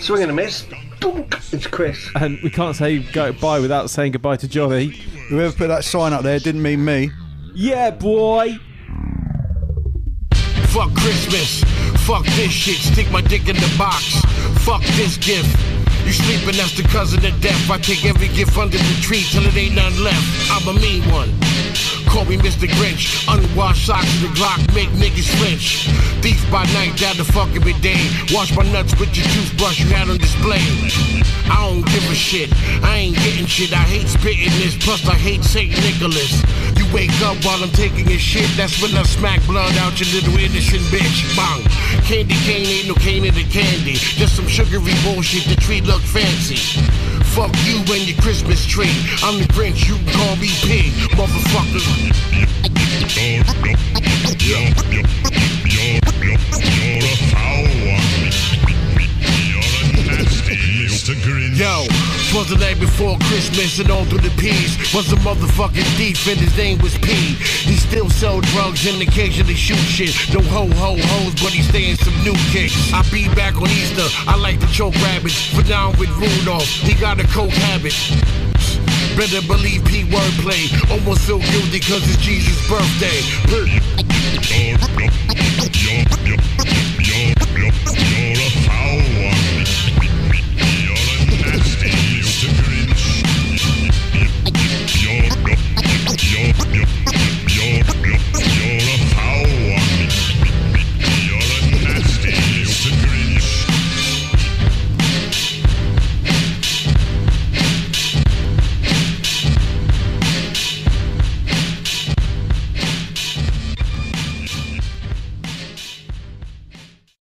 Swing and a miss. Dunk. It's Chris. And we can't say goodbye without saying goodbye to Johnny. Whoever put that sign up there didn't mean me. Yeah, boy. Fuck Christmas. Fuck this shit. Stick my dick in the box. Fuck this gift. You sleeping, that's the cousin of death. I take every gift under the tree till it ain't none left. I'm a mean one. Call me Mr. Grinch. Unwashed socks in the Glock make niggas flinch. Thief by night, down the fuck every day. Wash my nuts with your toothbrush you had on display. I don't give a shit. I ain't getting shit. I hate spitting this. Plus, I hate St. Nicholas. You wake up while I'm taking a shit. That's when I smack blood out your little innocent bitch. Bang. Candy cane ain't no cane in the candy. Just some sugary bullshit. The tree look fancy. Fuck you and your Christmas tree. I'm the Grinch. You call me pig, motherfucker. Mr. Grinch. Yo, twas the night before Christmas and all through the peas was a motherfucking thief and his name was P. He still sell drugs and occasionally shoot shit. No ho ho hoes, but he stay in some new kicks. I be back on Easter. I like to choke rabbits. For now I'm with Rudolph, he got a coke habit. Better believe P wordplay. Almost feel guilty cause it's Jesus' birthday. Yo, yo, yo, yo, yo, Yep.